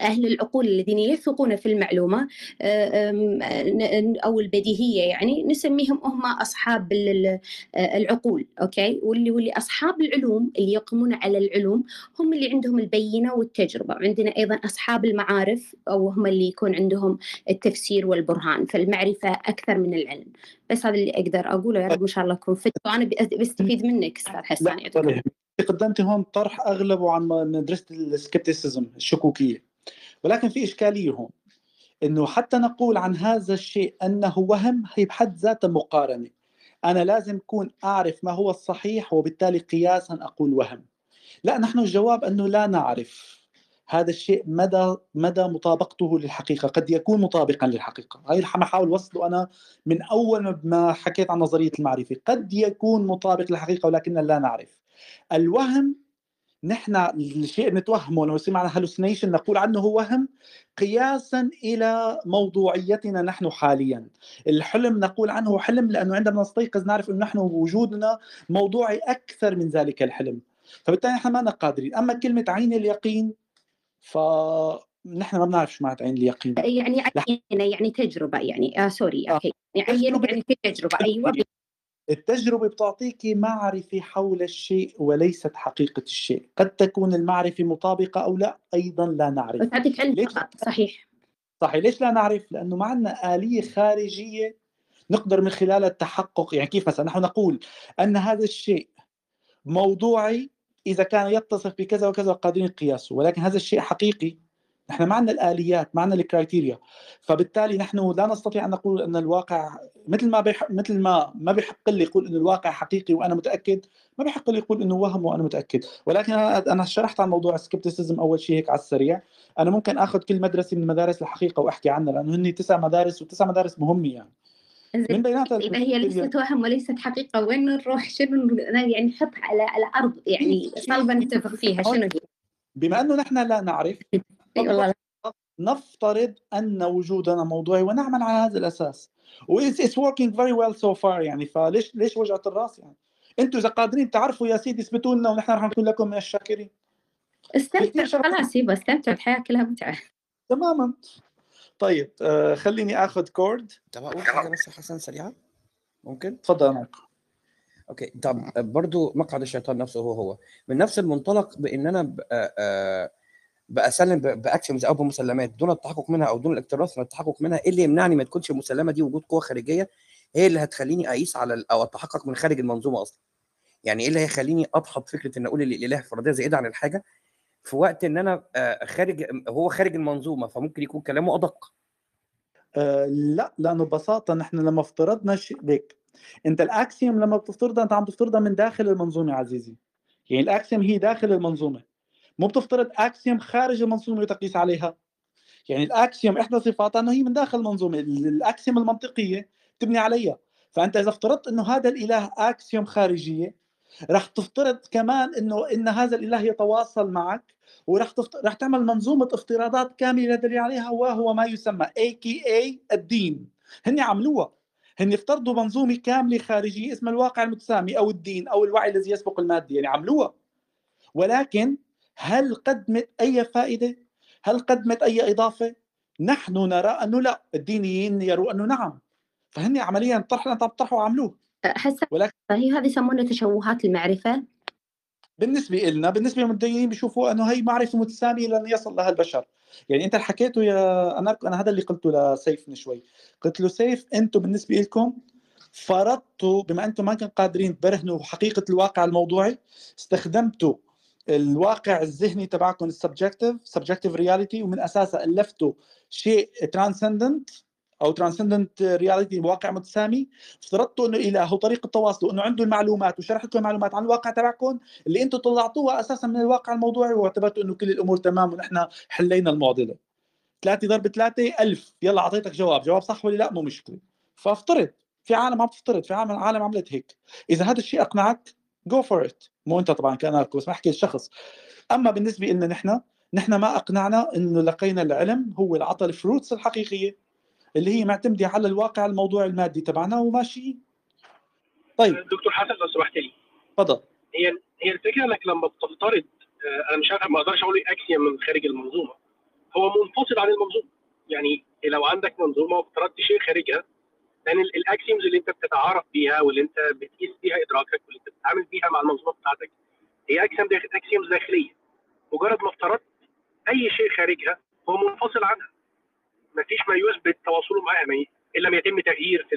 أهل العقول الذين يثقون في المعلومة آه، آه، أو البديهية يعني نسميهم هم أصحاب آه، العقول أوكي؟ واللي واللي أصحاب العلوم اللي يقومون على العلوم هم اللي عندهم البينة والتجربة. وعندنا أيضا أصحاب المعارف أو هم اللي يكون عندهم التفسير والبرهان فالمعرفة أكثر من العلم. بس هذا اللي أقدر أقوله يا رب إن شاء الله أكون فدت وأنا بستفيد منك أستاذ حسان لا يعطيك ولا يهمك. قدمت هون طرح اغلبه عن مدرسة السكبتيسيزم الشكوكية. ولكن في اشكاليه هون إنه حتى نقول عن هذا الشيء أنه وهم هي بحد ذاتها مقارنة. أنا لازم أكون أعرف ما هو الصحيح وبالتالي قياسا أقول وهم. لا نحن الجواب أنه لا نعرف. هذا الشيء مدى مدى مطابقته للحقيقة. قد يكون مطابقا للحقيقة. هاي اللي عم احاول وصله أنا من أول ما حكيت عن نظرية المعرفة. قد يكون مطابق للحقيقة ولكننا لا نعرف. الوهم نحن الشيء نتوهمه لو يصير معنا هلوسينيشن نقول عنه هو وهم قياسا إلى موضوعيتنا نحن حاليا. الحلم نقول عنه حلم لأنه عندما نستيقظ نعرف إنه نحن وجودنا موضوعي أكثر من ذلك الحلم. فبالتالي نحن ما قادرين أما كلمة عين اليقين فنحن ما بنعرف شو معنات عين اليقين. يعني عينة يعني تجربة يعني آه sorry آه. okay يعني عين يعني في تجربة. أيوة. التجربة بتعطيك معرفة حول الشيء وليست حقيقة الشيء. قد تكون المعرفة مطابقة أو لا أيضا لا نعرف. تعطيك علم فقط صحيح. صحيح. ليش لا نعرف؟ لأنه ما عندنا آلية خارجية نقدر من خلالها التحقق. يعني كيف مثلا؟ نحن نقول أن هذا الشيء موضوعي إذا كان يتصف بكذا وكذا قادرين قياسه ولكن هذا الشيء حقيقي. نحن ما عندنا الآليات ما عندنا ال criteria. فبالتالي نحن لا نستطيع أن نقول أن الواقع مثل ما بيح... مثل ما ما بيحق لي يقول أن الواقع حقيقي وأنا متأكد ما بيحق لي يقول أنه وهم وأنا متأكد. ولكن أنا أنا شرحت عن موضوع ال skepticism أول شيء هيك على السريع. أنا ممكن آخذ كل مدرسة من مدارس الحقيقة وأحكي عنها لأنه هن تسع مدارس وتسع مدارس مهمة يعني. من بيناتها إذا هي ليست وهم وليست حقيقة وين نروح؟ شنو يعني نحطها على على أرض يعني صلبة نتفق فيها شنو هي؟ بما أنه نحن لا نعرف اي والله نفترض أن وجودنا موضوعي ونعمل على هذا الأساس. و it's it's working very well so far يعني فليش ليش وجعة الرأس يعني؟ أنتم إذا قادرين تعرفوا يا سيدي اثبتوا لنا ونحن رح نكون لكم من الشاكرين. استمتع. خلاص يبا استمتع الحياة كلها متعة تماما. طيب آه خليني آخذ كورد. طب أقول حاجة بس يا حسن سريعة. ممكن؟ تفضل. معك okay. طب برضو مقعد الشيطان نفسه هو هو. من نفس المنطلق بان أنا ب- آه، بأسلم ب- ب axioms أو بمسلمات. دون التحقق منها أو دون الاكتراث من التحقق منها إيه اللي يمنعني ما تكونش المسلمه دي وجود قوة خارجية. هي اللي هتخليني أقيس على أو أتحقق من خارج المنظومة أصلا. يعني إيه اللي هيخليني أدحض فكرة إن أقول الاله فرضيه زائده عن الحاجة؟ في وقت إن أنا آه، خارج هو خارج المنظومة فممكن يكون كلامه أدق. آه لا لأنه ببساطة نحن لما افترضنا شيء بك أنت ال axiom لما بتفترضها أنت عم تفترضها من داخل المنظومة عزيزي. يعني ال axiom هي داخل المنظومة. مو بتفترض axiom خارج المنظومة وتقيس عليها. يعني ال axiom إحدى صفاتها أنه هي من داخل المنظومة ال- ال axiom المنطقية تبني عليها. فأنت إذا افترضت إنه هذا الإله axiom خارجية رح تفترض كمان إنه إن هذا الإله يتواصل معك ورح تفت... رح تعمل منظومة افتراضات كاملة دليل عليها وهو ما يسمى a.k.a الدين. هن عملوها هن افترضوا منظومة كاملة خارجية اسمها الواقع المتسامي أو الدين أو الوعي الذي يسبق المادي يعني عملوها ولكن هل قدمت أي فائدة؟ هل قدمت أي إضافة؟ نحن نرى أنه لا الدينيين يروا أنه نعم. فهن عمليا الطرح اللي انت عم تطرحه عملوه. حسن ولكن هي هذه يسمونها تشوهات المعرفة. بالنسبة لنا بالنسبة للمتدينين بيشوفوا أنه هي معرفة متساميه لن يصل لها البشر. يعني أنت اللي حكيته يا أنا أنا هذا اللي قلته لسيف من شوي. قلت له سيف أنتم بالنسبة لكم فرضتوا بما أنتم ما كنتم قادرين تبرهنوا حقيقة الواقع الموضوعي استخدمتوا الواقع الذهني تبعكم ال subjective subjective reality ومن اساسها الفتوا شيء transcendent أو transcendent reality واقع متسامي افترضتوا إنه اله وطريقه تواصله انه عنده المعلومات وشرح لكم المعلومات عن الواقع تبعكم اللي أنتم طلعتوها أساسا من الواقع الموضوعي واعتبرتوا إنه كل الأمور تمام ونحن حلينا المعضله 3 ضرب 3 1000 يلا أعطيتك جواب. جواب صح ولا لا؟ مو مشكلة. فافترض. في عالم عم تفترض في عالم عالم عملت هيك. إذا هذا الشيء أقنعك جو فور ات مو أنت طبعا كاناركو بس بحكي الشخص أما بالنسبة لنا نحن نحن ما أقنعنا إنه لقينا العلم هو اللي عطى الفروتس الحقيقية اللي هي معتمدة على الواقع الموضوعي المادي تبعنا وماشيين. طيب. دكتور حسن لو سمحت لي. تفضل. هي هي الفكرة إنك لما بتفترض آه، أنا مش عارف ما أقدرش أقول axiom من خارج المنظومة. هو منفصل عن المنظومة. يعني لو عندك منظومة وافترضت شيء خارجها لأن ال axioms اللي انت بتتعارف بيها واللي انت بتقيس بيها إدراكك واللي انت بتتعامل بيها مع المنظومة بتاعتك هي axiom axioms داخلية. مجرد ما افترضت أي شيء خارجها هو منفصل عنها. مفيش ما يثبت تواصله معاها ما ي- إن لم يتم تغيير في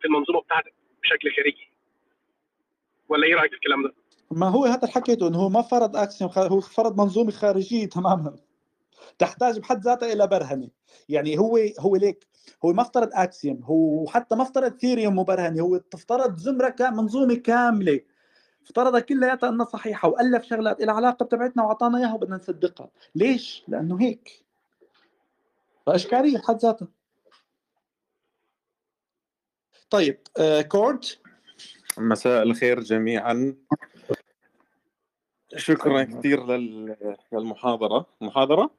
في المنظومة بتاعتك بشكل خارجي. ولا إيه رأيك في الكلام ده؟ ما هو هذا اللي حكيته إنه هو ما فرض axiom هو فرض منظومة خارجية تماما. تحتاج بحد ذاتها إلى برهنة. يعني هو هو ليك هو ما افترض axiom هو حتى ما افترض theorem مبرهنه هو افترض زمرة منظومة كاملة. افترضها كلياتها إنها صحيحة وألف شغلات لها علاقة بتبعتنا وأعطانا إياها وبدنا نصدقها. ليش؟ لأنه هيك. فأشكالية بحد ذاتها. طيب آه كورد. مساء الخير جميعا. شكرا كثير لل- للمحاضرة. محاضرة؟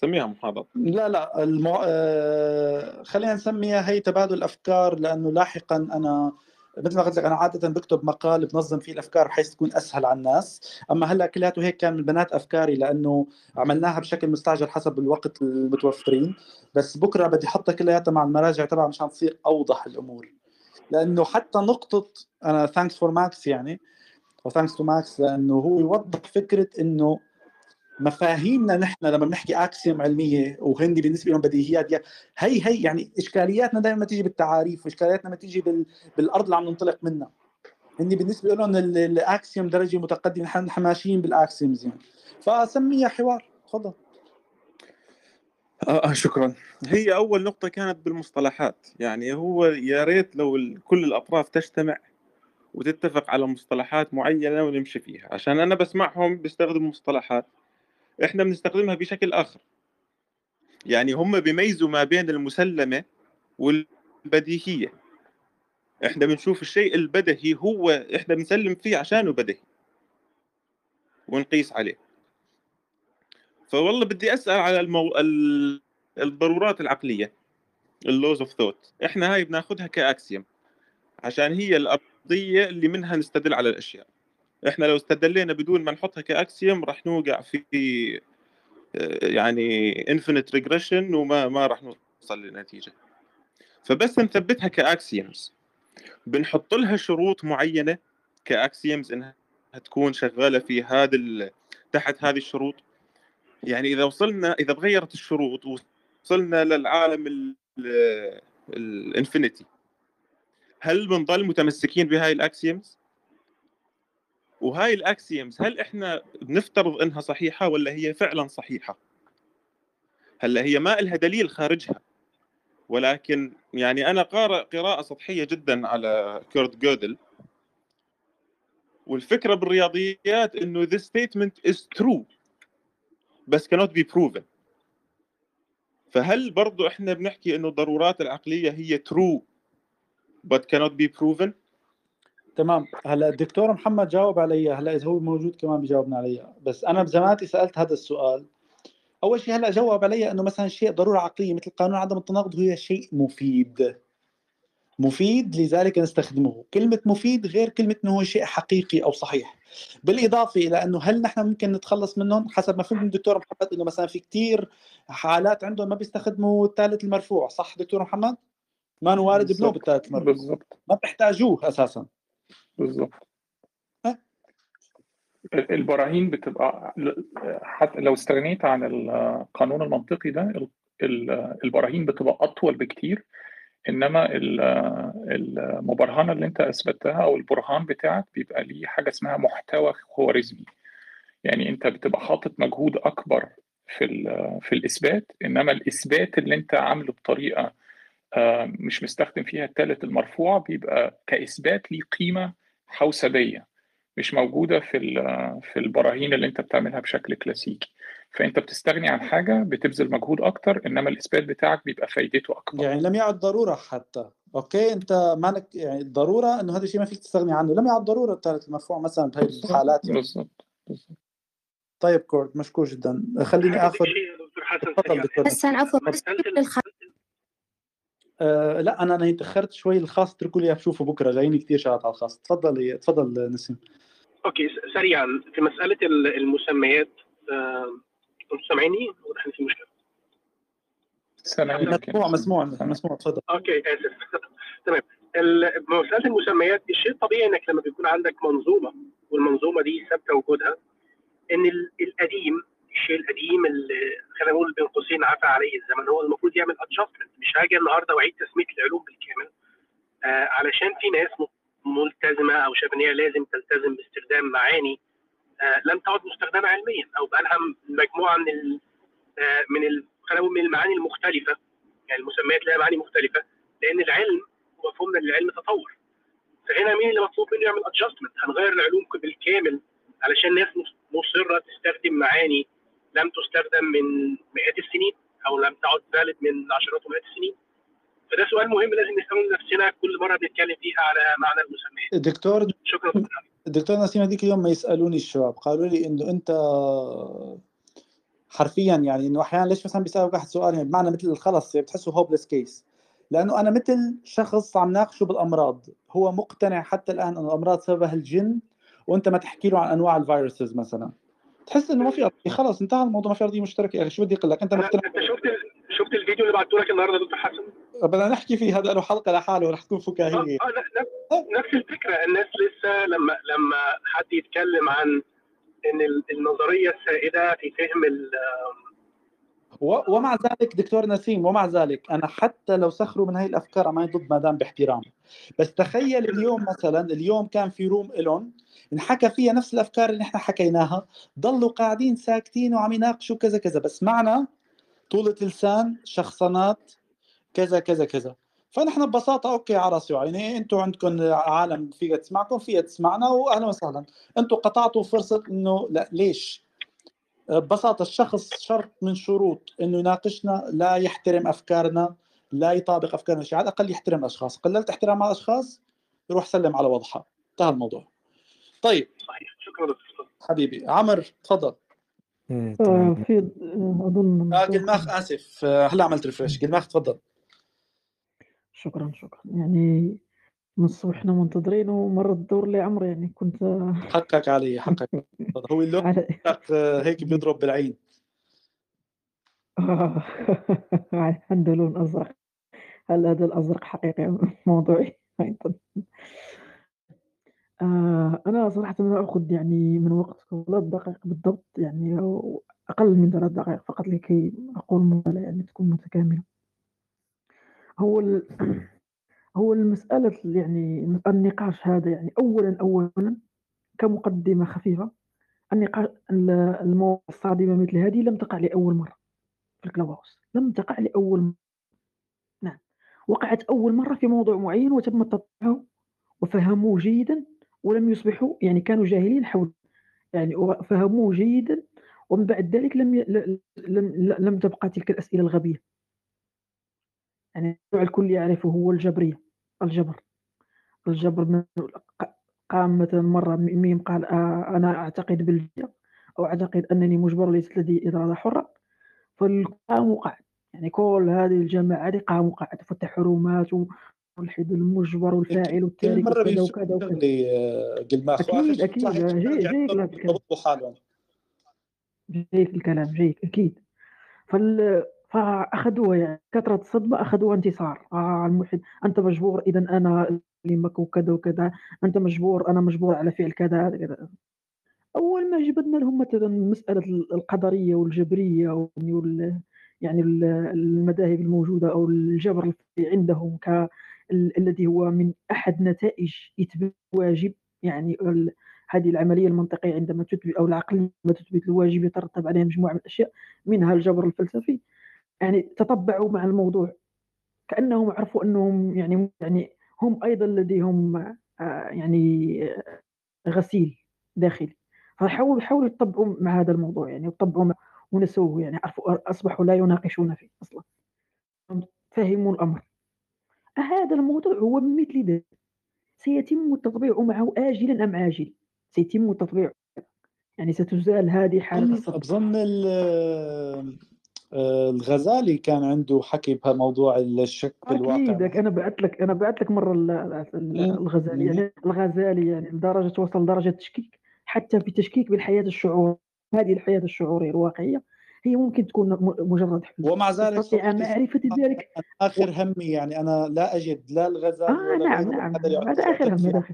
سميها محاضرة. لا لا المو... آه... خلينا نسميها هي تبادل أفكار لأنه لاحقا أنا مثل ما قلت لك أنا عادة بكتب مقال بنظم فيه الأفكار بحيث تكون أسهل على الناس. أما هلأ كلياته هيك كان من بنات أفكاري لأنه عملناها بشكل مستعجل حسب الوقت المتوفرين. بس بكرة بدي أحطها كلياتها مع المراجع تبعها مشان تصير أوضح الأمور. لأنه حتى نقطة أنا thanks for ماكس يعني و thanks to ماكس لأنه هو يوضح فكرة إنه مفاهيمنا نحن لما بنحكي axiom علمية وهن بالنسبة لهم بديهيات يا- هي هي يعني إشكالياتنا دائما تيجي بالتعاريف وإشكالياتنا ما تيجي بال... بالأرض اللي عم ننطلق منها. هن بالنسبة لهم ال- ال axiom درجة متقدمة نحن ماشيين بال axioms يعني. فسميها حوار. تفضل. آه آه، شكرا. هي أول نقطة كانت بالمصطلحات. يعني هو يا ريت لو كل الأطراف تجتمع وتتفق على مصطلحات معينة ونمشي فيها. عشان أنا بسمعهم بيستخدموا مصطلحات. إحنا بنستخدمها بشكل آخر. يعني هم بيميزوا ما بين المسلمة والبديهية. إحنا بنشوف الشيء البدهي هو إحنا بنسلم فيه عشانه بدهي ونقيس عليه. فوالله بدي أسأل على المو... ال... الضرورات العقلية ال laws of thought إحنا هاي بناخذها ك axiom عشان هي الأرضية اللي منها نستدل على الأشياء. إحنا لو استدلينا بدون ما نحطها ك axiom راح نوقع في آه، يعني infinite regression وما ما راح نوصل لنتيجة فبس نثبتها ك axioms بنحط لها شروط معينة ك axioms إنها تكون شغالة في هذا. تحت هذه الشروط يعني إذا وصلنا إذا تغيرت الشروط وصلنا للعالم ال- ال- ال infinity هل بنضل متمسكين بهاي ال axioms؟ وهاي ال axioms هل إحنا بنفترض إنها صحيحة ولا هي فعلا صحيحة؟ هلأ هي ما لها دليل خارجها ولكن يعني أنا قارئ قراءة سطحية جدا على كورت غودل والفكرة بالرياضيات إنه this statement is true بس cannot be proven فهل برضو إحنا بنحكي إنه الضرورات العقلية هي true but cannot be proven تمام. هلا الدكتور محمد جاوب علي هلا إذا هو موجود كمان بيجاوبنا عليها بس أنا بزمانتي سألت هذا السؤال. أول شيء هلا جاوب علي إنه مثلا شيء ضروره عقلية مثل قانون عدم التناقض هو شيء مفيد. مفيد لذلك نستخدمه. كلمة مفيد غير كلمة إنه هو شيء حقيقي أو صحيح. بالإضافة إلى إنه هل نحن ممكن نتخلص منهم؟ حسب ما فهمت من الدكتور محمد إنه مثلا في كتير حالات عندهم ما بيستخدموا الثالث المرفوع. صح دكتور محمد؟ ما أنه وارد بنوب الثالث المرفوع. ما بيحتاجوه أساسا بالضبط البراهين بتبقى حتى لو استغنيت عن القانون المنطقي ده ال- ال- البراهين بتبقى أطول بكتير إنما ال- المبرهنة اللي أنت أثبتها أو البرهان بتاعك بيبقى ليه حاجة اسمها محتوى خوارزمي. يعني أنت بتبقى حاطط مجهود أكبر في في الإثبات إنما الإثبات اللي أنت عامله بطريقة آه، مش مستخدم فيها الثالث المرفوع بيبقى كإثبات ليه قيمة حوسبية مش موجودة في ال- في البراهين اللي انت بتعملها بشكل كلاسيكي. فانت بتستغني عن حاجة بتبذل مجهود أكتر إنما الإثبات بتاعك بيبقى فايدته أكبر. يعني لم يعد ضرورة حتى. أوكي؟ أنت معنك يعني الضروره إنه هذا الشيء ما فيك تستغني عنه. لم يعد ضرورة الثالث المرفوع مثلا بهي الحالات. يعني. بالضبط. طيب كورد مشكور جدا. خليني آخذ دكتور حسن تفضل دكتور. حسن عفوا آه لا أنا أنا تأخرت شوي الخاص اتركوا لي بشوفه بكرة. جايين كثير شغلات على الخاص. تفضل تفضل نسيم. أوكي سريعا. في مسألة ال- المسميات آه، أنتم سامعيني؟ واضح إن في مشكلة. مسموع مسموع مسموع. تفضل. أوكي آسف. تمام. ال- مسألة المسميات الشيء الطبيعي إنك لما بيكون عندك منظومة والمنظومة دي ثابتة وجودها إن ال- القديم الشيء القديم اللي خلينا نقول بين قوسين عفى عليه الزمن هو المفروض يعمل adjustment مش هاجي النهارده وأعيد تسمية العلوم بالكامل. آه علشان في ناس ملتزمة أو شايفه ان هي لازم تلتزم باستخدام معاني آه لم تعد مستخدمة علميا أو بقى لها مجموعة من ال آه من خلينا نقول من المعاني المختلفة. يعني المسميات لها معاني مختلفة لأن العلم ومفهومنا للعلم تطور. فهنا مين اللي مطلوب منه يعمل ادجستمنت هنغير العلوم بالكامل علشان ناس مص- مصرة تستخدم معاني لم تستخدم من مئات السنين أو لم تعد valid من عشرات ومئات السنين. فده سؤال مهم لازم نساله لنفسنا كل مرة بنتكلم فيها على معنى المسميات. الدكتور شكرا. الدكتور نسيم هذيك اليوم ما يسألوني الشباب. قالوا لي إنه أنت حرفيا يعني إنه أحيانا ليش مثلا بيسالك واحد سؤال يعني بمعنى مثل خلص يعني بتحسه hopeless case لأنه أنا مثل شخص عم ناقشه بالأمراض. هو مقتنع حتى الآن إنه الأمراض سببها الجن وأنت ما تحكي له عن أنواع ال viruses مثلا. تحس إنه ما في أرضية. خلص انتهى الموضوع. ما في أرضية مشتركة يا أخي. شو بدي أقول لك؟ أنت أنت شفت. شفت الفيديو اللي بعته لك النهارده دكتور حسن؟ بدنا نحكي فيه. هذا له حلقة لحاله رح تكون فكاهية. آه ن- نفس نفس الفكرة. الناس لسه لما لما حد يتكلم عن إن ال- النظرية السائدة في فهم ومع ذلك دكتور نسيم ومع ذلك أنا حتى لو سخروا من هاي الأفكار ما ضد ما دام باحترام. بس تخيل اليوم مثلا اليوم كان في روم الون انحكى فيها نفس الأفكار اللي إحنا حكيناها ضلوا قاعدين ساكتين وعم يناقشوا كذا كذا بس معنا طولة لسان شخصنات كذا كذا كذا. فنحن ببساطة أوكي على رأسي وعيني أنتم عندكم عالم فيها تسمعكم فيها تسمعنا واهلا وسهلا. أنتم قطعتوا فرصة إنه لا ليش؟ ببساطة الشخص شرط من شروط إنه يناقشنا لا يحترم أفكارنا لا يطابق أفكارنا شيء على الأقل يحترم الاشخاص قللت احترام على الأشخاص يروح سلم على وضحها انتهى الموضوع. طيب. صحيح شكرا حبيبي. عمر تفضل. آه، في آه، اظن آه قلماخ آسف. آه، هلا عملت ريفرش قلماخ تفضل. شكرا شكرا. يعني من الصبح إحنا منتظرين ومر الدور لعمر يعني كنت حقك علي حقك. هو اللون آه، هيك بيضرب بالعين. عنده لون ازرق هل هذا الأزرق حقيقي موضوعي؟ أيضاً. آه، أنا صراحة ما أخذ يعني من وقتكم ثلاث دقائق بالضبط يعني أو أقل من ثلاث دقائق فقط لكي أقول مقالة يعني تكون متكاملة. هو ال هو المسألة يعني النقاش هذا يعني أولًا، أولًا كمقدمة خفيفة النقاش ال المواضيع الصادمة مثل هذه لم تقع لأول مرة في الكلاب هاوس لم تقع لأول مرة. نعم، وقعت أول مرة في موضوع معين وتم تطبيقه وفهموه جيدًا ولم يصبحوا يعني كانوا جاهلين حوله يعني وفهموه جيدًا ومن بعد ذلك لم ي لم لم تبقى تلك الأسئلة الغبية. يعني الكل يعرفه هو الجبرية، الجبر. الجبر قام مثلًا مرة ميم قال آآ أنا أعتقد بالجبر أو أعتقد أنني مجبر وليست لدي إرادة حرة، فالكل قام وقعد، يعني كل هذه الجماعة هذه قاموا وقعدوا فتحوا رومات والملحد والمجبر والفاعل والتارك مرة وكذا وكذا وكذا. آه، أكيد، أكيد جاي الكلام. جايك الكلام جايك أكيد. فال فأخذوها يعني كثرة الصدمة أخذوها انتصار، آه الملحد أنت مجبور إذًا أنا أكلمك وكذا وكذا، أنت مجبور أنا مجبور على فعل كذا كذا. أول ما جبدنا لهم مثلًا مسألة ال القدرية والجبرية ويعني وال يعني ال المذاهب الموجودة أو الجبر عندهم ك ال الذي هو من أحد نتائج إثبات الواجب يعني هذه العملية المنطقية عندما تثبت أو العقلية عندما تثبت الواجب يترتب عليها مجموعة من الأشياء منها الجبر الفلسفي، يعني تطبعوا مع الموضوع. كأنهم عرفوا أنهم يعني يعني هم أيضا لديهم آه، يعني آه، غسيل داخلي. فحاولوا حاولوا يطبعوا مع هذا الموضوع يعني يطبعوا ونسوه يعني عرفوا أصبحوا لا يناقشون فيه أصلا. فهموا الأمر. هذا الموضوع هو مثل ذلك سيتم التطبيع معه آجلا أم عاجلا؟ سيتم التطبيع. يعني ستزال هذه حالة الصدق آه، الغزالي كان عنده حكي بهالموضوع الشك بالواقع. أكيد أنا بعت لك أنا بعت لك مرة الغزالي يعني الغزالي يعني لدرجة وصل لدرجة تشكيك حتى في تشكيك بالحياة الشعور هذه الحياة الشعورية الواقعية هي ممكن تكون مجرد حلم ومع ذلك تستطيع معرفة ذلك آخر همي يعني أنا لا أجد لا الغزالي آه ولا نعم نعم هذا آخر هم هذا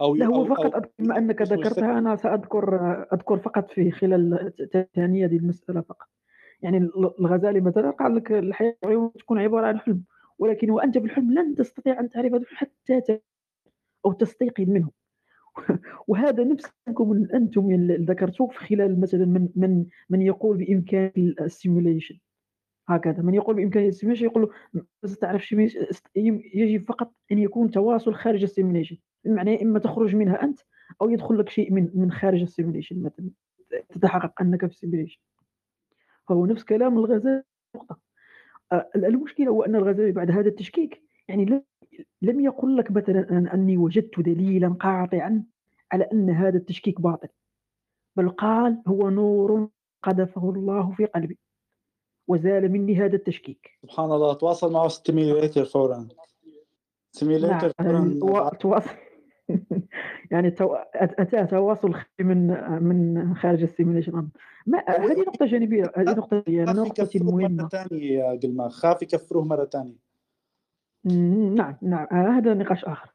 أو لا هو فقط أو بما أنك ذكرتها أنا سأذكر أذكر فقط في خلال ثانية هذه المسألة فقط. يعني الغزالي مثلا قال لك الحياة تكون عبارة عن حلم ولكن وأنت في الحلم لن تستطيع أن تعرف حتى أو تستيقظ منه. وهذا نفسكم أنتم اللي ذكرتوه في خلال مثلا من من من يقول بإمكان ال simulation هكذا من يقول بإمكان ال simulation يقول له تعرف يجب فقط أن يكون تواصل خارج ال simulation بمعنى إما تخرج منها أنت أو يدخل لك شيء من من خارج ال simulation مثلا تتحقق أنك في ال simulation فهو نفس كلام الغزالي. نقطة. المشكلة هو أن الغزالي بعد هذا التشكيك يعني لم يقل لك مثلا أني وجدت دليلا قاطعا على أن هذا التشكيك باطل. بل قال هو نور قذفه الله في قلبي وزال مني هذا التشكيك. سبحان الله تواصل معه simulator فورا. simulator نعم. فورا. تواصل. يعني تو... اتى تواصل من من خارج ال simulation ما هذه نقطة جانبية هذه نقطة يعني نقطة مهمه مرة ثانية يا قلما خاف يكفروه مرة ثانية نعم نعم. آه، هذا نقاش آخر.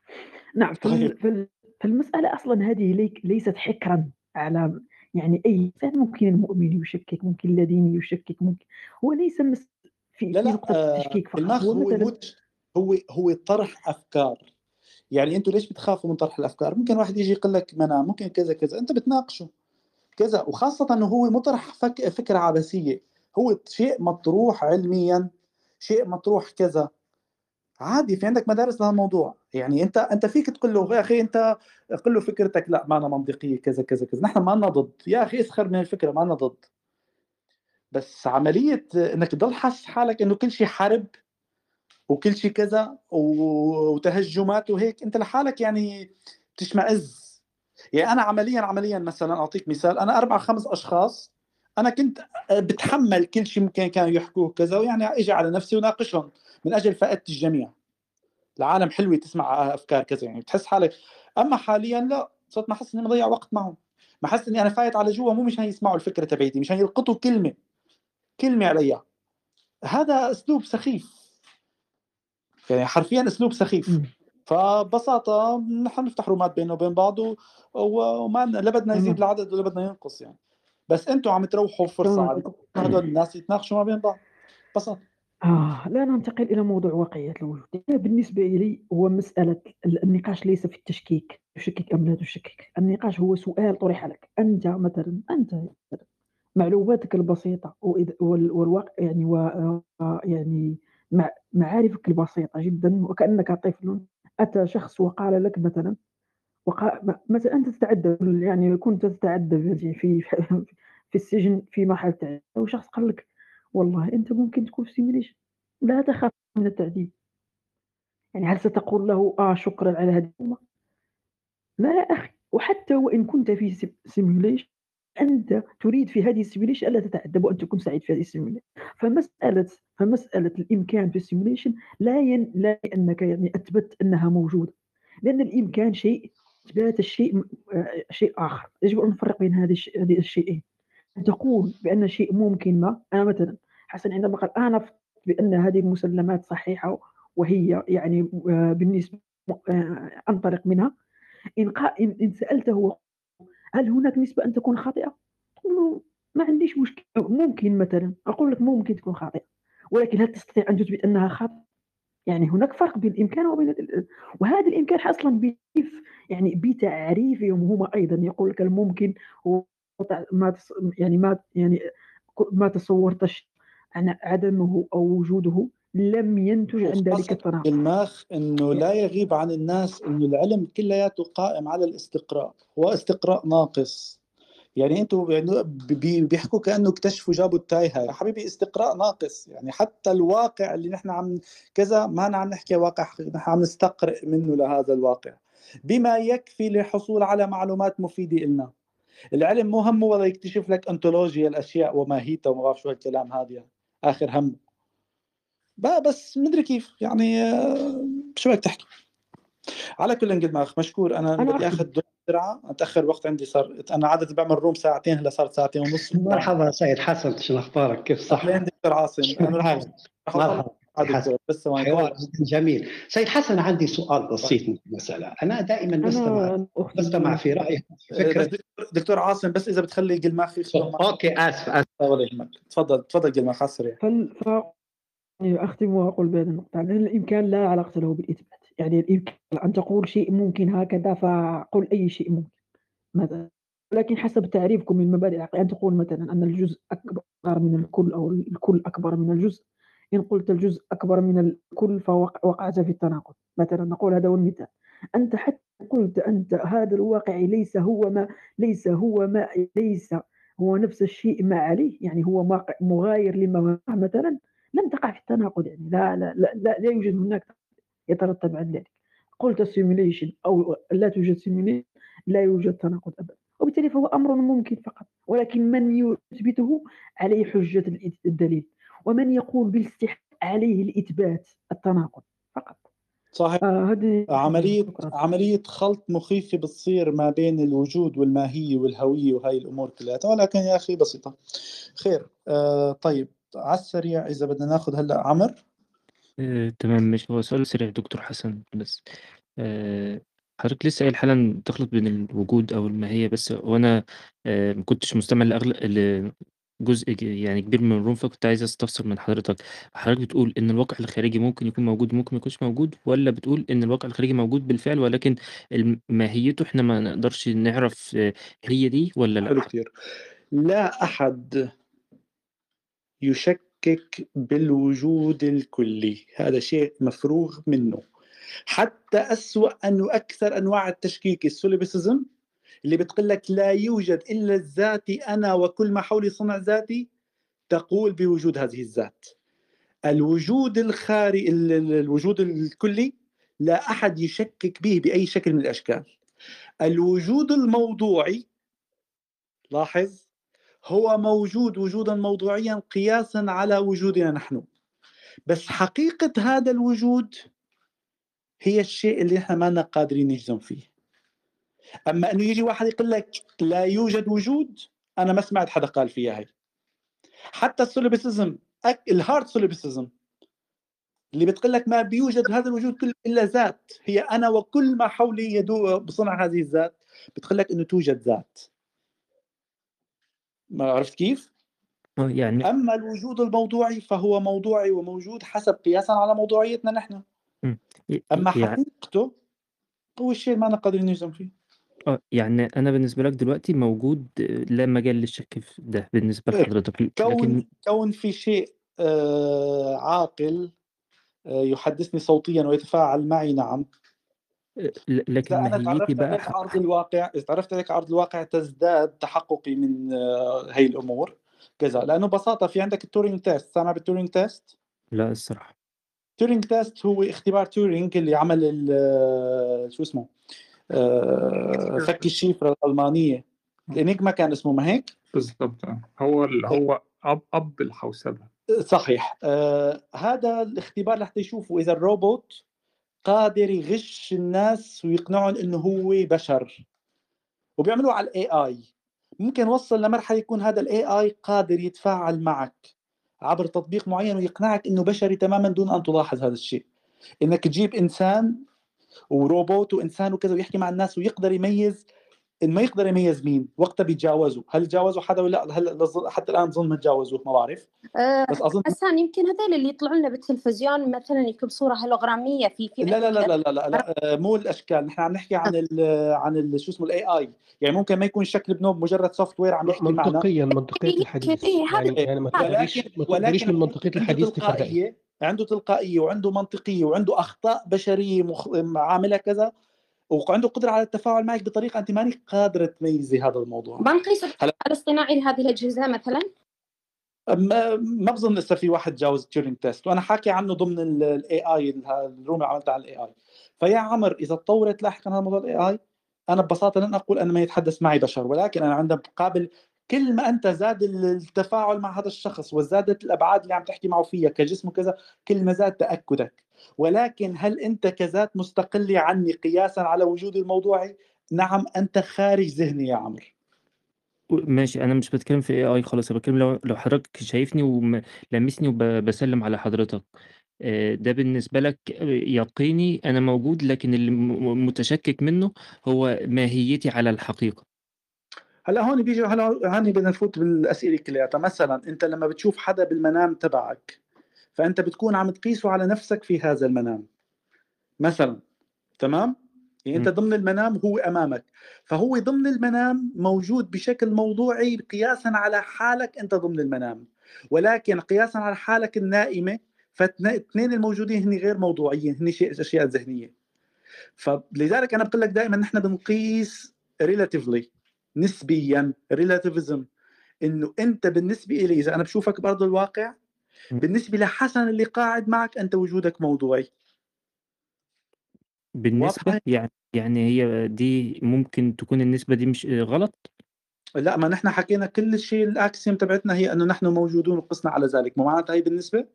نعم طيب. في المسألة أصلا هذه ليست حكرا على يعني أي إنسان. ممكن المؤمن يشكك ممكن الذين يشكك ممكن هو ليس مس في, لا لا نقطة آه التشكيك فقط. هو هو هو طرح أفكار. يعني أنتم ليش بتخافوا من طرح الأفكار؟ ممكن واحد يجي يقول لك منام ممكن كذا كذا. انت بتناقشه كذا. وخاصة إنه هو مطرح فك فكرة عبثية. هو شيء مطروح علميا شيء مطروح كذا. عادي في عندك مدارس لهذا الموضوع. يعني انت انت فيك تقول له يا أخي انت قل له فكرتك. لا ما أنا منطقية. كذا كذا كذا. نحن ما لنا ضد. يا أخي اسخر من الفكرة. ما لنا ضد. بس عملية إنك تضل حاسس حالك إنه كل شيء حرب وكل شيء كذا وتهجمات وهيك. انت لحالك يعني بتشمئز يعني أنا عمليا عمليا مثلا أعطيك مثال. أنا أربع خمس أشخاص أنا كنت بتحمل كل شيء ممكن كانوا يحكوه كذا ويعني إجي على نفسي وناقشهم من أجل فائدة الجميع. العالم حلوة تسمع أفكار كذا. يعني بتحس حالك. أما حاليا لا صرت ما أحس إني مضيع وقت معهم. ما أحس إني أنا فايت على جوا مو مشان يسمعوا الفكرة تبعيتي مشان يلقطوا كلمة كلمة عليها هذا أسلوب سخيف. يعني حرفيا أسلوب سخيف. فببساطة نحن نفتح رومات بيننا وبين بعض وما لا بدنا يزيد العدد ولا بدنا ينقص يعني. بس أنتم عم تروحوا فرصة على هدول الناس يتناقشوا ما بين بعض. ببساطة. آه لا ننتقل إلى موضوع واقعية الوجود بالنسبة لي هو مسألة النقاش ليس في التشكيك تشكك أم لا تشكك. النقاش هو سؤال طرح لك. أنت مثلا أنت معلوماتك البسيطة والواقع يعني و يعني معارفك البسيطة جدا وكأنك طفل. أتى شخص وقال لك مثلا وقال مثلا أنت تتعذب يعني كنت تتعذب في في السجن في مرحلة وشخص قال لك والله أنت ممكن تكون في سيميليشن لا تخاف من التعذيب يعني هل ستقول له آه شكرا على هذه المعلومة لا يا أخي. وحتى وإن كنت في simulation أنت تريد في هذه ال simulation ألا تتعذب وأن تكون سعيد في هذه ال simulation فمسألة فمسألة الإمكان في ال simulation لا ين لا أنك يعني أثبت أنها موجودة. لأن الإمكان شيء إثبات الشيء آه، شيء آخر. يجب أن نفرق بين هذه الشيئين. تقول بأن شيء ممكن ما. أنا مثلا حسن عندما قال أنا بأن هذه المسلمات صحيحة وهي يعني آه، بالنسبة آه، أنطلق منها. إن, إن سألته هل هناك نسبة أن تكون خاطئة؟ ما عنديش مشكلة ممكن مثلا أقول لك ممكن تكون خاطئة ولكن هل تستطيع أن تثبت أنها خاطئة؟ يعني هناك فرق بين الإمكان وبين وهذا الإمكان أصلا بيف يعني بتعريفهم هما أيضا يقول لك الممكن هو ما يعني ما يعني ما تصورتش عن عدمه أو وجوده لم ينتج عن ذلك التناقض الماخ إنه لا يغيب عن الناس إنه العلم كلياته قائم على الاستقراء هو استقراء ناقص. يعني أنتوا يعني بي- بيحكوا كأنه اكتشفوا جابوا التايهه يا حبيبي استقراء ناقص. يعني حتى الواقع اللي نحن عم كذا ما عم نحكي واقع حقيقي، نحن عم نستقرئ منه لهذا الواقع. بما يكفي للحصول على معلومات مفيدة لنا العلم مو همه ولا يكتشف لك انتولوجيا الاشياء وماهيتها وما بعرف شو الكلام هذا آخر همه بس مدري كيف. يعني آه، شو بدك تحكي؟ على كل إنجل ماخ مشكور. أنا, أنا بدي أخذ دور بسرعة. أتأخر وقت عندي صار أنا عادة بعمل روم ساعتين هلا صارت ساعتين ونص. مرحبا سيد حسن شو أخبارك؟ كيف صح؟ اهلين دكتور عاصم أنا رح مرحبا. حسن. بس حوار جميل. سيد حسن عندي سؤال بسيط المسألة أنا دائما بستمع بستمع في رأيك آه، بس فكرة دكتور, عاصم بس إذا بتخلي جلماخ يخدم معك أوكي آسف آسف. ولا يهمك تفضل تفضل جلماخ على السريع يعني أختم وأقول بهذه النقطة لأن الإمكان لا علاقة له بالإثبات. يعني الإمكان أن تقول شيء ممكن هكذا فقل أي شيء ممكن. مثلا لكن حسب تعريفكم للمبادئ العقلية أن تقول مثلا أن الجزء أكبر من الكل أو الكل أكبر من الجزء إن قلت الجزء أكبر من الكل فوقعت في التناقض. مثلا نقول هذا هو المثال. أنت حتى قلت أنت هذا الواقع ليس هو ما ليس هو ما ليس هو نفس الشيء ما عليه. يعني هو مغاير لما مثلا. لم تقع في التناقض يعني لا لا لا, لا, لا يوجد هناك يترتب عن ذلك. قلت simulation أو لا توجد simulation لا يوجد تناقض ابدا. وبالتالي فهو أمر ممكن فقط. ولكن من يثبته عليه حجة الدليل. ومن يقول بالاستحقاق عليه الإثبات التناقض فقط. صحيح. آه شكرا. عملية خلط مخيفة بتصير ما بين الوجود والماهية والهوية وهي الأمور كلها. ولكن يا أخي بسيطة. خير. آه طيب. على السريع إذا بدنا ناخذ هلأ عمر. آه، تمام مش هو سؤال سريع دكتور حسن بس آه، حضرتك لسه قايل حالا تخلط بين الوجود أو الماهية بس وأنا آه، ما كنتش مستمع لأغلب جزء ج- يعني كبير من الروم فكنت عايز أستفسر من حضرتك. حضرتك بتقول إن الواقع الخارجي ممكن يكون موجود ممكن ما يكونش موجود ولا بتقول إن الواقع الخارجي موجود بالفعل ولكن الم- ماهيته إحنا ما نقدرش نعرف آه، هي دي ولا حلو لأ كثير لا أحد يشكك بالوجود الكلي. هذا شيء مفروغ منه. حتى أسوأ أنه أكثر أنواع التشكيك السوليبسيزم اللي بتقول لك لا يوجد إلا الذاتي أنا وكل ما حولي صنع ذاتي تقول بوجود هذه الذات. الوجود الخاري ال- ال- الوجود الكلي لا أحد يشكك به بأي شكل من الأشكال. الوجود الموضوعي لاحظ هو موجود وجودا موضوعيا قياسا على وجودنا نحن. بس حقيقة هذا الوجود هي الشيء اللي نحن ما قادرين نجزم فيه. أما أنه يجي واحد يقول لك لا يوجد وجود أنا ما سمعت حدا قال فيها هي. حتى ال solipsism ال hard solipsism اللي بتقول لك ما بيوجد هذا الوجود كله إلا ذات. هي أنا وكل ما حولي يبدو بصنع هذه الذات بتقول لك إنه توجد ذات. ما عرفت كيف؟ آه، يعني أما الوجود الموضوعي فهو موضوعي وموجود حسب قياسا على موضوعيتنا نحن. أما يع- حقيقته هو الشيء اللي ما قادرين نجزم فيه. آه يعني أنا بالنسبة لك دلوقتي موجود آه، لا مجال للشك في ده بالنسبة لحضرتك. لكن كون كون في شيء آه، عاقل آه، يحدثني صوتيا ويتفاعل معي نعم. لكن إذا أنا ماهيتي تعرفت بقى عليك أرض الواقع إذا تعرفت عليك أرض الواقع تزداد تحققي من آه، هي الأمور. كذا لأنه ببساطة في عندك ال Turing test سامع بال Turing test لا الصراحة. Turing test هو اختبار تورينج اللي عمل ال- شو اسمه آه، فك الشفره الألمانية. الانيغما كان اسمه ما هيك؟ بالضبط. آه. هو ال- هو أب أب الحوسبة. صحيح. آه هذا الاختبار لحتى يشوفوا إذا الروبوت قادر يغش الناس ويقنعهم إنه هو بشر. وبيعملوه على ال AI ممكن وصل لمرحلة يكون هذا ال AI قادر يتفاعل معك عبر تطبيق معين ويقنعك إنه بشري تماما دون أن تلاحظ هذا الشيء. إنك تجيب إنسان وروبوت وإنسان وكذا ويحكي مع الناس ويقدر يميز ما يقدر يميز مين وقتها بيتجاوزوا. هل تجاوزوا حدا ولا لا؟ لظ- حتى الآن ظن ما تجاوزوه؟ ما بعرف. آه، بس أظن حسان يمكن هذول اللي يطلعوا لنا بالتلفزيون مثلا يكون صورة هولوغرامية في في لا لا لا لا لا لا, لا آه، مو الأشكال. نحن عم نحكي عن ال عن ال شو اسمه ال AI يعني ممكن ما يكون شكل بنوب مجرد software عم يحكي معنا. منطقيا منطقية الحديث. إيه، هذا يعني يعني ما تقدريش ما من منطقية عنده الحديث تفرقي عنده تلقائية وعنده منطقية وعنده أخطاء بشرية مخ... عاملها كذا. وعنده قدرة على التفاعل معك بطريقة أنت مانك قادرة تميزي هذا الموضوع. بنقيس هلا. الذكاء الاصطناعي لهذه الأجهزة مثلا؟ ما ما بظن لسه في واحد جاوز Turing test وأنا حاكي عنه ضمن ال AI ال room اللي عملتها على ال AI فيا عمر إذا تطورت لاحقا هذا موضوع ال AI أنا ببساطة لن أقول ان ما يتحدث معي بشر ولكن أنا عندما قابل كل ما أنت زاد التفاعل مع هذا الشخص وزادت الأبعاد اللي عم تحكي معه فيها كجسم وكذا كل ما زاد تأكدك. ولكن هل أنت كذات مستقله عني قياسا على وجودي الموضوعي نعم أنت خارج ذهني يا عمرو. ماشي أنا مش بتكلم في اي اي خالص أنا بتكلم لو لو حضرتك شايفني ولامسني وبسلم على حضرتك. آه، ده بالنسبة لك يقيني أنا موجود لكن اللي متشكك منه هو ماهيتي على الحقيقة. هلا هون بيجي هلا هون بدنا نفوت بالأسئلة كلياتها. مثلا أنت لما بتشوف حدا بالمنام تبعك فأنت بتكون عم تقيسه على نفسك في هذا المنام. مثلا تمام؟ يعني أنت. ضمن المنام هو أمامك. فهو ضمن المنام موجود بشكل موضوعي قياسا على حالك أنت ضمن المنام. ولكن قياسا على حالك النائمة فاثنين الموجودين هن غير موضوعيين هن شيء أشياء ذهنية. فلذلك أنا بقول لك دائما نحن بنقيس relatively نسبيا relativism إنه أنت بالنسبة لي إذا أنا بشوفك بأرض الواقع. بالنسبة لحسن اللي قاعد معك أنت وجودك موضوعي. بالنسبة واضحه يعني يعني هي دي ممكن تكون النسبة دي مش غلط؟ لا ما نحن حكينا كل شيء ال axiom تبعتنا هي إنه نحن موجودون وقسنا على ذلك مو معناتها هي بالنسبة؟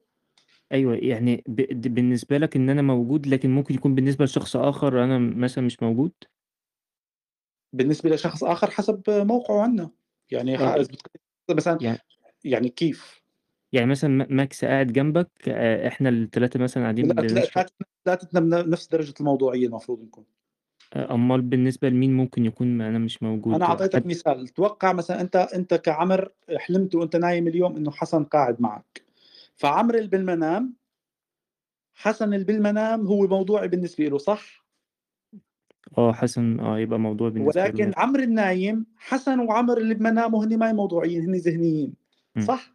أيوة يعني ب... بالنسبة لك إن أنا موجود لكن ممكن يكون بالنسبة لشخص آخر أنا مثلا مش موجود؟ بالنسبة لشخص آخر حسب موقعه عنا. يعني آه، بتقيس مثلا يعني يعني كيف؟ يعني مثلا م- ماكس قاعد جنبك آه، إحنا التلاتة مثلا قاعدين لا بنشرب. ثلاثتنا ثلاثتنا بنفس درجة الموضوعية المفروض نكون. آه، أمال بالنسبة لمين ممكن يكون أنا مش أنا موجود أعطيتك حد مثال. توقع مثلا أنت أنت كعمر حلمت وأنت نايم اليوم إنه حسن قاعد معك. فعمر اللي بالمنام حسن اللي بالمنام هو موضوعي بالنسبة له صح؟ آه حسن آه يبقى موضوع بالنسبة ولكن عمر النايم حسن وعمر اللي بمنامه هن ما موضوعيين هن ذهنيين. صح؟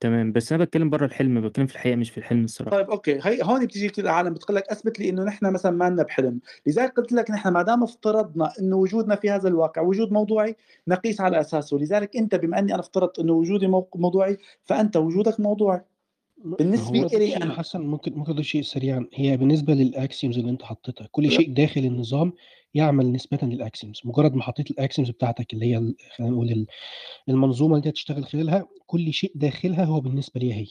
تمام بس أنا بتكلم بره الحلم بتكلم في الحقيقة مش في الحلم الصراحة. طيب أوكي. هي هون بتيجي العالم بتقول لك أثبت لي إنه نحن مثلا ما لنا بحلم. لذلك قلت لك نحن ما دام افترضنا إنه وجودنا في هذا الواقع وجود موضوعي نقيس على أساسه. لذلك أنت بما أني أنا افترضت إنه وجودي مو- موضوعي فأنت وجودك موضوعي. هو لي أنا حسن ممكن ممكن شيء سريعا. هي بالنسبة لل axioms اللي أنت حطيتها كل شيء داخل النظام يعمل نسبه لل axioms مجرد ما حطيت ال axioms بتاعتك اللي هي خلينا نقول ال- المنظومة اللي هتشتغل خلالها كل شيء داخلها هو بالنسبة لي هي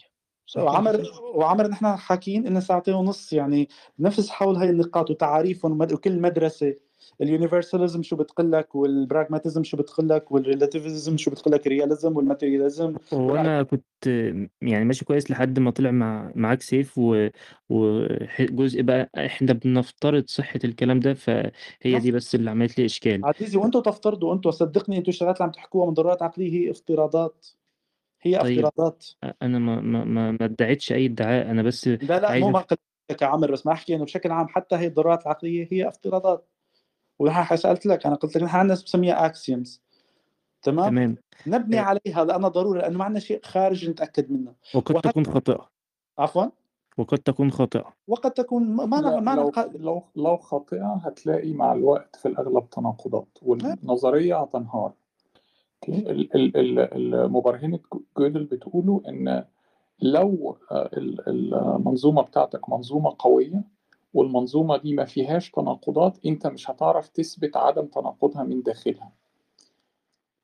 وعمر؟ وعمر نحن حاكيين انه ساعتين ونص يعني نفس حول هاي النقاط وتعاريفهم وكل مدرسة ال universalism شو بتقول لك وال pragmatism شو بتقول لك وال relativism شو بتقول لك ال realism وال materialism وأنا كنت يعني ماشي كويس لحد ما طلع مع معاك سيف و- وجزء بقى إحنا بنفترض صحة الكلام ده فهي دي بس اللي عملت لي إشكال. عزيزي وأنتم تفترضوا أنتم صدقني أنتم الشغلات اللي عم تحكوها من ضرورات عقلية هي افتراضات. هي طيب افتراضات. أنا ما ما ما ما ادعيتش أي ادعاء أنا بس لا لا عايز مو ما أف... قلت لك يا عمر بس ما أحكي إنه بشكل عام حتى هي الضرورات العقلية هي افتراضات. ونحن سألت لك أنا قلت لك نحن عندنا بسميها axioms تمام؟ تمام. نبني آه، عليها لانها ضروري لأنه ما عندنا شيء خارج نتأكد منه. وقد وهذا تكون خاطئة عفوا؟ وقد تكون خاطئة وقد تكون ما لا ما لو نق- لو لو خاطئة هتلاقي مع الوقت في الأغلب تناقضات والنظرية هتنهار. okay ال- ال- ال- المبرهنة جودل بتقولوا إن لو آه، ال- المنظومة بتاعتك منظومة قوية والمنظومة دي ما فيهاش تناقضات أنت مش هتعرف تثبت عدم تناقضها من داخلها.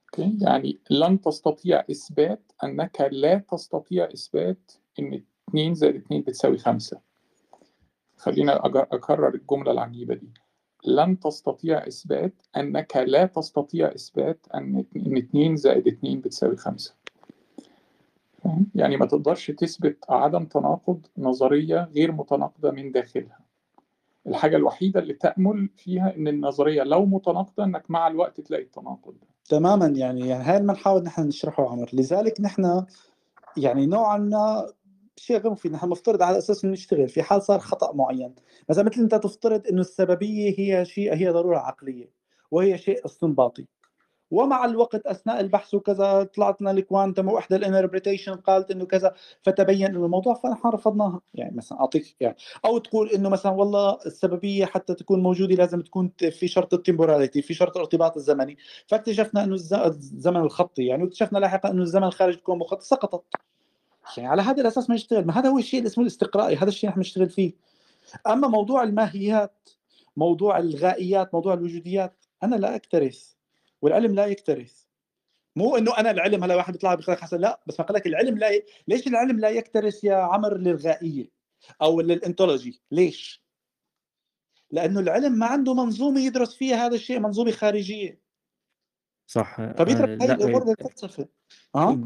أوكي؟ يعني لن تستطيع إثبات أنك لا تستطيع إثبات إن 2 زائد 2 بتساوي 5 خلينا أكرر الجملة العجيبة دي. لن تستطيع إثبات أنك لا تستطيع إثبات أن إن 2 زائد 2 بتساوي 5 فاهم؟ يعني ما تقدرش تثبت عدم تناقض نظرية غير متناقضة من داخلها. الحاجة الوحيدة اللي تأمل فيها إن النظرية لو متناقضة إنك مع الوقت تلاقي التناقض. ده تماما يعني يعني هاي اللي بنحاول نحن نشرحه عمر. لذلك نحن يعني نوعا ما شيء غير مفيد. نحن مفترض على أساس إنه نشتغل. في حال صار خطأ معين. مثلا مثل أنت تفترض إنه السببية هي شيء هي ضرورة عقلية وهي شيء استنباطي ومع الوقت أثناء البحث وكذا طلعت لنا ال quantum واحدى ال interpretation قالت إنه كذا فتبين إنه الموضوع فنحن رفضناها. يعني مثلا أعطيك يعني أو تقول إنه مثلا والله السببية حتى تكون موجودة لازم تكون في شرط ال temporality في شرط الارتباط الزمني. فاكتشفنا إنه الزمن الخطي يعني واكتشفنا لاحقا إنه الزمن الخارجي تكون مخطط سقطت. يعني على هذا الأساس ما نشتغل. ما هذا هو الشيء اللي اسمه الاستقرائي هذا الشيء نحن نشتغل فيه. أما موضوع الماهيات موضوع الغائيات موضوع الوجوديات أنا لا أكترث. والعلم لا يكترث. مو إنه أنا العلم هلا واحد بيطلع بيقول حسن لا بس ما قال لك العلم لا ي... ليش العلم لا يكترث يا عمر للغائية أو للإنتولوجي؟ ليش؟ لأنه العلم ما عنده منظومة يدرس فيها هذا الشيء منظومة خارجية. صح. فبيترك آه هاي لا الأمور للفلسفة. آه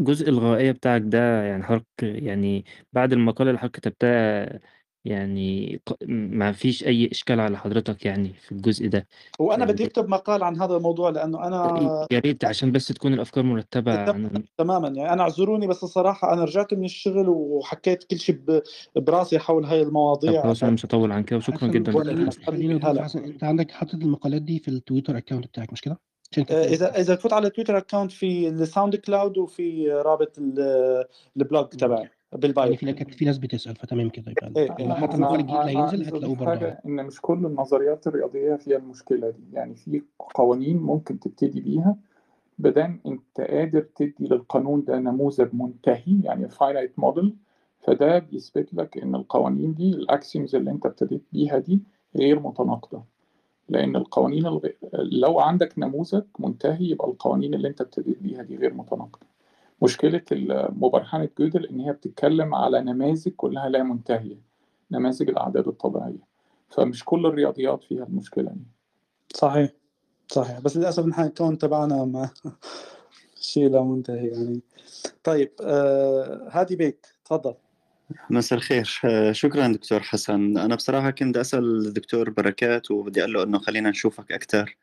جزء الغائية بتاعك ده يعني حضرتك يعني بعد المقالة اللي حضرتك كتبتها يعني ق- ما فيش أي إشكال على حضرتك يعني في الجزء ده. وأنا بدي آه، أكتب مقال عن هذا الموضوع لأنه أنا يا ريت عشان بس تكون الأفكار مرتبة عن تماما يعني أنا أعذروني بس الصراحة أنا رجعت من الشغل وحكيت كل شيء ب- براسي حول هاي طب المواضيع خلاص أنا مش هطول عن كده وشكرا حسن جدا دكتور خليني حسن خليني أضيف هلا. حسن أنت عندك حاطط المقالات دي في التويتر account بتاعك مش كده؟ عشان آه، بسأل إذا تفوت على تويتر account في الساوند كلاود وفي رابط ال- ال blog تبعي. بال bio. يعني في كانت في ناس بتسأل فتمام كده يبقى لما إيه. حتى الجديد هينزل هتلاقوه برضه إن مش كل النظريات الرياضية فيها المشكلة دي. يعني في قوانين ممكن تبتدي بيها بدل أنت قادر تدي للقانون ده نموذج منتهي يعني finite model فده بيثبت لك إن القوانين دي ال axioms اللي أنت ابتديت بيها دي غير متناقضة. لأن القوانين الغ... لو عندك نموذج منتهي يبقى القوانين اللي أنت ابتديت بيها دي غير متناقضة. مشكلة مبرهنة جودل إن هي بتتكلم على نماذج كلها لا منتهية نماذج الأعداد الطبيعية. فمش كل الرياضيات فيها المشكلة دي. صحيح صحيح. بس للأسف نحن الكون تبعنا ما شيء لا منتهي يعني. طيب آه هادي بيك تفضل. مساء الخير. آه، شكرا دكتور حسن. أنا بصراحة كنت أسأل الدكتور بركات وبدي أقول له إنه خلينا نشوفك أكثر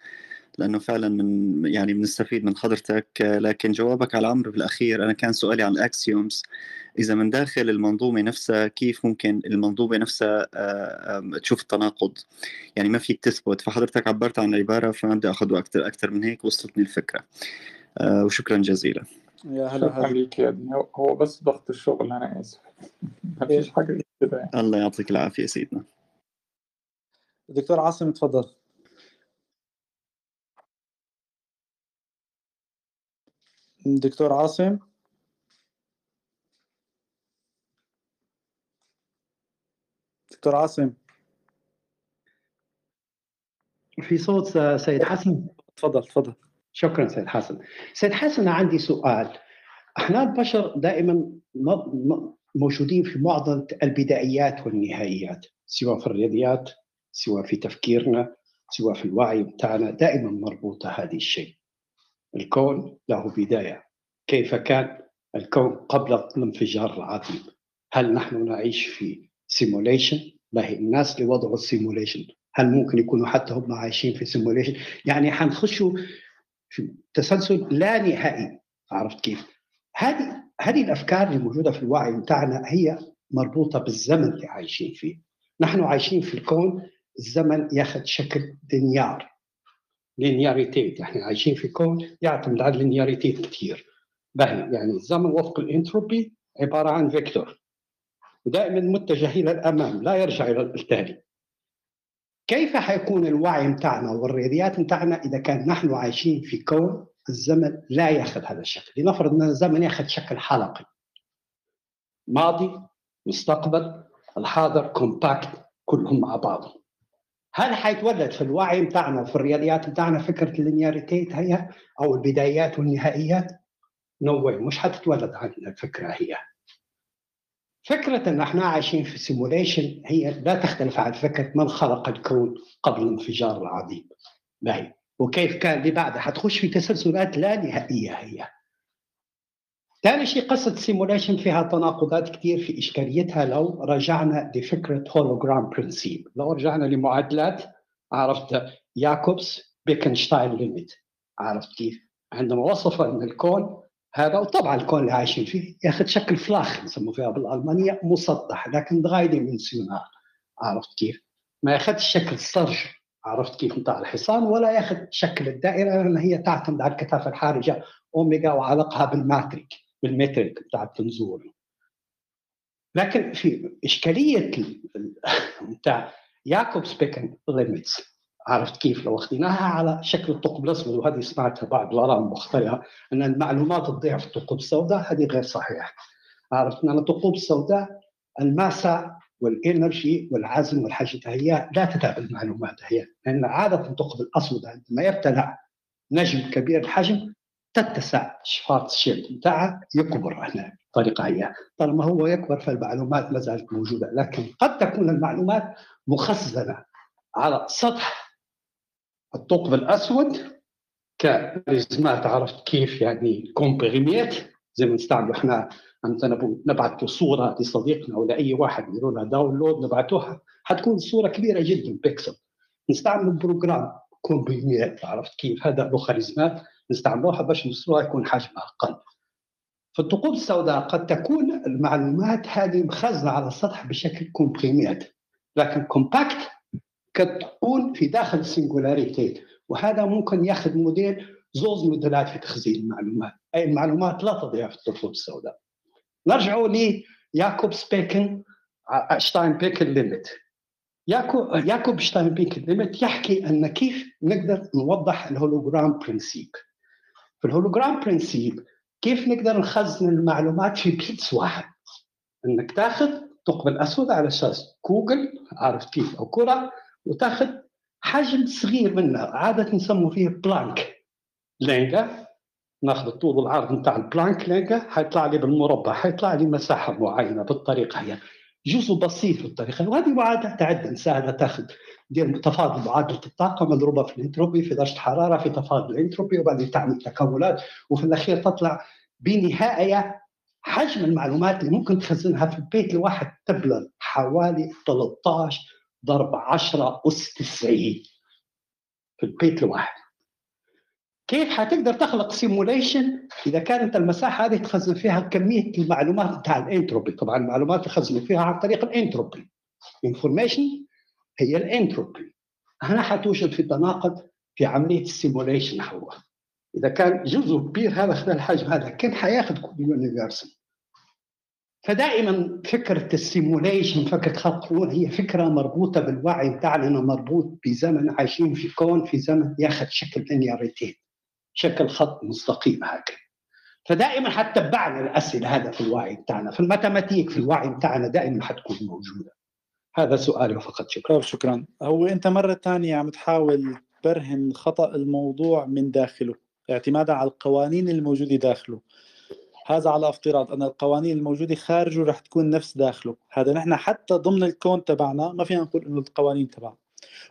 لأنه فعلا من يعني بنستفيد من حضرتك. لكن جوابك على الأمر بالأخير أنا كان سؤالي عن الأكسيومز. إذا من داخل المنظومة نفسها كيف ممكن المنظومة نفسها آه، تشوف التناقض؟ يعني ما فيك تثبت. فحضرتك عبرت عن عبارة فما بدي أخذ أكثر أكثر من هيك وصلتني الفكرة. آه، وشكرا جزيلا. يا هلا شكرا هلا. ليك يا دي هو- بس ضغط الشغل أنا آسف. مفيش حاجة غير كده يعني. الله يعطيك العافية سيدنا. دكتور عاصم تفضل. دكتور عاصم. دكتور عاصم. في صوت سيد حسن؟ تفضل تفضل. شكرا سيد حسن. سيد حسن عندي سؤال. إحنا البشر دائما موجودين في معضله البدايات والنهايات سواء في الرياضيات سواء في تفكيرنا سواء في الوعي بتاعنا دائما مربوطة هذه الشيء. الكون له بداية. كيف كان الكون قبل الانفجار العظيم؟ هل نحن نعيش في simulation ما هي الناس اللي وضعوا ال simulation هل ممكن يكونوا حتى هم عايشين في simulation يعني حنخشوا في تسلسل لا نهائي. عرفت كيف؟ هذه هذه الأفكار اللي موجودة في الوعي بتاعنا هي مربوطة بالزمن اللي عايشين فيه. نحن عايشين في الكون الزمن ياخذ شكل linear Linearität يعني عايشين في كون يعتمد على ال Linearität كثير باهي يعني الزمن وفق الانتروبي عبارة عن vector. ودائما متجه إلى الامام لا يرجع إلى التالي. كيف حيكون الوعي متاعنا والرياضيات متاعنا إذا كان نحن عايشين في كون الزمن لا يأخذ هذا الشكل؟ لنفرض إن الزمن يأخذ شكل حلقي. ماضي مستقبل الحاضر compact كلهم مع بعض. هل حيتولد في الوعي متاعنا وفي الرياضيات متاعنا فكرة ال Linearität هي أو البدايات والنهائيات no no مش حتتولد عندنا الفكرة هي. فكرة أن إحنا عايشين في simulation هي لا تختلف عن فكرة من خلق الكون قبل الانفجار العظيم. وكيف كان؟ اللي بعدها حتخش في تسلسلات لا نهائية هي. ثاني شيء قصة simulation فيها تناقضات كثير في إشكاليتها لو رجعنا لفكرة Hologramm Prinzip لو رجعنا لمعادلات عرفت ياكوب بيكنشتاين limit. عرفت كيف؟ عندما وصف أن الكون هذا وطبعا الكون اللي عايشين فيه ياخذ شكل flach نسموه فيها بالألمانية مسطح لكن dreidimensional عرفت كيف؟ ما ياخذش شكل سرج عرفت كيف؟ نتاع الحصان ولا ياخذ شكل الدائرة لأن هي تعتمد على الكثافة الحرجة اوميجا وعلاقها بالماتريك. بالمتريك بتاع التنزول. لكن في إشكالية ال- ال- بتاع ياكوب سبيكن ليميتس. عرفت كيف؟ لو أخذناها على شكل الثقب الاسود وهذه سمعتها بعض الآراء المختلفه أن المعلومات تضيع في الثقوب السوداء هذه غير صحيحة. عرفت؟ أن الثقوب السوداء الماسة والإنرجي والعزم والحاجة هي لا تتعب المعلومات هي لأن عادة الثقب الأسود عندما يبتلع نجم كبير الحجم تتسع شفارتزشيلد بتاعها يكبر هنا الطريقة هي طالما هو يكبر فالمعلومات ما زالت موجودة لكن قد تكون المعلومات مخزنة على سطح الثقب الأسود كخارزمات. عرفت كيف يعني komprimiert؟ زي ما نستعملوا إحنا نبعث صورة لصديقنا ولا أي واحد يقولوا لها download نبعثوها. حتكون الصورة كبيرة جدا بيكسل نستعمل Programm komprimiert. عرفت كيف؟ هذا له خارزمات نستعملوها باش الصورة يكون حجمها أقل. في الثقوب السوداء قد تكون المعلومات هذه مخزنة على السطح بشكل komprimiert لكن compact قد تكون في داخل ال singularity وهذا ممكن ياخذ موديل زوز موديلات في تخزين المعلومات. أي المعلومات لا تضيع في الثقوب السوداء. نرجعوا لياكوب بيكن شتاين بيكن limit. ياكو ياكوب شتاين بيكن limit يحكي أن كيف نقدر نوضح ال Hologramm Prinzip في ال Hologramm Prinzip كيف نقدر نخزن المعلومات في bits واحد؟ إنك تاخذ الثقب الأسود على أساس Kugel عارف كيف أو كرة وتاخذ حجم صغير منها عادة نسموا فيه بلانك Länge. ناخذ الطول والعرض نتاع البلانك Länge حيطلع لي بالمربع حيطلع لي مساحة معينة بالطريقة هي. جزء بسيط بالطريقة وهذه معادلة تعد سهله تاخذ دير تفاضل معادلة الطاقة مضروبه في الانتروبي في درجة حراره في تفاضل الانتروبي وبعدين تعمل تكاملات وفي الأخير تطلع بنهاية حجم المعلومات اللي ممكن تخزنها في ال bit الواحد تبلغ حوالي 13 ضرب 10 أس 90 في ال bit الواحد كيف حتقدر تخلق simulation إذا كانت المساحة هذه تخزن فيها كمية المعلومات بتاع الانتروبي طبعا المعلومات تخزن فيها عن طريق الانتروبي information هي الانتروبي هنا حتوجد في تناقض في عملية ال simulation هو. إذا كان جزء كبير هذا خلال الحجم هذا كيف حياخذ كل universal فدائما فكرة ال simulation فكرة خلق قانون هي فكرة مربوطة بالوعي بتاعنا مربوط بزمن عايشين في كون في زمن ياخذ شكل linearity شكل خط مستقيم هكذا. فدائما حتتبعنا الأسئلة هذا في الوعي بتاعنا في ال Mathematik في الوعي بتاعنا دائما حتكون موجودة. هذا سؤالي فقط شكرا شكرا. هو أنت مرة ثانية عم تحاول تبرهن خطأ الموضوع من داخله اعتمادا على القوانين الموجودة داخله. هذا على افتراض أن القوانين الموجودة خارجه رح تكون نفس داخله. هذا نحن حتى ضمن الكون تبعنا ما فينا نقول إنه القوانين تبعنا.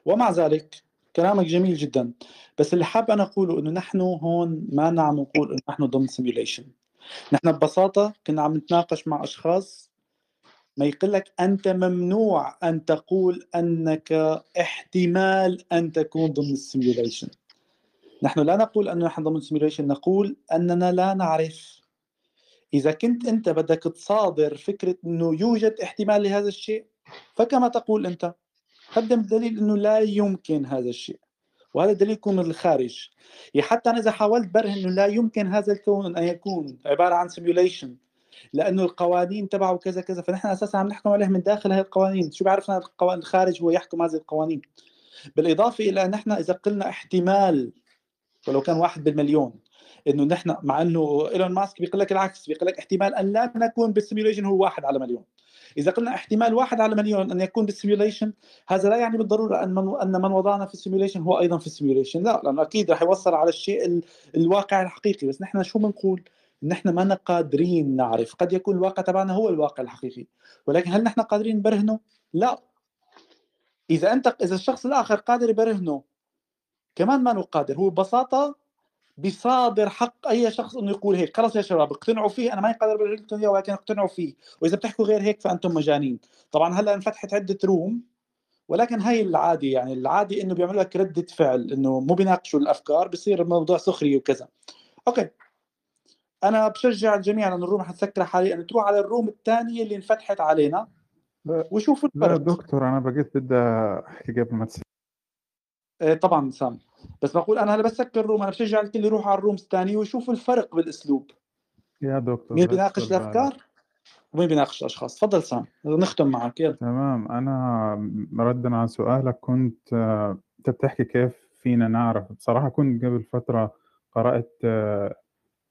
ومع ذلك كلامك جميل جدا. بس اللي حاب أنا أقوله إنه نحن هون ما عم نقول إنه نحن ضمن سيميوليشن نحن ببساطة كنا عم نتناقش مع أشخاص ما يقول لك أنت ممنوع أن تقول أنك احتمال أن تكون ضمن ال simulation نحن لا نقول إنه نحن ضمن ال simulation نقول أننا لا نعرف. إذا كنت أنت بدك تصادر فكرة إنه يوجد احتمال لهذا الشيء فكما تقول أنت. قدم دليل إنه لا يمكن هذا الشيء وهذا الدليل يكون من الخارج. يعني حتى أنا إذا حاولت برهن إنه لا يمكن هذا الكون أن يكون عبارة عن simulation لأنه القوانين تبعه كذا كذا فنحن أساسا عم نحكم عليه من داخل هذه القوانين. شو بيعرفنا القوانين الخارج هو يحكم هذه القوانين. بالإضافة إلى نحن إذا قلنا احتمال ولو كان واحد بالمليون إنه نحن مع إنه إيلون ماسك بيقول لك العكس بيقول لك احتمال أن لا نكون بال simulation هو واحد على مليون. إذا قلنا احتمال واحد على مليون أن يكون بال simulation هذا لا يعني بالضرورة أن من أن من وضعنا في ال simulation هو أيضا في ال simulation لا لأنه أكيد رح يوصل على الشيء ال... الواقع الحقيقي. بس نحن شو بنقول؟ نحن ما قادرين نعرف. قد يكون الواقع تبعنا هو الواقع الحقيقي. ولكن هل نحن قادرين نبرهنه؟ لا. إذا انت إذا الشخص الآخر قادر يبرهنه كمان ما قادر هو ببساطة بصادر حق أي شخص إنه يقول هيك. خلص يا شباب اقتنعوا فيه. أنا ما قادر أقول لكم اياه ولكن اقتنعوا فيه. وإذا بتحكوا غير هيك فأنتم مجانين. طبعا هلأ انفتحت عدة روم ولكن هي العادي يعني العادي إنه بيعمل لك ردة فعل إنه مو بيناقشوا الأفكار بصير الموضوع سخري وكذا. okay. أنا بشجع الجميع لأنه ال room حتسكرها حاليا. تروح على ال room الثانية اللي انفتحت علينا. وشوفوا لا الفرق. دكتور أنا بقيت بدي أحكي قبل ما تسيب إيه طبعا سام. بس بقول أنا هلا بسكر ال room أنا بشجع الكل يروح على ال rooms الثانية ويشوفوا الفرق بالأسلوب. يا دكتور مين بيناقش الأفكار؟ ومين بيناقش الأشخاص؟ تفضل سام نختم معك يلا. تمام أنا ردا على سؤالك كنت آه، أنت بتحكي كيف فينا نعرف؟ بصراحة كنت قبل فترة قرأت آه،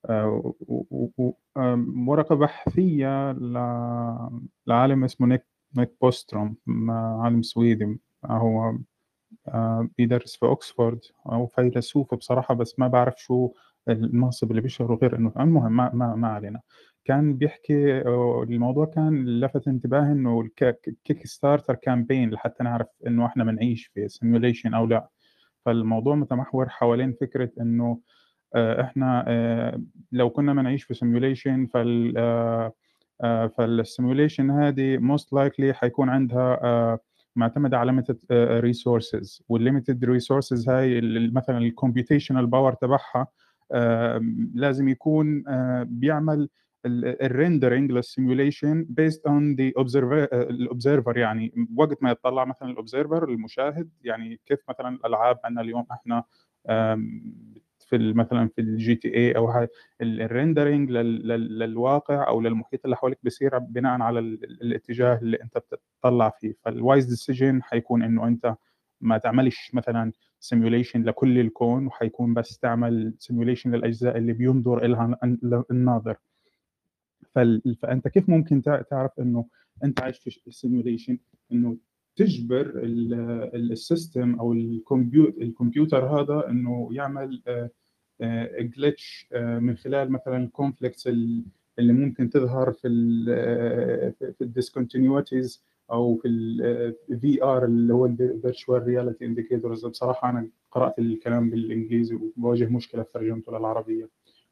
آه، و- و- و- آم، ورقة بحثية ل- لعالم اسمه نيك نيك بوستروم عالم سويدي هو آه، بيدرس في أكسفورد أو فيلسوف بصراحة بس ما بعرف شو المنصب اللي بيشتغله غير إنه المهم ما ما علينا. كان بيحكي آه، الموضوع كان لفت انتباهي إنه ال Kickstarter campaign لحتى نعرف إنه إحنا بنعيش في simulation أو لا. فالموضوع متمحور حوالين آه، إحنا آه، لو كنا بنعيش في simulation فال آه، آه، فال simulation هذه most likely حيكون عندها آه، معتمدة على limited آه، resources. وال limited resources هاي مثلا ال computational power تبعها آه، لازم يكون آه، بيعمل ال rendering based on the observer ال observer يعني وقت ما يطلع مثلا ال observer المشاهد يعني كيف مثلا الألعاب عندنا اليوم إحنا في مثلا في ال GTA أو ال rendering للواقع أو للمحيط اللي حواليك بيصير بناء على ال- ال- الاتجاه اللي أنت بتطلع فيه فال wise decision حيكون إنه أنت ما تعملش مثلا simulation لكل الكون وحيكون بس تعمل simulation للأجزاء اللي بينظر لها الناظر. فأنت كيف ممكن تع- تعرف إنه أنت عايش في simulation إنه تجبر ال- ال- ال system أو الكمبيوتر هذا إنه يعمل glitch من خلال مثلا ال conflicts اللي ممكن تظهر في ال في ال discontinuities أو في ال VR اللي هو ال virtual reality indicators بصراحة أنا قرأت الكلام بالإنجليزي وبواجه مشكلة في ترجمته للعربية.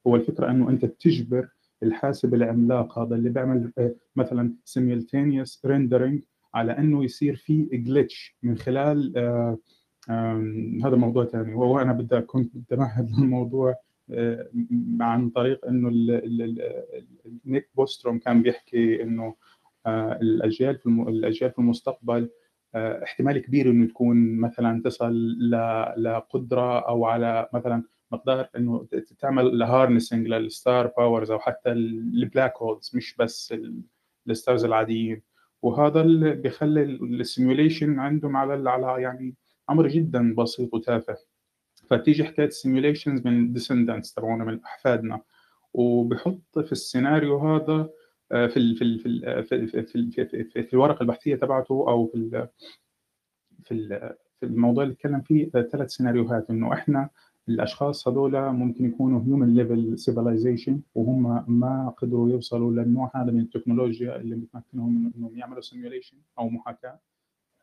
هو الفكرة إنه أنت تجبر الحاسب العملاق هذا اللي بيعمل آه، مثلا simultaneous rendering على إنه يصير في glitch من خلال آه، هذا موضوع ثاني. وهو أنا بدي كنت بدي امهد للموضوع آه، عن طريق إنه نيك بوستروم كان بيحكي إنه آه، الأجيال في الأجيال في المستقبل احتمال كبير إنه تكون مثلا تصل لقدرة أو على مثلا مقدار إنه تعمل harnessing لل star powers أو حتى ال black holes مش بس ال- ال stars العاديين. وهذا اللي بيخلي ال simulation عندهم على على يعني أمر جدا بسيط وتافه فتيجي حكايه ال simulations من ال descendants تبعونا من احفادنا وبحط في السيناريو هذا آه، في ال في ال في ال في ال في, في, في, في الورقه البحثيه تبعته أو في ال في ال- في الموضوع اللي اتكلم فيه آه، ثلاث سيناريوهات انه إحنا الأشخاص هذول ممكن يكونوا human level civilization وهم ما قدروا يوصلوا للنوع هذا من التكنولوجيا اللي بتمكنهم من إنهم يعملوا simulation أو محاكاة.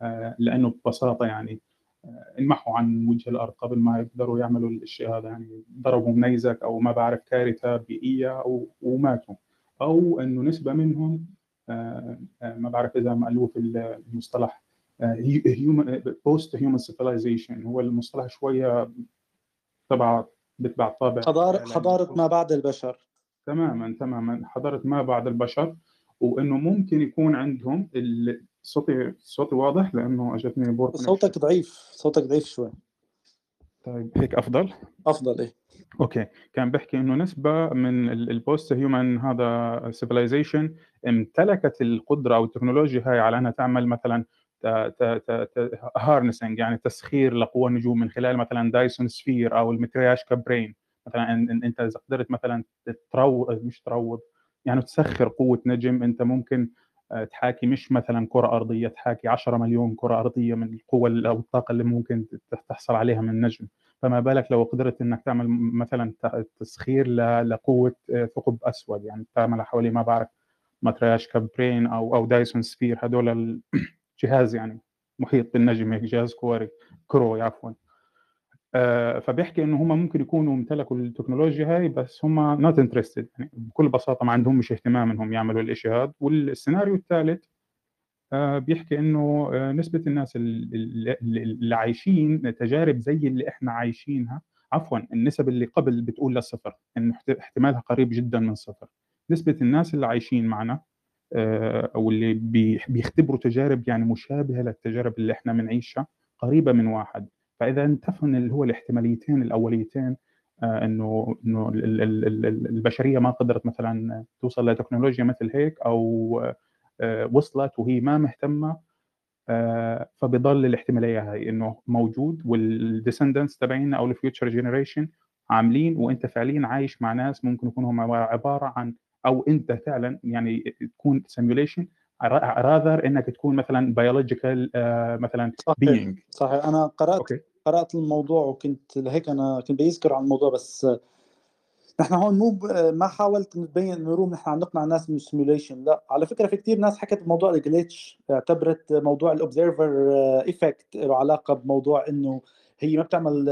آه، لأنه ببساطة يعني آه، انمحوا عن وجه الأرض قبل ما يقدروا يعملوا الشيء هذا. يعني ضربوا نيزك أو ما بعرف كارثة بيئية أو وماتوا. أو إنه نسبة منهم آه، ما بعرف إذا مألوف المصطلح post human civilization هو المصطلح شوية تبع بتبع طابع حضارة. حضارة ما بعد البشر. تماما تماما. حضارة ما بعد البشر وإنه ممكن يكون عندهم صوتي صوتي واضح لأنه أجتني بور صوتك ضعيف صوتك ضعيف شوي. طيب هيك أفضل؟ أفضل إيه. أوكي. كان بيحكي إنه نسبة من ال post human هذا civilization امتلكت القدرة أو التكنولوجيا هاي على إنها تعمل مثلا harnessing يعني تسخير لقوى النجوم من خلال مثلا Dyson sphere أو ال Matryoshka brain مثلا أنت إذا قدرت مثلا تروض مش تروض يعني تسخر قوة نجم أنت ممكن آه، تحاكي مش مثلا كرة أرضية تحاكي 10 مليون كرة أرضية من القوة ال- أو الطاقة اللي ممكن تحصل عليها من نجم. فما بالك لو قدرت إنك تعمل مثلا تسخير لقوة آه، ثقب أسود. يعني تعمل حوالي ما بعرف Matryoshka brain أو أو Dyson sphere هذول الجهاز يعني محيط بالنجم هيك جهاز كوري كروي عفوا. آه، فبيحكي إنه هم ممكن يكونوا امتلكوا التكنولوجيا هاي بس هم not interested يعني بكل بساطة ما عندهم مش اهتمام إنهم يعملوا الإشي هذا. والسيناريو الثالث آه، بيحكي إنه آه، نسبة الناس ال- ال- ال- اللي عايشين تجارب زي اللي إحنا عايشينها عفوا النسب اللي قبل بتقول للصفر انه احت- احتمالها قريب جدا من صفر. نسبة الناس اللي عايشين معنا أو اللي بي- بيختبروا تجارب يعني مشابهة للتجارب اللي إحنا بنعيشها قريبة من واحد. فإذا انتفن اللي هو الاحتماليتين الأوليتين آه، إنه إنه ال- ال- ال- ال- البشرية ما قدرت مثلا توصل لتكنولوجيا مثل هيك أو آه، وصلت وهي ما مهتمة آه، فبيضل الاحتمالية هاي إنه موجود وال descendants تبعينا أو ال future generation عاملين وأنت فعليا عايش مع ناس ممكن يكونوا عبارة عن أو أنت فعلا يعني تكون simulation rather إنك تكون مثلا biological مثلا صحيح being صحيح. أنا قرأت أوكي. قرأت الموضوع وكنت لهيك أنا كنت بيذكر عن الموضوع بس نحن هون مو ما حاولت نبين إنه room نحن عم نقنع الناس من ال simulation لا على فكرة في كثير ناس حكت بموضوع ال glitch اعتبرت موضوع ال observer effect له علاقة بموضوع إنه هي ما بتعمل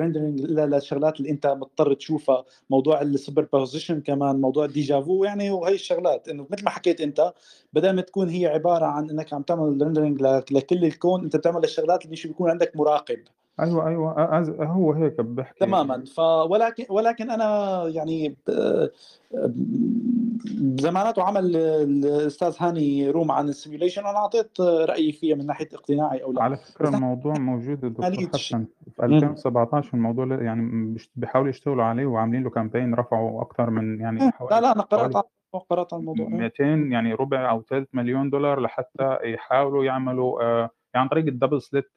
rendering الا للشغلات اللي انت مضطر تشوفها. موضوع ال superposition كمان موضوع ال déjà vu يعني وهي الشغلات. إنه مثل ما حكيت انت بدل ما تكون هي عبارة عن إنك عم تعمل rendering لكل الكون أنت بتعمل الشغلات اللي بيكون عندك مراقب. أيوه أيوه أز- هو هيك بحكي. تماما. ف ولكن ولكن أنا يعني بزماناته عمل الأستاذ هاني room عن ال simulation أنا أعطيت رأيي فيها من ناحية اقتناعي أو لا. على نحن الموضوع موجود ش- حسن. في مم. 2017 الموضوع يعني بيحاولوا يشتغلوا عليه وعاملين له campaign رفعوا أكثر من يعني لا حوالي لا أنا قرأت قرأت الموضوع. إيه. 200 يعني ربع أو ثلث مليون دولار لحتى يحاولوا يعملوا آه، عن طريق ال double slit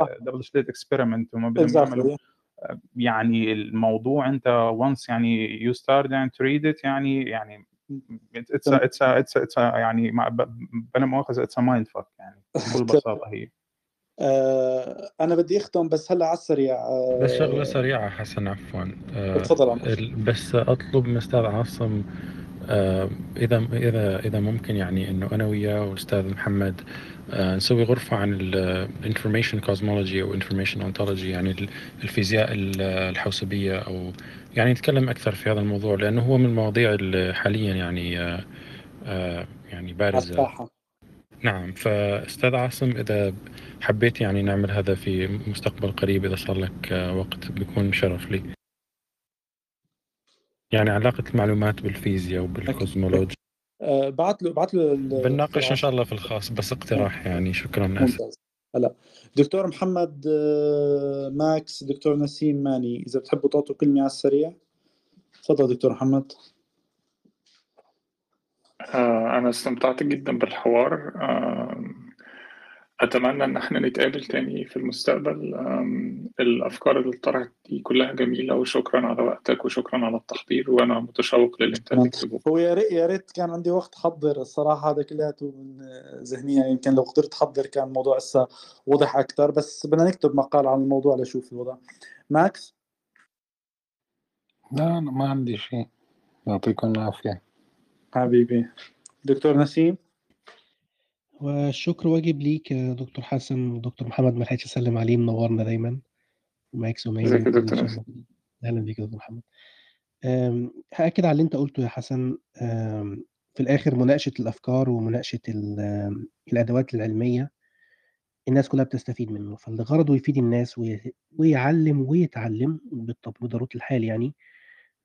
صح. double slit experiment هم بدهم يعملوا آه، يعني الموضوع انت once يعني you start and to read it يعني يعني it's a, it's a يعني بلا it's a mind fuck يعني بكل بساطة هي. آه أنا بدي أختم بس هلأ على السريع بس شغلة آه سريعة حسن عفوا. آه، تفضل بس أطلب من أستاذ عاصم آه، إذا إذا إذا ممكن يعني إنه أنا وياه والأستاذ محمد آه، نسوي غرفة عن ال information cosmology أو information ontology يعني ال- الفيزياء ال- الحوسبية أو يعني نتكلم أكثر في هذا الموضوع لأنه هو من المواضيع اللي حاليا يعني آه، يعني بارزة. الساحه نعم. فأستاذ عاصم إذا حبيت يعني نعمل هذا في مستقبل قريب إذا صار لك وقت بيكون شرف لي. يعني علاقة المعلومات بالفيزياء وبالكوزمولوجيا. آه بعت له بعت له بنناقش إن شاء الله في الخاص بس اقتراح يعني شكرا ممتاز. هلا دكتور محمد آه، ماكس دكتور نسيم ماني إذا بتحبوا تعطوا كلمة على السريع. تفضل دكتور محمد. آه، أنا استمتعت جدا بالحوار. أتمنى إن إحنا نتقابل تاني في المستقبل. الأفكار اللي طرحت دي كلها جميلة وشكرا على وقتك وشكرا على التحضير وأنا متشوق للي أنت هو يا ريت يا ريت كان عندي وقت احضر الصراحة هذا كلياته من ذهنيا يمكن لو قدرت احضر كان الموضوع هسه وضح أكثر بس بدنا نكتب مقال عن الموضوع لشوف الوضع. ماكس؟ لا أنا ما عندي شيء. يعطيكم العافية. حبيبي. دكتور نسيم؟ والشكر واجب ليك يا دكتور حسن ودكتور محمد ما لحقتش أسلم عليه منورنا دايما. وماكس وماني ازيك يا دكتور الموجودين. أهلا بيك يا دكتور محمد. هأكد على اللي أنت قلته يا حسن. في الآخر مناقشة الأفكار ومناقشة الأدوات العلمية الناس كلها بتستفيد منه. فاللي غرضه يفيد الناس وي- ويعلم ويتعلم بضروره الحال يعني.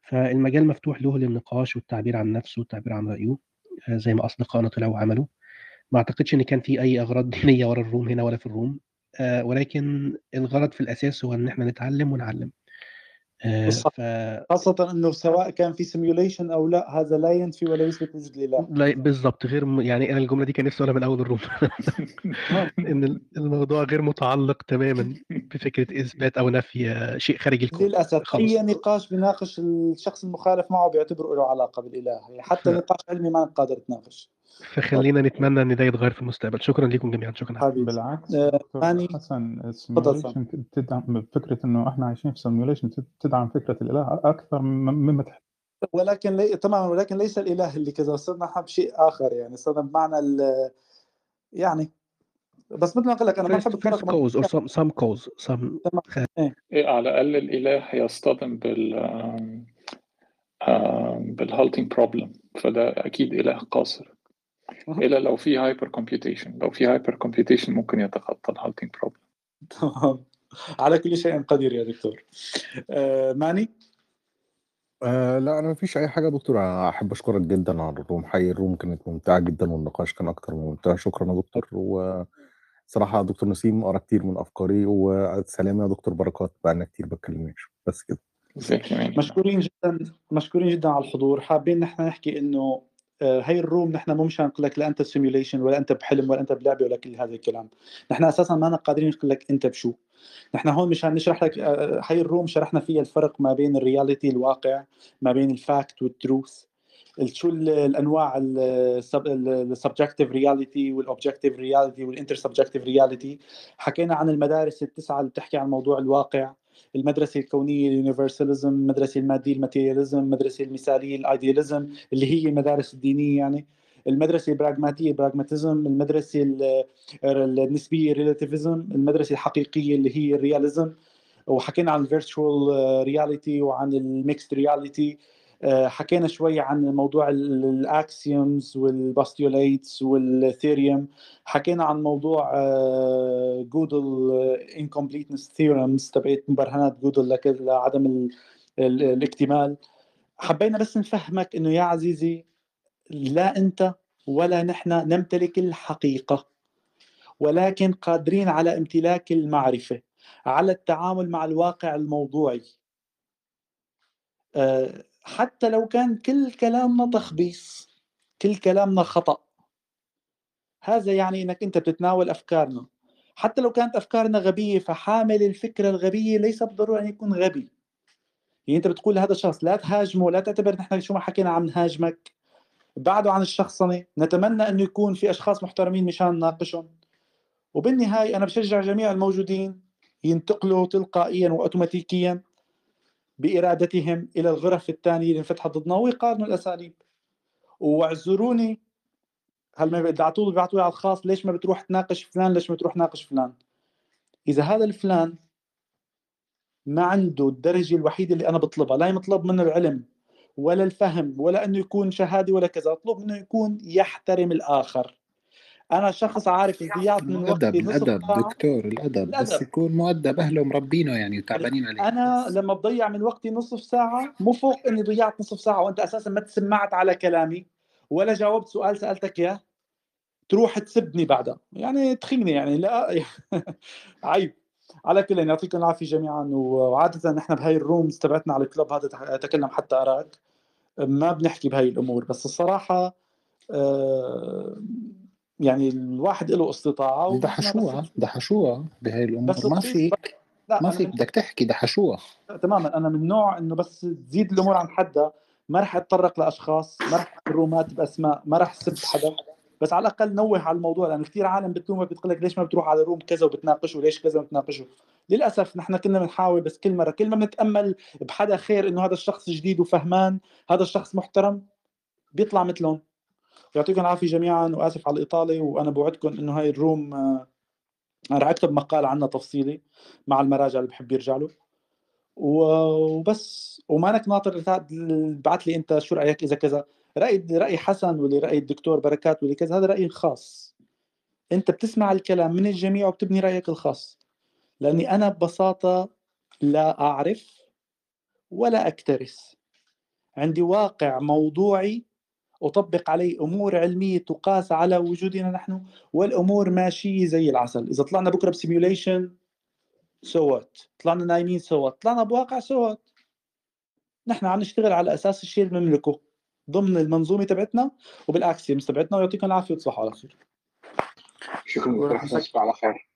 فالمجال مفتوح له للنقاش والتعبير عن نفسه والتعبير عن رأيه آه، زي ما أصدقائنا طلعوا وعملوا. ما أعتقدش إن كان في أي أغراض دينية ورا ال room هنا ولا في ال room. آه، ولكن الغرض في الأساس هو إن إحنا نتعلم ونعلم. آه، ف خاصة إنه سواء كان في simulation أو لا هذا لا ينفي ولا يثبت وجود الاله لا بالظبط غير م... يعني أنا الجملة دي كان نفسي أقولها من أول ال room. إن ال- الموضوع غير متعلق تماما بفكرة إثبات أو نفي آه، شيء خارج الكون. للأسف. خالص أي نقاش بيناقش الشخص المخالف معه بيعتبره له علاقة بالإله. يعني. حتى نقاش علمي ما قادر تناقش. فخلينا نتمنى إن ده يتغير في المستقبل. شكرا لكم جميعا. شكرا. حبيبي. بالعكس. ماني حسن ال simulation تدعم فكرة إنه إحنا عايشين في simulation تدعم فكرة الإله أكثر مم- مما تحت ولكن لي... تماما ولكن ليس الإله اللي كذا صرنا بشيء آخر يعني. صرنا بمعنى ال... يعني. بس مثل ما قلت لك أنا ما بحب cause some تمام. خ- إيه. إيه على الأقل الإله يصطدم بال بال halting problem فده أكيد إله قاصر. أها. إلا لو في hypercomputation لو في hypercomputation ممكن يتخطى ال halting problem تمام. على كل شيء قدير يا دكتور. آه ماني؟ آه لا أنا مفيش أي حاجة يا دكتور. أنا أحب أشكرك جدا على ال room. حقيقي ال room كانت ممتعة جدا والنقاش كان أكتر من ممتع. شكرا يا دكتور. و صراحة دكتور نسيم قرا كتير من أفكاري. وسلام يا دكتور. بركات. بقالنا كتير بتكلمناش. بس كده. مشكورين جدا. مشكورين جدا على الحضور. حابين نحن نحكي إنه آه، هي ال room نحن مو مشان نقول لك لا أنت simulation ولا أنت بحلم ولا أنت بلعبة ولا كل هذا الكلام. نحن أساسا ما قادرين نقول لك أنت بشو. نحن هون مشان نشرح لك آه، هي ال room شرحنا فيها الفرق ما بين ال reality الواقع ما بين ال fact وال truth شو الأنواع ال subjective reality وال objective reality وال intersubjective reality حكينا عن المدارس التسعة اللي بتحكي عن موضوع الواقع. المدرسة الكونية ال universalism المدرسة المادية ال materialism المدرسة المثالية ال idealism اللي هي المدارس الدينية يعني. المدرسة البراغماتيه pragmatism المدرسة النسبية relativism المدرسة الحقيقية اللي هي ال realism وحكينا عن ال virtual reality وعن ال mixed reality حكينا شوي عن موضوع ال axioms وال postulates وال theorem حكينا عن موضوع Gödel incompleteness theorems تبعت مبرهنات جودل لعدم الاكتمال. حبينا بس نفهمك إنه يا عزيزي لا أنت ولا نحن نمتلك الحقيقة ولكن قادرين على امتلاك المعرفة على التعامل مع الواقع الموضوعي. آه، حتى لو كان كل كلامنا تخبيص كل كلامنا خطأ. هذا يعني إنك أنت بتتناول أفكارنا. حتى لو كانت أفكارنا غبية فحامل الفكرة الغبية ليس بالضرورة أن يكون غبي. يعني أنت بتقول لهذا الشخص لا تهاجمه لا تعتبر نحن شو ما حكينا عم نهاجمك بعده عن الشخصنة نتمنى انه يكون في أشخاص محترمين مشان نناقشهم. وبالنهاية أنا بشجع جميع الموجودين ينتقلوا تلقائيا واوتوماتيكيا بإرادتهم إلى الغرف الثانية اللي انفتحت ضدنا. ويقارنوا الأساليب. وأعذروني. هل ما بيبعتوا لي على الخاص. ليش ما بتروح تناقش فلان؟ ليش ما بتروح تناقش فلان؟ إذا هذا الفلان ما عنده الدرجة الوحيدة اللي أنا بطلبها. لا مطلب منه العلم ولا الفهم ولا أنه يكون شهادي ولا كذا. اطلب منه يكون يحترم الآخر. أنا شخص عارف ضيعت من وقتي الادب الادب دكتور الأدب بس. يكون مؤدب اهله مربينه يعني وتعبانين عليه. أنا لما بضيع من وقتي نصف ساعة مو فوق إني ضيعت نصف ساعة وأنت أساسا ما تسمعت على كلامي ولا جاوبت سؤال سألتك إياه تروح تسبني بعدها. يعني تخيني يعني لا عيب. على كل يعطيكم العافية جميعا. وعادة نحن بهاي الرومز تبعتنا على الكلوب هذا تكلم حتى أراك. ما بنحكي بهاي الأمور بس الصراحة آه، يعني الواحد له استطاعة دحشوها دحشوها بهاي الأمور. ما فيك لا ما فيك بدك تحكي دحشوها. تماما. أنا من نوع إنه بس تزيد الأمور عن حدها. ما رح أتطرق لأشخاص ما رح أحكي رومات بأسماء ما رح سب حدا. بس على الأقل نوه على الموضوع لأنه كثير عالم بتلومك بتقول لك ليش ما بتروح على روم كذا وبتناقشه ليش كذا وبتناقشه للأسف نحن كنا بنحاول بس كل مرة كل ما بنتأمل بحدا خير إنه هذا الشخص جديد وفهمان هذا الشخص محترم بيطلع مثلهم. يعطيكم العافية جميعا وآسف على الإطالة وأنا بوعدكم إنه هاي الروم آه، أنا رح أكتب مقال عنها تفصيلي مع المراجع اللي بحب يرجع له. وبس. ومانك ناطر بعت لي أنت شو رأيك إذا كذا. رأي رأي حسن واللي رأي الدكتور بركات واللي كذا هذا رأيي الخاص. أنت بتسمع الكلام من الجميع وبتبني رأيك الخاص. لأني أنا ببساطة لا أعرف ولا أكترث. عندي واقع موضوعي أطبق عليه أمور علمية تقاس على وجودنا نحن والأمور ماشية زي العسل. إذا طلعنا بكرة ب simulation سوت طلعنا نايمين سوت طلعنا بواقع سوت نحن عم نشتغل على أساس الشيء اللي بنملكه ضمن المنظومة تبعتنا وبال axioms تبعتنا ويعطيكم العافية وتصبحوا على خير. شكرا دكتور حسن على خير.